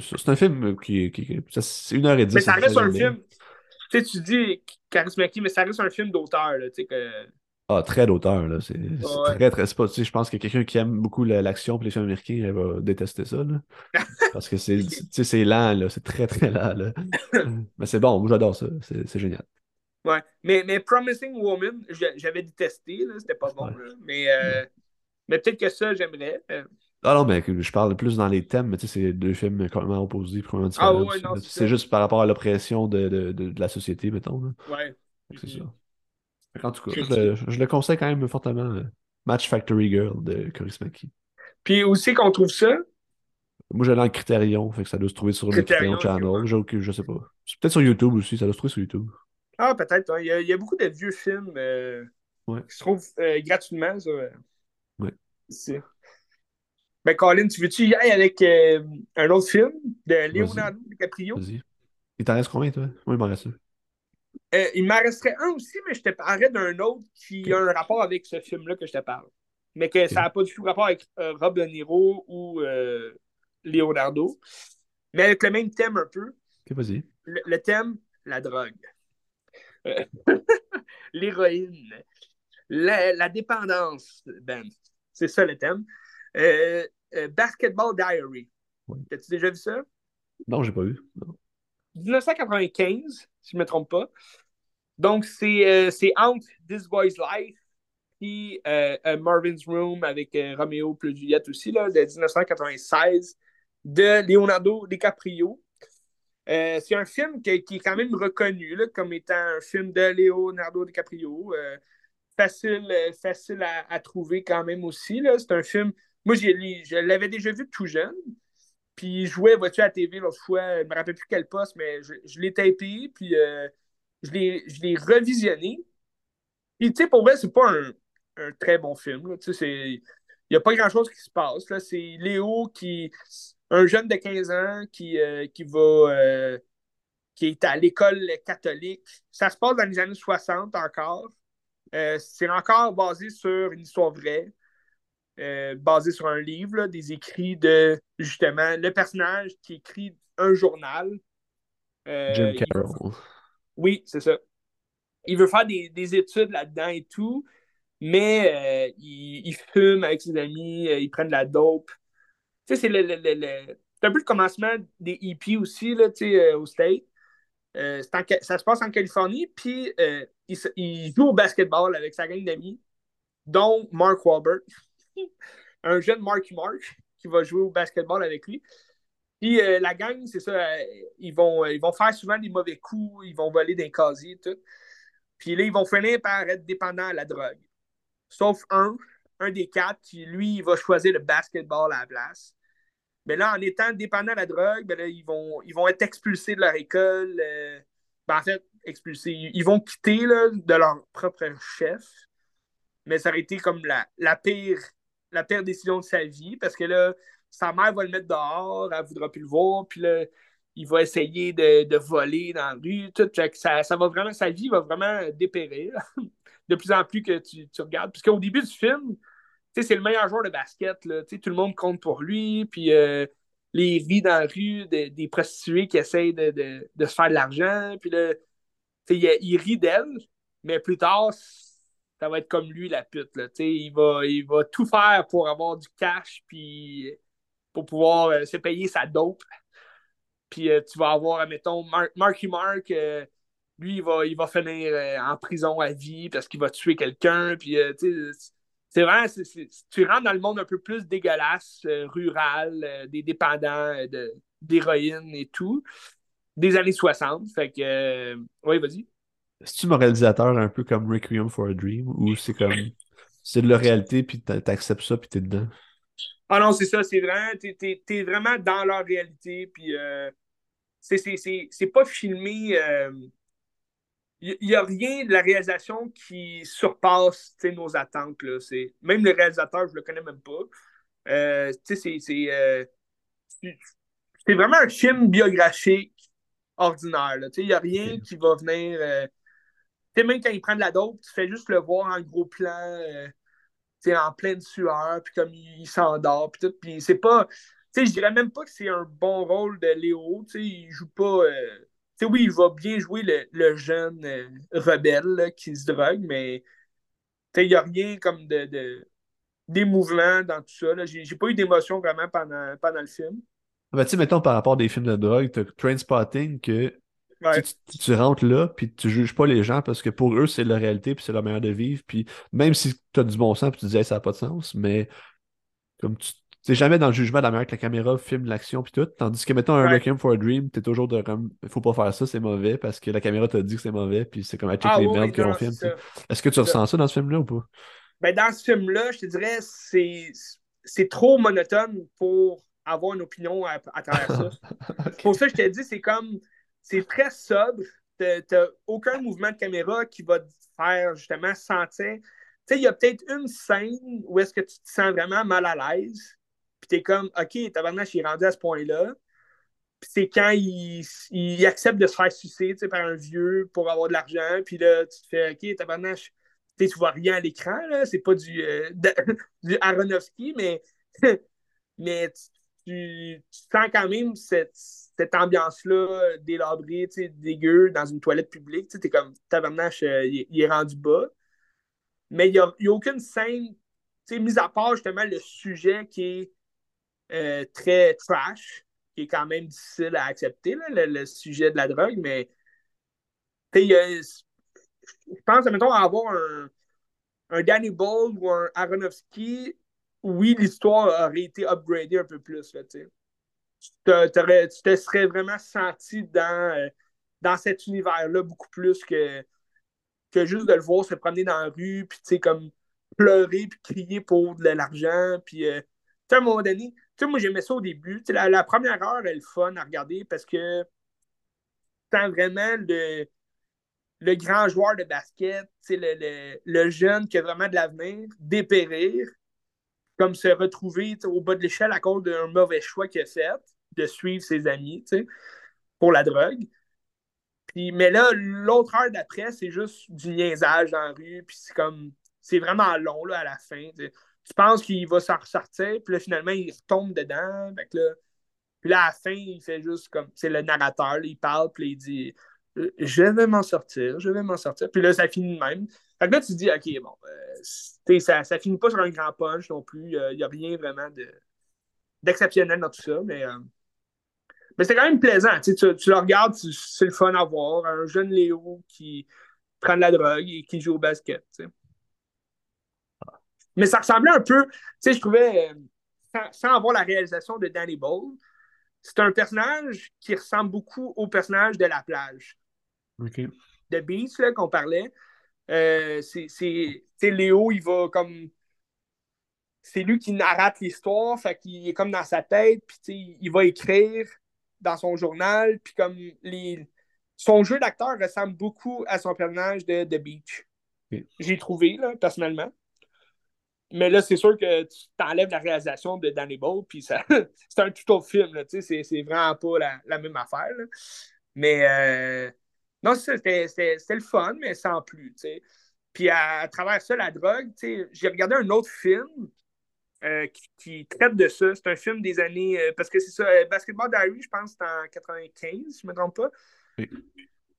C'est un film qui, qui, c'est une heure et dix. Mais ça reste un film. Tu sais, tu dis mais ça reste un film d'auteur, là. Tu sais, que. Ah, très d'auteur, là. C'est Ouais. très, très. pas- tu sais, je pense que quelqu'un qui aime beaucoup la- l'action et les films américains, elle va détester ça, là. Parce que c'est tu sais, c'est lent, là. C'est très, très lent, là. Mais c'est bon, moi j'adore ça. C'est génial. Ouais. Mais, mais Promising Woman, j'a- j'avais détesté, là. C'était pas bon, Ouais. là. Mais, euh, mais peut-être que ça, j'aimerais. Euh, Ah non, mais je parle plus dans les thèmes, mais tu sais, c'est deux films complètement opposés, complètement Ah différents. ouais, aussi, non, c'est juste par rapport à l'oppression de, de, de, de la société, mettons. Là. ouais. C'est Mhm. ça. Fait qu'en tout cas, je le, je le conseille quand même fortement. euh, Match Factory Girl de Coris Maki. Puis aussi qu'on trouve ça? Moi, j'allais en Criterion, fait que ça doit se trouver sur le Criterion, Channel. je sais pas. C'est peut-être sur YouTube aussi, ça doit se trouver sur YouTube. Ah, peut-être. hein. Il, y a, il y a beaucoup de vieux films euh, Ouais. qui se trouvent euh, gratuitement, ça. euh, Ouais. ici. Ben, Colin, tu veux-tu y aller avec euh, un autre film de Leonardo DiCaprio? Vas-y. Il t'en reste combien, toi? Moi, il m'en reste un. Euh, il m'en resterait un aussi, mais je te parlerais d'un autre qui a un rapport avec ce film-là que je te parle. Mais que ça n'a pas du tout rapport avec euh, Rob De Niro ou euh, Leonardo. Mais avec le même thème un peu. Ok, vas-y. Le, le thème, la drogue. L'héroïne. La, la dépendance, Ben. C'est ça le thème. Euh, Basketball Diary. Ouais. As-tu déjà vu ça? Non, j'ai pas vu. Non. 1995, si je ne me trompe pas. Donc, c'est euh, c'est entre This Boy's Life et euh, Marvin's Room avec Romeo plus Juliette aussi, là, de 1996, de Leonardo DiCaprio. Euh, c'est un film qui, qui est quand même reconnu là, comme étant un film de Leonardo DiCaprio. Euh, facile facile à, à trouver quand même aussi. C'est un film. Moi, je l'avais déjà vu tout jeune. Puis je jouais, vois-tu, à la TV l'autre fois, je me rappelle plus quel poste, mais je, l'ai tapé, puis euh, je l'ai revisionné. Puis tu sais, pour vrai, c'est pas un, très bon film. Tu sais, il n'y a pas grand-chose qui se passe. C'est Léo qui. Un jeune de 15 ans qui, euh, qui va. euh, qui est à l'école catholique. Ça se passe dans les années 60 encore. C'est encore basé sur une histoire vraie, euh, basé sur un livre, là, des écrits de justement le personnage qui écrit un journal. Euh, Jim veut- Carroll. oui, c'est ça. Il veut faire des, des études là-dedans et tout, mais euh, il, il fume avec ses amis, il prend de la dope. Tu sais, c'est le, le- le- un peu le commencement des hippies aussi, là, tu sais, au State. En ça se passe en Californie, puis il joue au basketball avec sa gang d'amis, dont Mark Wahlberg, un jeune Marky Mark qui va jouer au basketball avec lui. Puis euh, la gang, c'est ça, euh, ils, vont, euh, ils vont faire souvent des mauvais coups, ils vont voler d'un casier et tout. Puis là, ils vont finir par être dépendants à la drogue. Sauf un, un des quatre, qui lui, il va choisir le basketball à la place. Mais là, en étant dépendant à la drogue, ben là, ils, vont, ils vont être expulsés de leur école. ben, en fait, expulsés. Ils, ils vont quitter là, de leur propre chef. Mais ça aurait été comme la, la, pire, la pire décision de sa vie parce que là, sa mère va le mettre dehors, elle voudra plus le voir, puis là, il va essayer de, voler dans la rue, tout. Ça, ça va vraiment, sa vie va vraiment dépérir de plus en plus que tu, tu regardes. Puisqu'au début du film, c'est le meilleur joueur de basket, tout le monde compte pour lui, puis euh, les rit dans la rue de- des prostituées qui essayent de, se faire de l'argent, puis là, il, il rit d'elle, mais plus tard, ça va être comme lui, la pute. Il, va, il va tout faire pour avoir du cash, puis pour pouvoir euh, se payer sa dope. Puis euh, tu vas avoir, mettons, Marky Mark, euh, lui, il va, il va finir en prison à vie parce qu'il va tuer quelqu'un. Puis, c'est vraiment, tu rentres dans le monde un peu plus dégueulasse, rural, des dépendants d'héroïne et tout, des années 60. Fait que, oui, vas-y. C'est-tu mon réalisateur un peu comme Requiem for a Dream ou c'est comme c'est de la réalité puis t'acceptes ça puis t'es dedans? Ah non, c'est ça, c'est vraiment, t'es, es, vraiment dans leur réalité puis euh, c'est pas filmé. Il euh, n'y a rien de la réalisation qui surpasse nos attentes. Là. Même le réalisateur, je le connais même pas. Euh, c'est euh, vraiment un film biographique ordinaire. Il n'y a rien qui va venir même quand il prend de la dope, tu fais juste le voir en gros plan, euh, en pleine sueur, puis comme il, s'endort, puis tout. Puis c'est pas. Tu sais, je dirais même pas que c'est un bon rôle de Léo. Tu sais, il joue pas. Euh, tu sais, oui, il va bien jouer le, jeune euh, rebelle qui se drogue, mais il n'y a rien comme de, de d'émouvant dans tout ça. J'ai, j'ai pas eu d'émotion vraiment pendant, pendant le film. Ben, tu sais, mettons par rapport à des films de drogue, tu as Trainspotting que tu, rentres là, puis tu juges pas les gens parce que pour eux, c'est la réalité, puis c'est leur manière de vivre. Puis même si tu as du bon sens, puis tu disais ça n'a pas de sens, mais comme tu c'est jamais dans le jugement de la manière que la caméra filme l'action puis tout. Tandis que mettons un Requiem for a Dream, t'es toujours de comme faut pas faire ça, c'est mauvais parce que la caméra t'a dit que c'est mauvais, puis c'est comme à check ah les merdes que l'on filme. Est-ce que tu ressens ça dans ce film-là ou pas? Ben, dans ce film-là, je te dirais, c'est, c'est trop monotone pour avoir une opinion à, travers ça. Pour ça, je te dis, c'est comme c'est très sobre. Tu n'as aucun mouvement de caméra qui va te faire justement sentir. Tu sais, il y a peut-être une scène où est-ce que tu te sens vraiment mal à l'aise. Puis tu es comme, OK, tabarnache, il est rendu à ce point-là. Puis c'est quand il, accepte de se faire sucer par un vieux pour avoir de l'argent. Puis là, tu te fais, OK, tabarnache, tu vois rien à l'écran. C'est pas du, euh, du Aronofsky, mais, mais tu, sens quand même cette cette ambiance-là délabrée, dégueu, dans une toilette publique, tu es comme tabarnache, euh, il, est rendu bas. Mais il n'y a, aucune scène, mis à part justement le sujet qui est euh, très trash, qui est quand même difficile à accepter, le, sujet de la drogue, mais je pense, mettons, à avoir un, un Danny Bold ou un Aronofsky, oui, l'histoire aurait été upgradée un peu plus, tu sais tu te, serais vraiment senti dans, euh, dans cet univers-là beaucoup plus que, que juste de le voir se promener dans la rue, puis tu sais, comme pleurer, puis crier pour de l'argent, puis euh, à un moment donné, tu sais, moi j'aimais ça au début, la, première heure, elle est fun à regarder parce que tu vraiment le, le grand joueur de basket, le, le, le jeune qui a vraiment de l'avenir, dépérir, comme se retrouver au bas de l'échelle à cause d'un mauvais choix qu'il a fait de suivre ses amis pour la drogue. Puis, mais là, l'autre heure d'après, c'est juste du niaisage dans la rue. Puis c'est comme. C'est vraiment long à la fin. Tu penses qu'il va s'en ressortir, puis là, finalement, il retombe dedans. puis là, à la fin, il fait juste comme. C'est le narrateur, il parle, puis il dit Je vais m'en sortir, je vais m'en sortir. Puis là, ça finit de même. Fait que là, tu te dis, OK, bon, euh, ça, ça finit pas sur un grand punch non plus. Il n'y a rien vraiment d'exceptionnel dans tout ça, mais, euh, mais c'est quand même plaisant. Tu, tu le regardes, c'est le fun à voir. Un jeune Léo qui prend de la drogue et qui joue au basket. Mais ça ressemblait un peu, tu sais, je trouvais, euh, sans, avoir la réalisation de Danny Bowl, c'est un personnage qui ressemble beaucoup au personnage de la plage. De Beach, qu'on parlait. Euh, c'est Léo, il va comme. C'est lui qui narrate l'histoire, fait qu'il est comme dans sa tête, puis il va écrire dans son journal, puis comme les... son jeu d'acteur ressemble beaucoup à son personnage de The Beach. J'ai trouvé, là, personnellement. Mais là, c'est sûr que tu t'enlèves la réalisation de Danny Bowl, puis ça... c'est un tout autre film, c'est, c'est vraiment pas la, même affaire. Mais euh... non, c'était le fun, mais sans plus. Puis à, travers ça, la drogue, j'ai regardé un autre film euh, qui, traite de ça. C'est un film des années. Euh, parce que c'est ça, euh, Basketball Diary, je pense, c'est en 95, si je ne me trompe pas.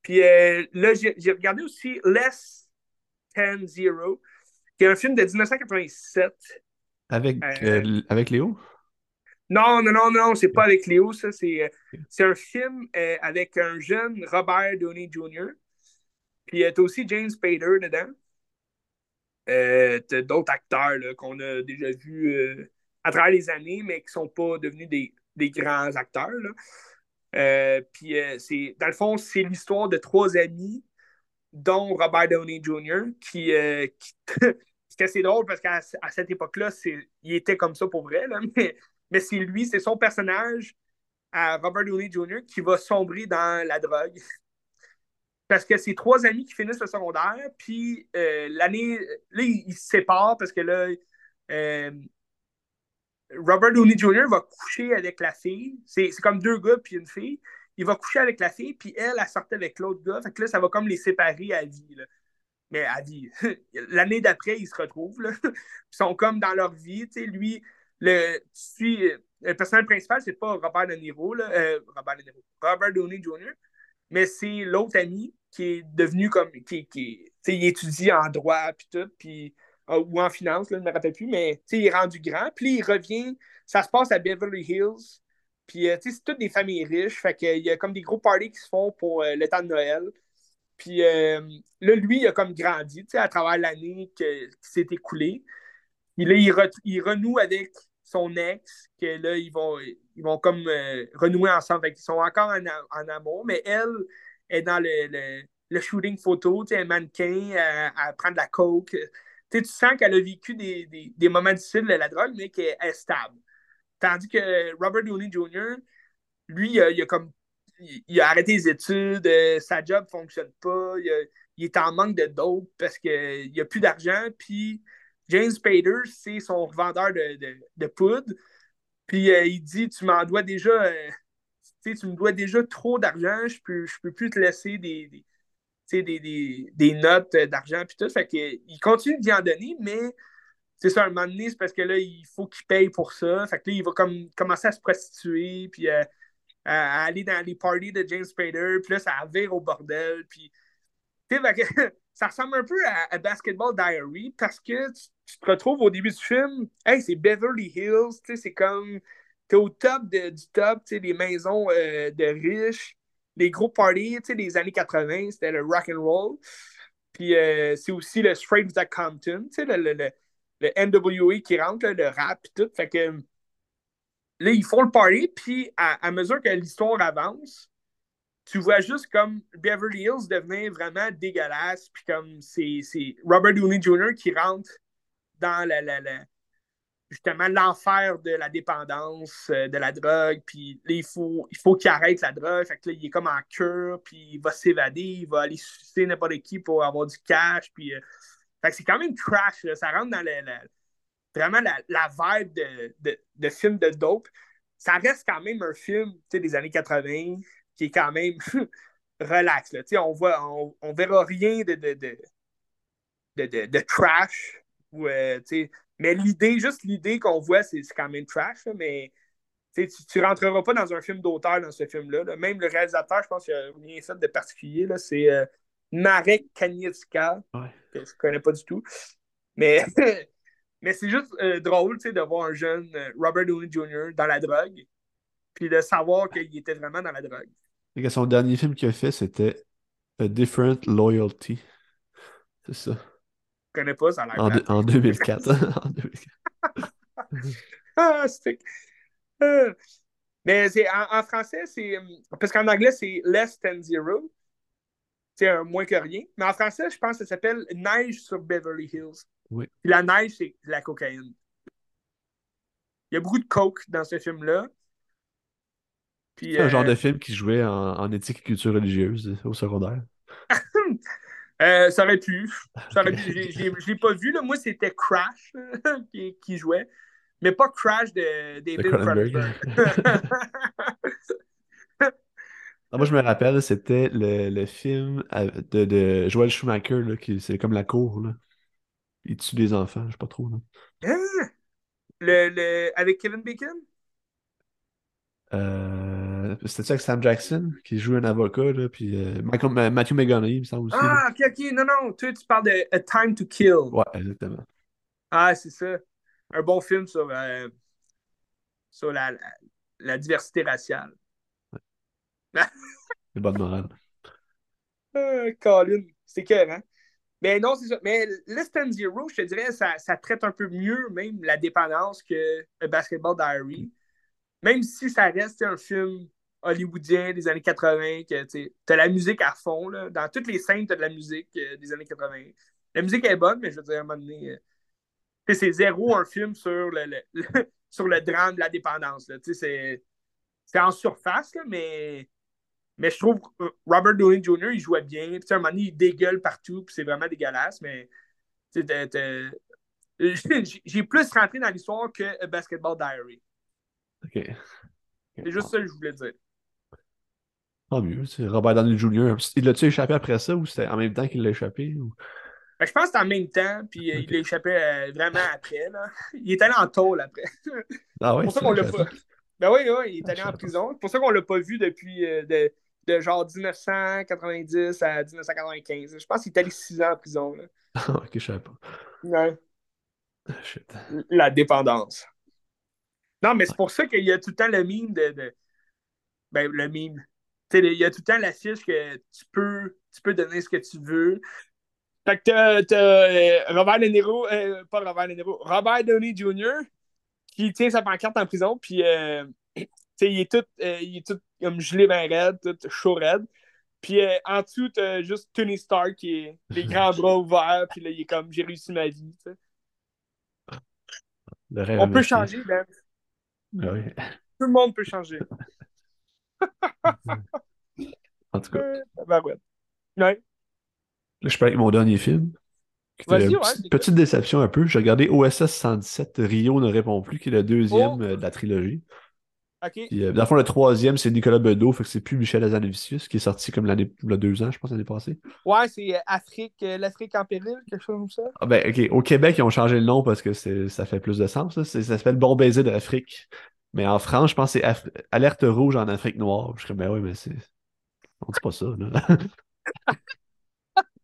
Puis là, j'ai regardé aussi Less 10-0, qui est un film de 1987. Avec, avec Léo? Non, non, non, non, c'est pas avec Léo, ça. C'est, c'est un film avec un jeune Robert Downey Jr. Puis t'as aussi James Spader dedans. t'as d'autres acteurs qu'on a déjà vus à travers les années, mais qui sont pas devenus des, des grands acteurs. Là. puis c'est, dans le fond, c'est l'histoire de trois amis dont Robert Downey Jr., qui, euh, c'est assez drôle parce qu'à cette époque-là, il était comme ça pour vrai, mais, mais c'est lui, c'est son personnage à Robert Downey Jr. qui va sombrer dans la drogue. Parce que c'est trois amis qui finissent le secondaire, puis euh, l'année, là, ils, se séparent parce que là, euh, Robert Downey Jr. va coucher avec la fille. C'est comme deux gars puis une fille il va coucher avec la fille, puis elle, elle sortait avec l'autre gars. Fait que là, ça va comme les séparer à vie. Mais à vie. L'année d'après, ils se retrouvent. Là. Ils sont comme dans leur vie. Tu sais, lui, le, le personnage principal, c'est pas Robert De Niro, là, euh, Robert De Niro, Robert Downey Jr., mais c'est l'autre ami qui est devenu comme. qui, qui il étudie en droit, puis tout, puis, euh, ou en finance, là, je ne me rappelle plus, mais il est rendu grand. Puis il revient, ça se passe à Beverly Hills. Puis, euh, c'est toutes des familles riches. Fait qu'il y a comme des gros parties qui se font pour euh, le temps de Noël. Puis euh, là, lui, il a comme grandi, à travers l'année qui s'est écoulée. Puis là, il, renoue avec son ex, que là, ils vont, ils vont comme renouer ensemble. Fait qu'ils sont encore en, amour, mais elle est dans le, le, shooting photo, tu sais, un mannequin, à, prendre la coke. Tu tu sens qu'elle a vécu des, des, des moments difficiles de la drogue, mais qu'elle est stable. Tandis que Robert Downey Jr., lui, il a, comme il, a arrêté les études, euh, sa job ne fonctionne pas, il, est en manque de dope parce qu'il n'y a plus d'argent. Puis James Spader, c'est son revendeur de, poudre. Puis euh, il dit Tu m'en dois déjà, euh, tu me dois déjà trop d'argent, je peux, je peux plus te laisser des, des, des, notes d'argent. Puis tout. Fait qu'il continue d'y en donner, mais c'est ça, un moment donné, c'est parce que là, il faut qu'il paye pour ça. Fait que là, il va comme, commencer à se prostituer, puis euh, à, aller dans les parties de James Spader, puis là, ça vire au bordel, puis... ça ressemble un peu à, Basketball Diary, parce que tu, te retrouves au début du film, hey, c'est Beverly Hills, tu sais, c'est comme... T'es au top du top, tu maisons euh, de riches, les gros parties, tu des années 80, c'était le rock and roll. Puis euh, c'est aussi le Straight Outta Compton, tu sais, le le NWA qui rentre, le rap et tout. Fait que là, ils font le party, puis à, mesure que l'histoire avance, tu vois juste comme Beverly Hills devenir vraiment dégueulasse, puis comme c'est Robert Downey Jr. qui rentre dans la, la, justement l'enfer de la dépendance, euh, de la drogue, puis là, il faut qu'il faut qu'il arrête la drogue, fait que là, il est comme en cure, puis il va s'évader, il va aller sucer n'importe qui pour avoir du cash, puis euh, fait que c'est quand même trash, ça rentre dans vraiment la, vibe de, de, film de dope. Ça reste quand même un film des années 80 qui est quand même relax. Là. On voit, on, on, verra rien de, de, de, de trash. Ou, euh, mais l'idée, juste l'idée qu'on voit, c'est quand même trash. mais tu, tu rentreras pas dans un film d'auteur dans ce film-là. Même le réalisateur, je pense qu'il a rien fait de particulier. C'est euh, Marek Kaniewska, que je connais pas du tout. Mais, mais c'est juste euh, drôle de voir un jeune Robert Downey Jr. dans la drogue, puis de savoir qu'il était vraiment dans la drogue. Et son dernier film qu'il a fait, c'était A Different Loyalty. C'est ça. Je connais pas, ça a. En, en, 2004. en 2004. ah, c'est. Euh, mais c'est, en, en, français, c'est. Parce qu'en anglais, c'est Less Than Zero c'est un moins que rien. Mais en français, je pense que ça s'appelle Neige sur Beverly Hills. Oui. Puis la neige, c'est la cocaïne. Il y a beaucoup de coke dans ce film-là. C'est un genre de euh, film qui jouait en, éthique et culture religieuse au secondaire. euh, ça aurait pu. Ça aurait pu. Je l'ai pas vu. Là. Moi, c'était Crash qui, qui, jouait. Mais pas Crash de David Cronenberg. Moi, je me rappelle, c'était le, le film de, de Joel Schumacher, là, qui c'est comme la cour. Là. Il tue des enfants, je sais pas trop. Là. Hein? Le, le, avec Kevin Bacon? Euh... Euh, C'était ça avec Sam Jackson, qui joue un avocat, là, puis euh, Michael- Matthew McConaughey, il me semble aussi. Ah, ok, ok, non, non, toi, tu parles de A Time to Kill. Ouais, exactement. Ah, c'est ça. Un bon film sur, euh, sur la, la, la diversité raciale. C'est bonne morale. Ah, Colin, c'est cœur, hein? Mais non, c'est ça. Mais Less Than Zero, je te dirais, ça, ça traite un peu mieux même la dépendance que Basketball Diary. Même si ça reste un film hollywoodien des années 80, que tu as la musique à fond. Là. Dans toutes les scènes, tu as de la musique euh, des années 80. La musique est bonne, mais je veux dire, à un moment donné, euh, c'est zéro un film sur le, sur le drame de la dépendance. C'est en surface, là, mais, mais je trouve que Robert Downey Jr., il jouait bien. À un moment donné, il dégueule partout, puis c'est vraiment dégueulasse, mais j'ai plus rentré dans l'histoire que A Basketball Diary. Ok. C'est juste ça que je voulais dire. Tant mieux, c'est Robert Downey Jr. Il l'a-tu échappé après ça ou c'était en même temps qu'il l'a échappé? ou- que je pense que c'était en même temps, puis euh, il a échappé euh, vraiment après. Là. Il est allé en tôle après. Ah ouais, C'est pour ça qu'on l'a pas. Ben oui, oui, il est Ah, allé en prison. C'est pour ça qu'on l'a pas vu depuis euh, de, de genre 1990 à 1995. Je pense qu'il est allé six ans en prison. Là. pas. ok, je savais pas. Ouais. Ah, Shit. La dépendance. Non, mais c'est pour ça qu'il y a tout le temps le mime de. de- Ben, le mime. Il y a tout le temps l'affiche que tu peux, tu peux donner ce que tu veux. Fait que t'as, t'as, euh, Robert De Niro, euh, pas Robert De Niro, Robert Downey Jr. qui tient sa pancarte en prison, puis euh, tu sais, il est tout, euh, il est tout comme gelé ben raide, tout chaud raide. Puis euh, en dessous, t'as juste Tony Stark qui est les grands bras ouverts, puis là, il est comme j'ai réussi ma vie. On peut changer, Ben. Ah oui. Tout le monde peut changer. En tout cas, Euh, tabarouette. Ouais. là, je peux avec mon dernier film. ouais, petite déception un peu. J'ai regardé OSS 117, Rio ne répond plus, qui est le deuxième Oh. euh, de la trilogie. Puis, euh, dans le fond, le troisième, c'est Nicolas Bedeau, fait que c'est plus Michel Azanavicius, qui est sorti comme l'année, il y a deux ans, je pense, l'année passée. Ouais, c'est euh, Afrique, euh, l'Afrique en péril, quelque chose comme ça. Ah ben, ok, au Québec, ils ont changé le nom parce que c'est, ça fait plus de sens. là. Ça s'appelle Bon baiser d'Afrique. Mais en France, je pense que c'est Af- Alerte rouge en Afrique noire. Je serais, ben oui, mais c'est. On dit pas ça, là.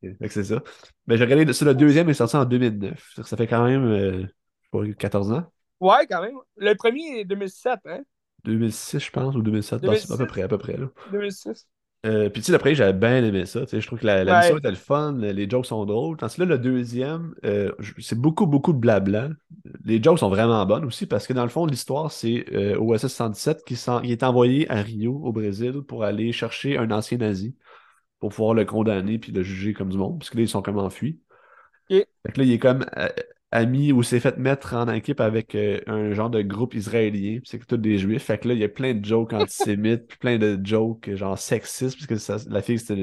Fait que c'est ça. Mais j'ai regardé, le deuxième est sorti en 2009. Ça fait quand même, je sais pas, 14 ans. Ouais, quand même. Le premier est 2007, hein? 2006, je pense, ou 2007. Ah, à peu 2006. près, à peu près, là. 2006. Euh, puis tu sais, le premier, j'avais bien aimé ça. Je trouve que la, la Ouais. mission était le fun, les jokes sont drôles. Tandis que là, le deuxième, euh, c'est beaucoup, beaucoup de blabla. Les jokes sont vraiment bonnes aussi parce que dans le fond, l'histoire, c'est euh, OSS 117 qui, est envoyé à Rio, au Brésil, pour aller chercher un ancien nazi pour pouvoir le condamner puis le juger comme du monde. Parce que là, ils sont comme enfuis. Ok. Fait que là, il est comme euh, ami ou s'est fait mettre en équipe avec euh, un genre de groupe israélien. C'est que tous des juifs. Fait que là, il y a plein de jokes antisémites, puis plein de jokes euh, genre sexistes, parce que ça- la fille, c'est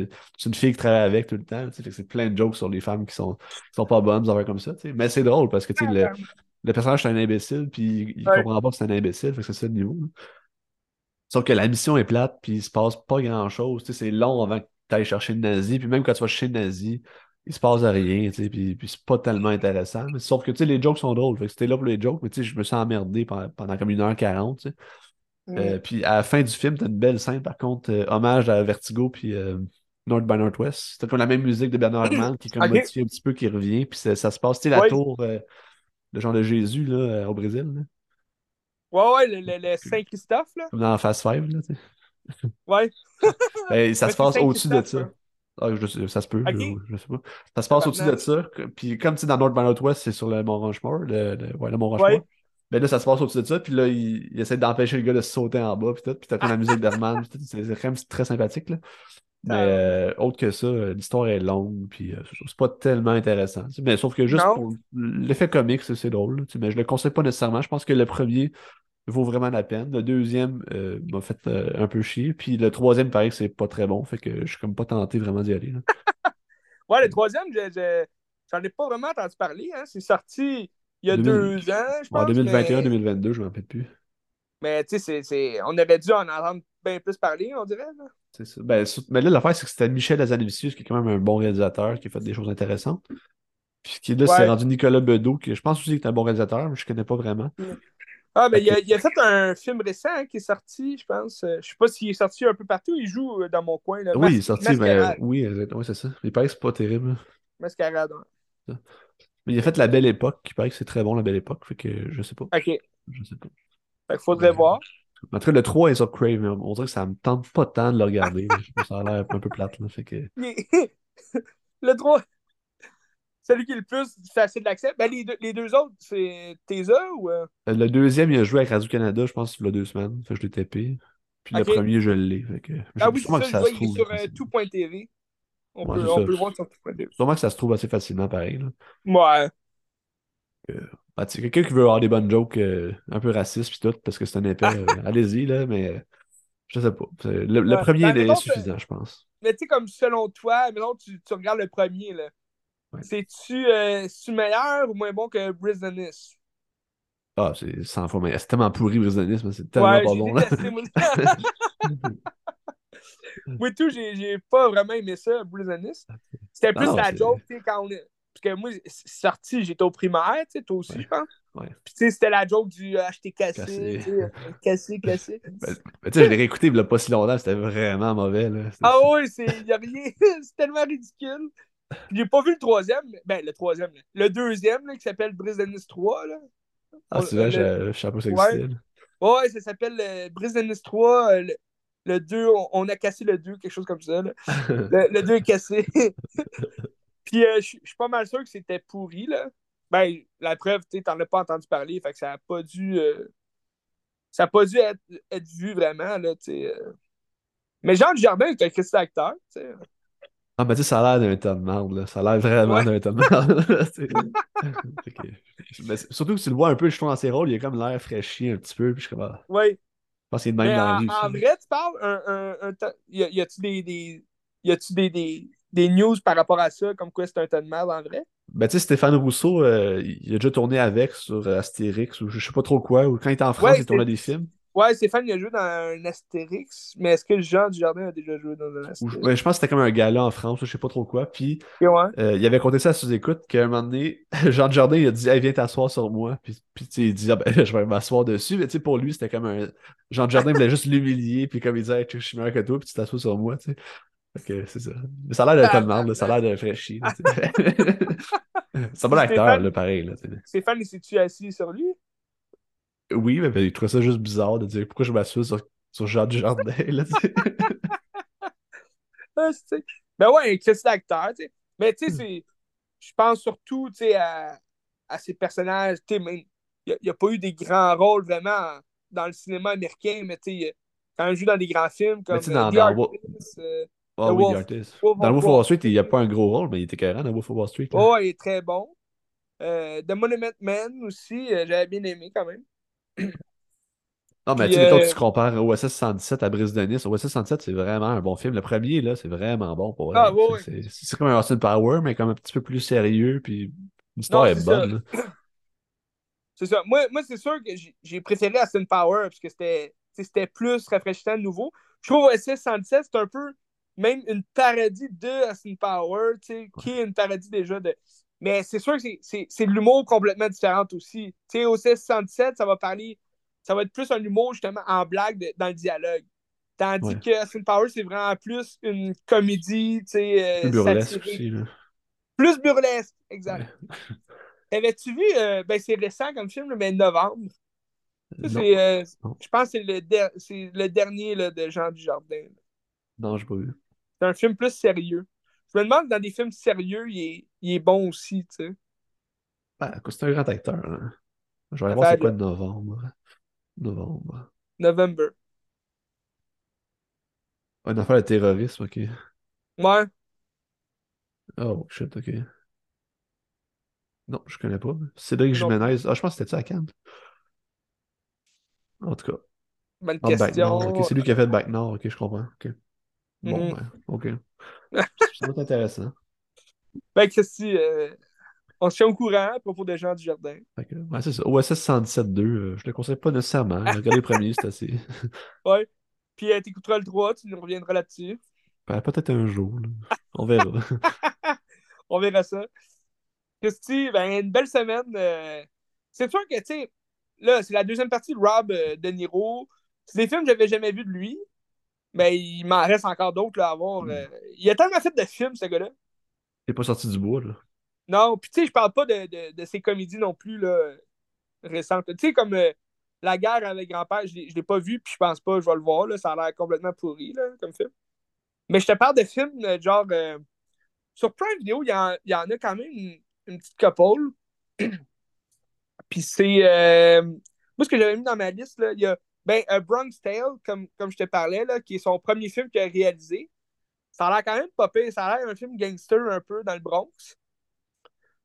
une fille qui travaille avec tout le temps. Fait que c'est plein de jokes sur les femmes qui sont, qui sont pas bonnes, des affaires comme ça. Mais c'est drôle parce que le, le personnage, c'est un imbécile, puis il Ouais. comprend pas que c'est un imbécile. Fait que c'est ça le niveau. là. Sauf que la mission est plate, puis il se passe pas grand-chose. tu sais, C'est long avant que tu ailles chercher le nazi. Puis même quand tu vas chercher le nazi, il se passe rien. tu sais, Puis, puis c'est pas tellement intéressant. Mais sauf que tu sais, les jokes sont drôles. Fait que c'était là pour les jokes, mais tu sais, je me suis emmerdé pendant, pendant comme une heure quarante. tu sais. Mm. Euh, puis à la fin du film, t'as une belle scène, par contre, euh, hommage à Vertigo puis euh, North by Northwest. C'était comme la même musique de Bernard Herrmann qui est comme Ok. modifiée un petit peu, qui revient. Puis ça, ça se passe, tu sais, la tour, le genre de Jésus là, au Brésil, là. Ouais, ouais, le, le- le Saint-Christophe, là. comme dans Fast Five. Là, tu sais. Ouais. Ben, ça Mais se passe au-dessus de ça. Ah, je ça se peut, je, je sais pas. Ça se passe au-dessus de ça. Puis comme tu dans North by Northwest, c'est sur le Mont Rushmore, le, le- ouais, le Mont Rushmore. Ouais. Ben là, ça se passe au-dessus de ça, puis là, il, il essaie d'empêcher le gars de se sauter en bas, puis tout, puis t'as comme la musique d'Herman, c'est quand même très sympathique, là. Mais euh, autre que ça, l'histoire est longue, puis euh, c'est- pas tellement intéressant. Mais sauf que juste Non. pour l'effet comique, c'est drôle, là, mais je le conseille pas nécessairement. Je pense que le premier vaut vraiment la peine. Le deuxième euh, m'a fait euh, un peu chier, puis le troisième, paraît que c'est pas très bon, fait que je suis comme pas tenté vraiment d'y aller, là. Ouais, le troisième, je, je- j'en ai pas vraiment entendu parler. Hein. C'est sorti il y a 2000 deux ans, je pense. En 2021, mais, 2022, je m'en rappelle plus. mais tu sais, c'est- c'est- on aurait dû en entendre bien plus parler, on dirait. Là. C'est ça. Ben, sur- mais là, l'affaire, c'est que c'était Michel Azanavicius, qui est quand même un bon réalisateur, qui a fait des choses intéressantes. Puis qui, là, c'est Ouais. rendu Nicolas Bedeau, qui je pense aussi qu'il est un bon réalisateur, mais je connais pas vraiment. Ah, mais il, il a fait un film récent hein, qui est sorti, je pense. Euh, je sais pas s'il est sorti un peu partout. Il joue euh, dans mon coin. Là. Oui, il est sorti, mais oui, c'est ça. Il paraît que c'est pas terrible. Mascarade, ouais. Mais il a fait La Belle Époque, qui paraît que c'est très bon, La Belle Époque, fait que je sais pas. OK. Fait Je sais pas. qu'il faudrait voir. En tout cas, le 3 est sur Crave, mais on dirait que ça me tente pas tant de le regarder. Ça a l'air un peu plate, là, fait que... Il- le 3, celui qui est le plus facile d'accès. Ben, les deux, les deux autres, c'est Tesa ou. euh, Euh, Le deuxième, il a joué avec Radio-Canada, je pense, il y a deux semaines. Fait que je l'ai tapé. Puis le premier, je l'ai. Que... Ah oui, que ça, je se vois, il est trouve. sur euh, tout.tv. On, Ouais, peut, on peut le voir sur tout.tv. Sûrement que ça se trouve assez facilement, pareil. Là. Ouais. Sais, quelqu'un qui veut avoir des bonnes jokes euh, un peu racistes puis tout, parce que c'est un épais, euh, allez-y, là, mais euh, je sais pas. Le, le Ouais. premier Ben, il est suffisant, je pense. Mais tu sais, comme selon toi, maintenant tu, tu regardes le premier, là. Ouais. C'est-tu euh, c'est-tu meilleur ou moins bon que Brisbane-Nice? Ah, c'est 100 fois meilleur. C'est tellement pourri, Brisonisme, c'est tellement Ouais, pas bon. Là. détesté. Moi, tout, j'ai pas vraiment aimé ça, Brisbane-Nice. C'était plus non, la joke, tu sais, quand on est. Parce que moi, c'est sorti, j'étais au primaire, tu sais, toi aussi, Ouais. je pense. Ouais. Puis, tu sais, c'était la joke du euh, acheter cassé, Cassé. euh, cassé, cassé. Ben, ben, tu sais, je l'ai réécouté il a pas si longtemps, c'était vraiment mauvais. Là. Ah oui, c'est tellement ridicule. J'ai pas vu le troisième, ben le troisième, là. le deuxième là, qui s'appelle Brise de Nice 3. Là. Ah, le- je savais pas Ouais. Ouais, ça s'appelle euh, Brise de Nice 3. euh, le, le 2, on, on a cassé le 2, quelque chose comme ça. là. Le, le 2 est cassé. Puis euh, je suis pas mal sûr que c'était pourri. Là. Ben, la preuve, tu sais, t'en as pas entendu parler, fait que ça a pas dû. euh, ça a pas dû être, être vu vraiment, là, tu sais. Mais Jean Dujardin est un acteur, tu sais. Ah, ben tu sais, ça a l'air d'un tas de merde, là. Ça a l'air vraiment Ouais. d'un tas de merde. tu surtout que tu le vois un peu, je trouve, dans ses rôles, il a comme l'air fraîchi un petit peu, puis je suis comme, ah, Ouais. je pense qu'il est de même Mais dans en, vie en vrai, tu parles, un, un, un temps- y, a, y a-tu des, des, y a-tu des, des, des news par rapport à ça, comme quoi c'est un tas de merde en vrai? Ben, tu sais, Stéphane Rousseau, euh, il a déjà tourné avec sur Astérix, ou je sais pas trop quoi, ou quand il était en France, Ouais, il tournait des films. Ouais, Stéphane, il a joué dans un Astérix, mais est-ce que Jean Dujardin a déjà joué dans un Astérix? ouais, je pense que c'était comme un gala en France, je sais pas trop quoi, puis Ok, ouais. euh, il avait compté ça à sous-écoute, qu'à un moment donné, Jean Jardin, il a dit, hey, viens t'asseoir sur moi, puis, puis il dit, ah, ben, je vais m'asseoir dessus, mais tu sais, pour lui, c'était comme un. Jean Jardin voulait juste l'humilier, puis comme il disait, hey, je suis meilleur que toi, puis tu t'assois sur moi, tu sais. Que c'est ça. Mais ça a l'air de là, ça a l'air d'un fraîchi. là, tu sais. C'est un bon acteur, là, pareil. Là. Stéphane, il s'est-tu assis sur lui? Oui, mais ben, il trouvait ça juste bizarre de dire pourquoi je m'assois sur, sur Jean Dujardin. Là. Ben ouais, un Christ d'acteur. Mais Hmm. tu sais, c'est. Je pense surtout, à, à ces personnages, tu sais, même. Il n'y a, pas eu des grands rôles vraiment dans le cinéma américain, mais tu sais, quand il joue dans des grands films comme dans- euh, The dans Artist, euh, Ah The oui, Wolf- The Artist. Wolf Dans le of Wolf of Wall Street, il n'y a pas un gros rôle, mais il était carré dans Wolf of Wall Street. là. Oh, il est très bon. Euh, The Monument Man aussi, euh, j'avais bien aimé quand même. Non, mais Puis, tu sais, que euh, tu compares OSS 117 à Brise de Nice. OSS 117, c'est vraiment un bon film. Le premier, là, c'est vraiment bon pour Ah, ouais, C'est- comme un Austin Power, mais comme un petit peu plus sérieux, puis l'histoire est bonne. C'est ça. Moi, moi c'est sûr que j'ai- préféré Aston Power parce que c'était plus rafraîchissant, nouveau. Je trouve OSS 117, c'est un peu même une parodie de Aston Power, tu sais, qui est une parodie déjà de. Mais c'est sûr que c'est- de l'humour complètement différent aussi. Tu sais, OSS 117, ça va parler. Ça va être plus un humour justement en blague de- dans le dialogue. Tandis Ouais. que Aston Power, c'est vraiment plus une comédie, tu sais, Plus euh, burlesque satirique. aussi. Là. Plus burlesque, exact. Ouais. Avais-tu vu, euh, ben c'est récent comme film, mais novembre. C'est, euh, je pense que c'est le, der- le dernier là, de Jean Dujardin. là. non, j'ai pas vu. C'est un film plus sérieux. Je me demande, dans des films sérieux, il est, il est bon aussi, tu sais. Ben, c'est un grand acteur. hein. Je vais aller voir c'est quoi de novembre. Novembre. November. Une affaire de terrorisme, ok. Ouais. Oh, shit, ok. Non, je connais pas. Cédric Non. Jiménez. Ah, je pense que c'était ça à Cannes? En tout cas. Bonne Ah, Bac Nord. question. Ok, c'est lui qui a fait Bac Nord. Ok, je comprends. Ok. Bon, Mhm. ben, ok. Ça va être intéressant. Ben, Christy, euh, on se tient au courant à propos de Jean Dujardin. Fait que, ouais, c'est ça. OSS 117.2, euh, je le conseille pas nécessairement. Regardez le premier, c'est assez. Ouais. Puis, euh, t'écouteras le 3, tu nous reviendras là-dessus. Ben, Peut-être un jour. là. On verra. On verra ça. Christy, ben, une belle semaine. euh, C'est sûr que, tu sais, là, c'est la deuxième partie de Rob euh, De Niro. C'est des films que j'avais jamais vus de lui. Mais il m'en reste encore d'autres à voir. Mm. Il a tellement fait de films, ce gars-là. T'es pas sorti du bois, là. Non, puis tu sais, je parle pas de, de, de ses comédies non plus là, récentes. Tu sais, comme euh, La guerre avec grand-père, je je l'ai pas vu, puis je pense pas je vais le voir. Là, ça a l'air complètement pourri là, comme film. Mais je te parle de films euh, genre. euh, sur Prime Video, il y, en, il y en a quand même une, une petite couple. puis c'est. moi, ce que j'avais mis dans ma liste, là, il y a ben, A Bronx Tale, comme, comme je te parlais, là, qui est son premier film qu'il a réalisé. Ça a l'air quand même pas pire. Ça a l'air un film gangster un peu dans le Bronx.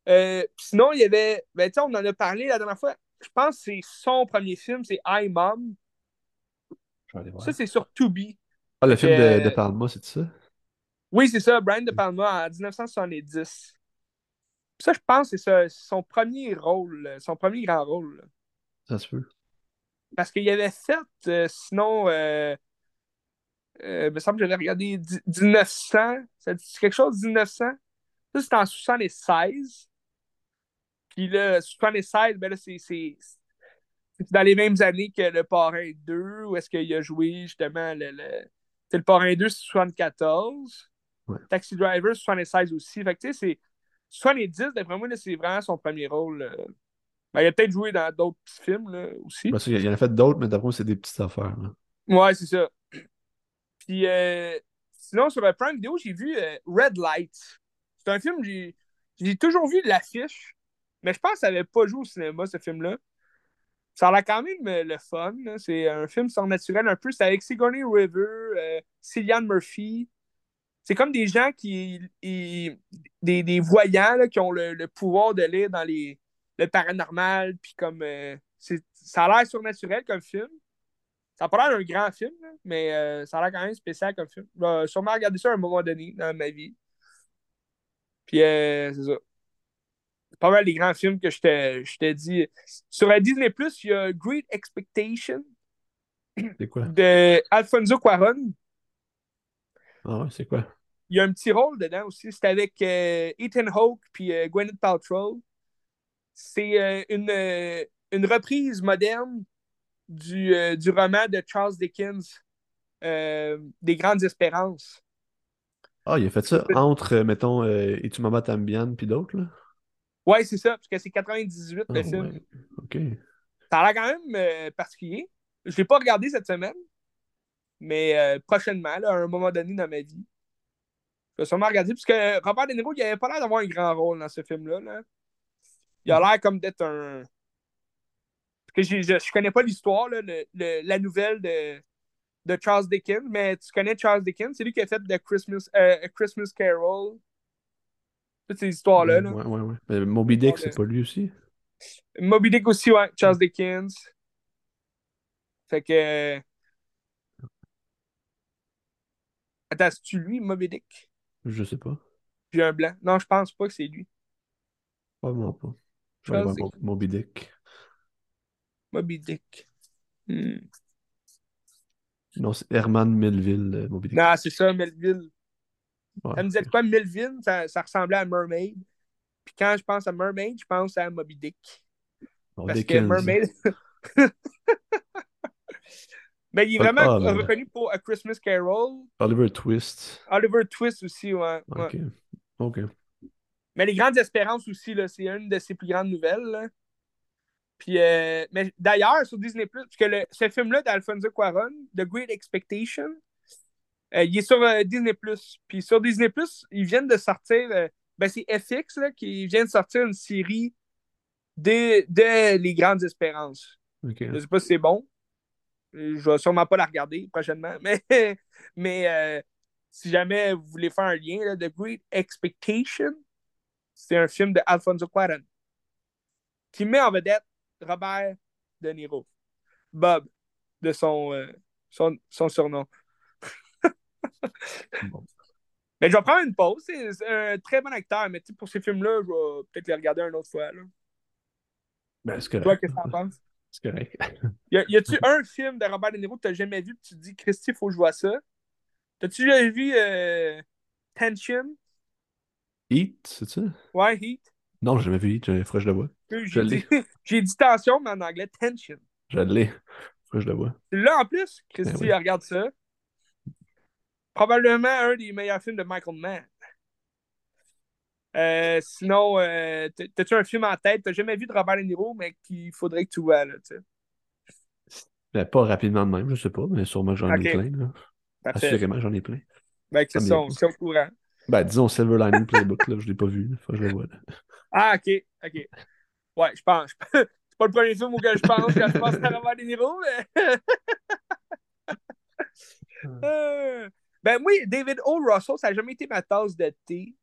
Euh, sinon, il y avait. Ben, tu sais, on en a parlé la dernière fois. Je pense que c'est son premier film, c'est I Mom. Ça, c'est sur Tubi. Ah, le film de, euh, de Palma, c'est ça? Oui, c'est ça, Brian De Palma en 1970. Puis ça, je pense que c'est son premier rôle, son premier grand rôle. là. Ça se peut. Parce qu'il avait fait, euh, sinon, euh, euh, il me semble que j'avais regardé dix- 1900. Ça dit quelque chose, 1900? Ça, c'était en 76. Puis là, 76, ben là, c'est c'est- c'est dans les mêmes années que Le Parrain 2, où est-ce qu'il a joué justement le. le... c'est le Parrain 2, c'est 74. Ouais. Taxi Driver, 76 aussi. Fait que tu sais, c'est 70, d'après moi, c'est vraiment son premier rôle. Ben, il a peut-être joué dans d'autres petits films là, aussi. Parce qu'il y en a fait d'autres, mais d'après moi, c'est des petites affaires. là. Ouais, c'est ça. Puis euh, sinon, sur le Prime Video, j'ai vu euh, Red Light. C'est un film, j'ai j'ai toujours vu l'affiche, mais je pense que ça n'avait pas joué au cinéma, ce film-là. Ça a quand même euh, le fun. là. C'est un film surnaturel un peu. C'est avec Sigourney Weaver, euh, Cillian Murphy. C'est comme des gens qui. ils- des, des voyants là, qui ont le, le pouvoir de lire dans les, le paranormal. Puis comme. euh, ça a l'air surnaturel comme film. Ça n'a pas l'air d'un grand film, là, mais euh, ça a l'air quand même spécial comme film. Je vais sûrement regarder ça à un moment donné dans ma vie. Puis euh, c'est ça. C'est pas mal les grands films que je te dis. Sur la Disney Plus, il y a Great Expectation C'est quoi? de Alfonso Cuarón. Ah ouais, c'est quoi? Il y a un petit rôle dedans aussi. C'est avec euh, Ethan Hawke puis Gwyneth Paltrow. C'est euh, une, euh, une reprise moderne du, euh, du roman de Charles Dickens, Des Grandes Espérances. Ah, il a fait ça entre, mettons, euh, Et tu maman Tambian puis d'autres, là? Ouais, c'est ça, parce que c'est 98 Ah, le film. ouais. OK. Ça a l'air quand même euh, particulier. Je l'ai pas regardé cette semaine, mais euh, prochainement, là, à un moment donné dans ma vie. Je vais sûrement regarder, parce que Robert De Niro, il avait pas l'air d'avoir un grand rôle dans ce film-là. là. Il a l'air comme d'être un. Parce que je, je connais pas l'histoire, là, le- le- la nouvelle de, de Charles Dickens, mais tu connais Charles Dickens, c'est lui qui a fait The Christmas, euh, A Christmas Carol. Toutes ces histoires-là. là. Ouais, ouais, ouais. Mais Moby Dick, c'est pas lui aussi? Moby Dick aussi, ouais, Charles Dickens. Fait que. Attends, c'est-tu lui, Moby Dick? Je sais pas. Puis un blanc. Non, je pense pas que c'est lui. Probablement pas. Je vais voir Moby Dick. Moby Dick. Hmm. Non, c'est Herman Melville, euh, Moby Dick. Non, c'est ça, Melville. Ouais. Ça me disait quoi, Melville? Ça, ça ressemblait à Mermaid. Puis quand je pense à Mermaid, je pense à Moby Dick. Non, Parce Dickens. que Mermaid. Mais il est vraiment ah, ben. reconnu pour A Christmas Carol. Oliver Twist. Oliver Twist aussi, ouais. ouais. OK. Mais Les Grandes Espérances aussi, là, c'est une de ses plus grandes nouvelles. là. Puis, euh, mais d'ailleurs, sur Disney Plus, parce que le- ce film-là d'Alfonso Cuarón, The Great Expectation, euh, il est sur euh, Disney Plus. Puis sur Disney Plus, ils viennent de sortir, euh, ben c'est FX là, qui vient de sortir une série de, de Les Grandes Espérances. Je sais pas si c'est bon. Je vais sûrement pas la regarder prochainement, mais, mais euh, si jamais vous voulez faire un lien, là, The Great Expectation, c'est un film de Alfonso Cuarón qui met en vedette Robert De Niro. Bob, de son, euh, son, son surnom. Bon. Mais je vais prendre une pause. C'est un très bon acteur, mais pour ces films-là, je vais peut-être les regarder une autre fois. Là. Ben, c'est Toi, qu'est-ce que t'en penses? C'est correct. Y a-tu un film de Robert De Niro que t'as jamais vu que tu te dis, Christy, faut que je vois ça? T'as-tu déjà vu euh, Tension? Heat, c'est ça? Ouais, Heat? Non, j'ai jamais vu Heat, que je le vois. J'ai dit, dit, tension, mais en anglais, tension. Je l'ai. Que je le vois. Là, en plus, Christy, ben regarde ça. Probablement un des meilleurs films de Michael Mann. Euh, sinon, euh, t'as-tu un film en tête? T'as jamais vu de Robert De Niro, mais qu'il faudrait que tu vois, là, tu sais. Ben, pas rapidement de même, je sais pas, mais sûrement j'en ai plein. Là. Assurément, j'en ai plein. Ben, c'est ça, on au courant. Ben, disons Silver Lining Playbook, là, je l'ai pas vu. Faut que je le vois. Ah, ok, ok. Ouais, je pense. c'est pas le premier film auquel je pense quand je pense à Robert De Niro, mais. Euh, ben, oui, David O. Russell, ça n'a jamais été ma tasse de thé.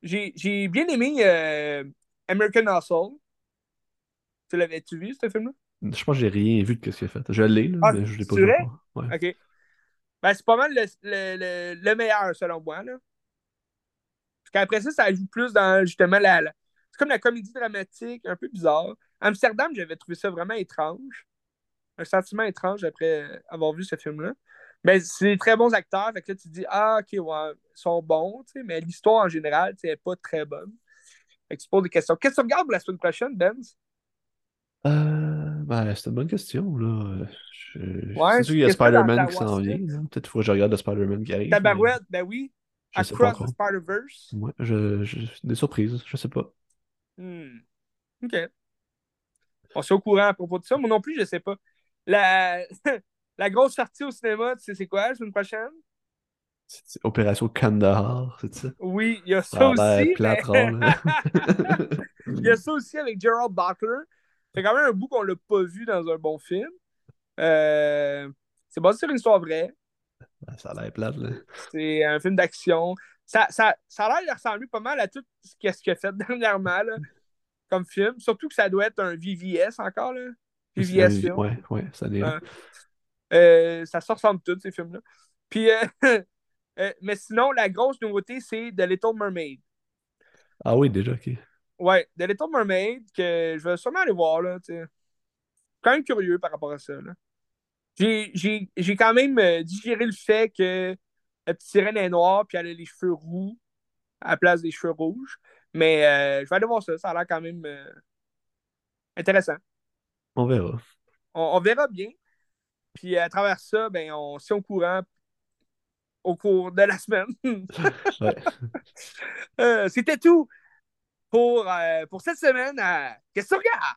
J'ai bien aimé euh, American Hustle. Tu l'avais-tu vu, ce film-là? Je pense que j'ai rien vu de ce qu'il a fait. Je l'ai, là, ah, mais je l'ai pas vu. Ouais. OK. Ben, c'est pas mal le, le, le, meilleur, selon moi. Là. Qu'après ça, ça joue plus dans justement la. C'est comme la comédie dramatique, un peu bizarre. Amsterdam, j'avais trouvé ça vraiment étrange. Un sentiment étrange après avoir vu ce film-là. Mais c'est des très bons acteurs. Fait que là, tu te dis, ah, ok, ouais, ils sont bons, mais l'histoire en général, n'est pas très bonne. Fait que tu poses des questions. Qu'est-ce que tu regardes pour la semaine prochaine, Benz? Euh, ben, c'est une bonne question, là. Je... Ouais, sûr qu'il y a Spider-Man qui s'en vient. Peut-être qu'il faut que je regarde le Spider-Man qui arrive. Tabarouette, ben oui. Across the Spider-Verse? Ouais, je, je... des surprises, je sais pas. Hmm. OK. On s'est au courant à propos de ça. Moi non plus, je sais pas. La... La grosse sortie au cinéma, tu sais, c'est quoi la semaine prochaine? C'est Opération Kandahar, c'est ça? Oui, il y a ça aussi. il y a ça aussi avec Gerald Butler. C'est quand même un bout qu'on l'a pas vu dans un bon film. Euh, c'est basé sur une histoire vraie. Ça a l'air plate, là. C'est un film d'action. Ça, ça, ça a l'air de ressembler pas mal à tout ce qu'il a fait dernièrement, là, comme film. Surtout que ça doit être un VVS encore, là. VVS film. Ouais, ouais, ça l'est. Euh, ça se ressemble tout, ces films-là. Puis, euh, euh, mais sinon, la grosse nouveauté, c'est The Little Mermaid. Ah oui, déjà, ok. Ouais, The Little Mermaid, que je vais sûrement aller voir, là, tu quand même curieux par rapport à ça, là. J'ai quand même digéré le fait que la petite sirène est noire, puis elle a les cheveux roux à la place des cheveux rouges. Mais je vais aller voir ça, ça a l'air quand même intéressant. On verra. on verra bien. Puis à travers ça, ben, on s'est au courant au cours de la semaine. Euh, c'était tout pour, euh, pour cette semaine Qu'est-ce que tu regardes?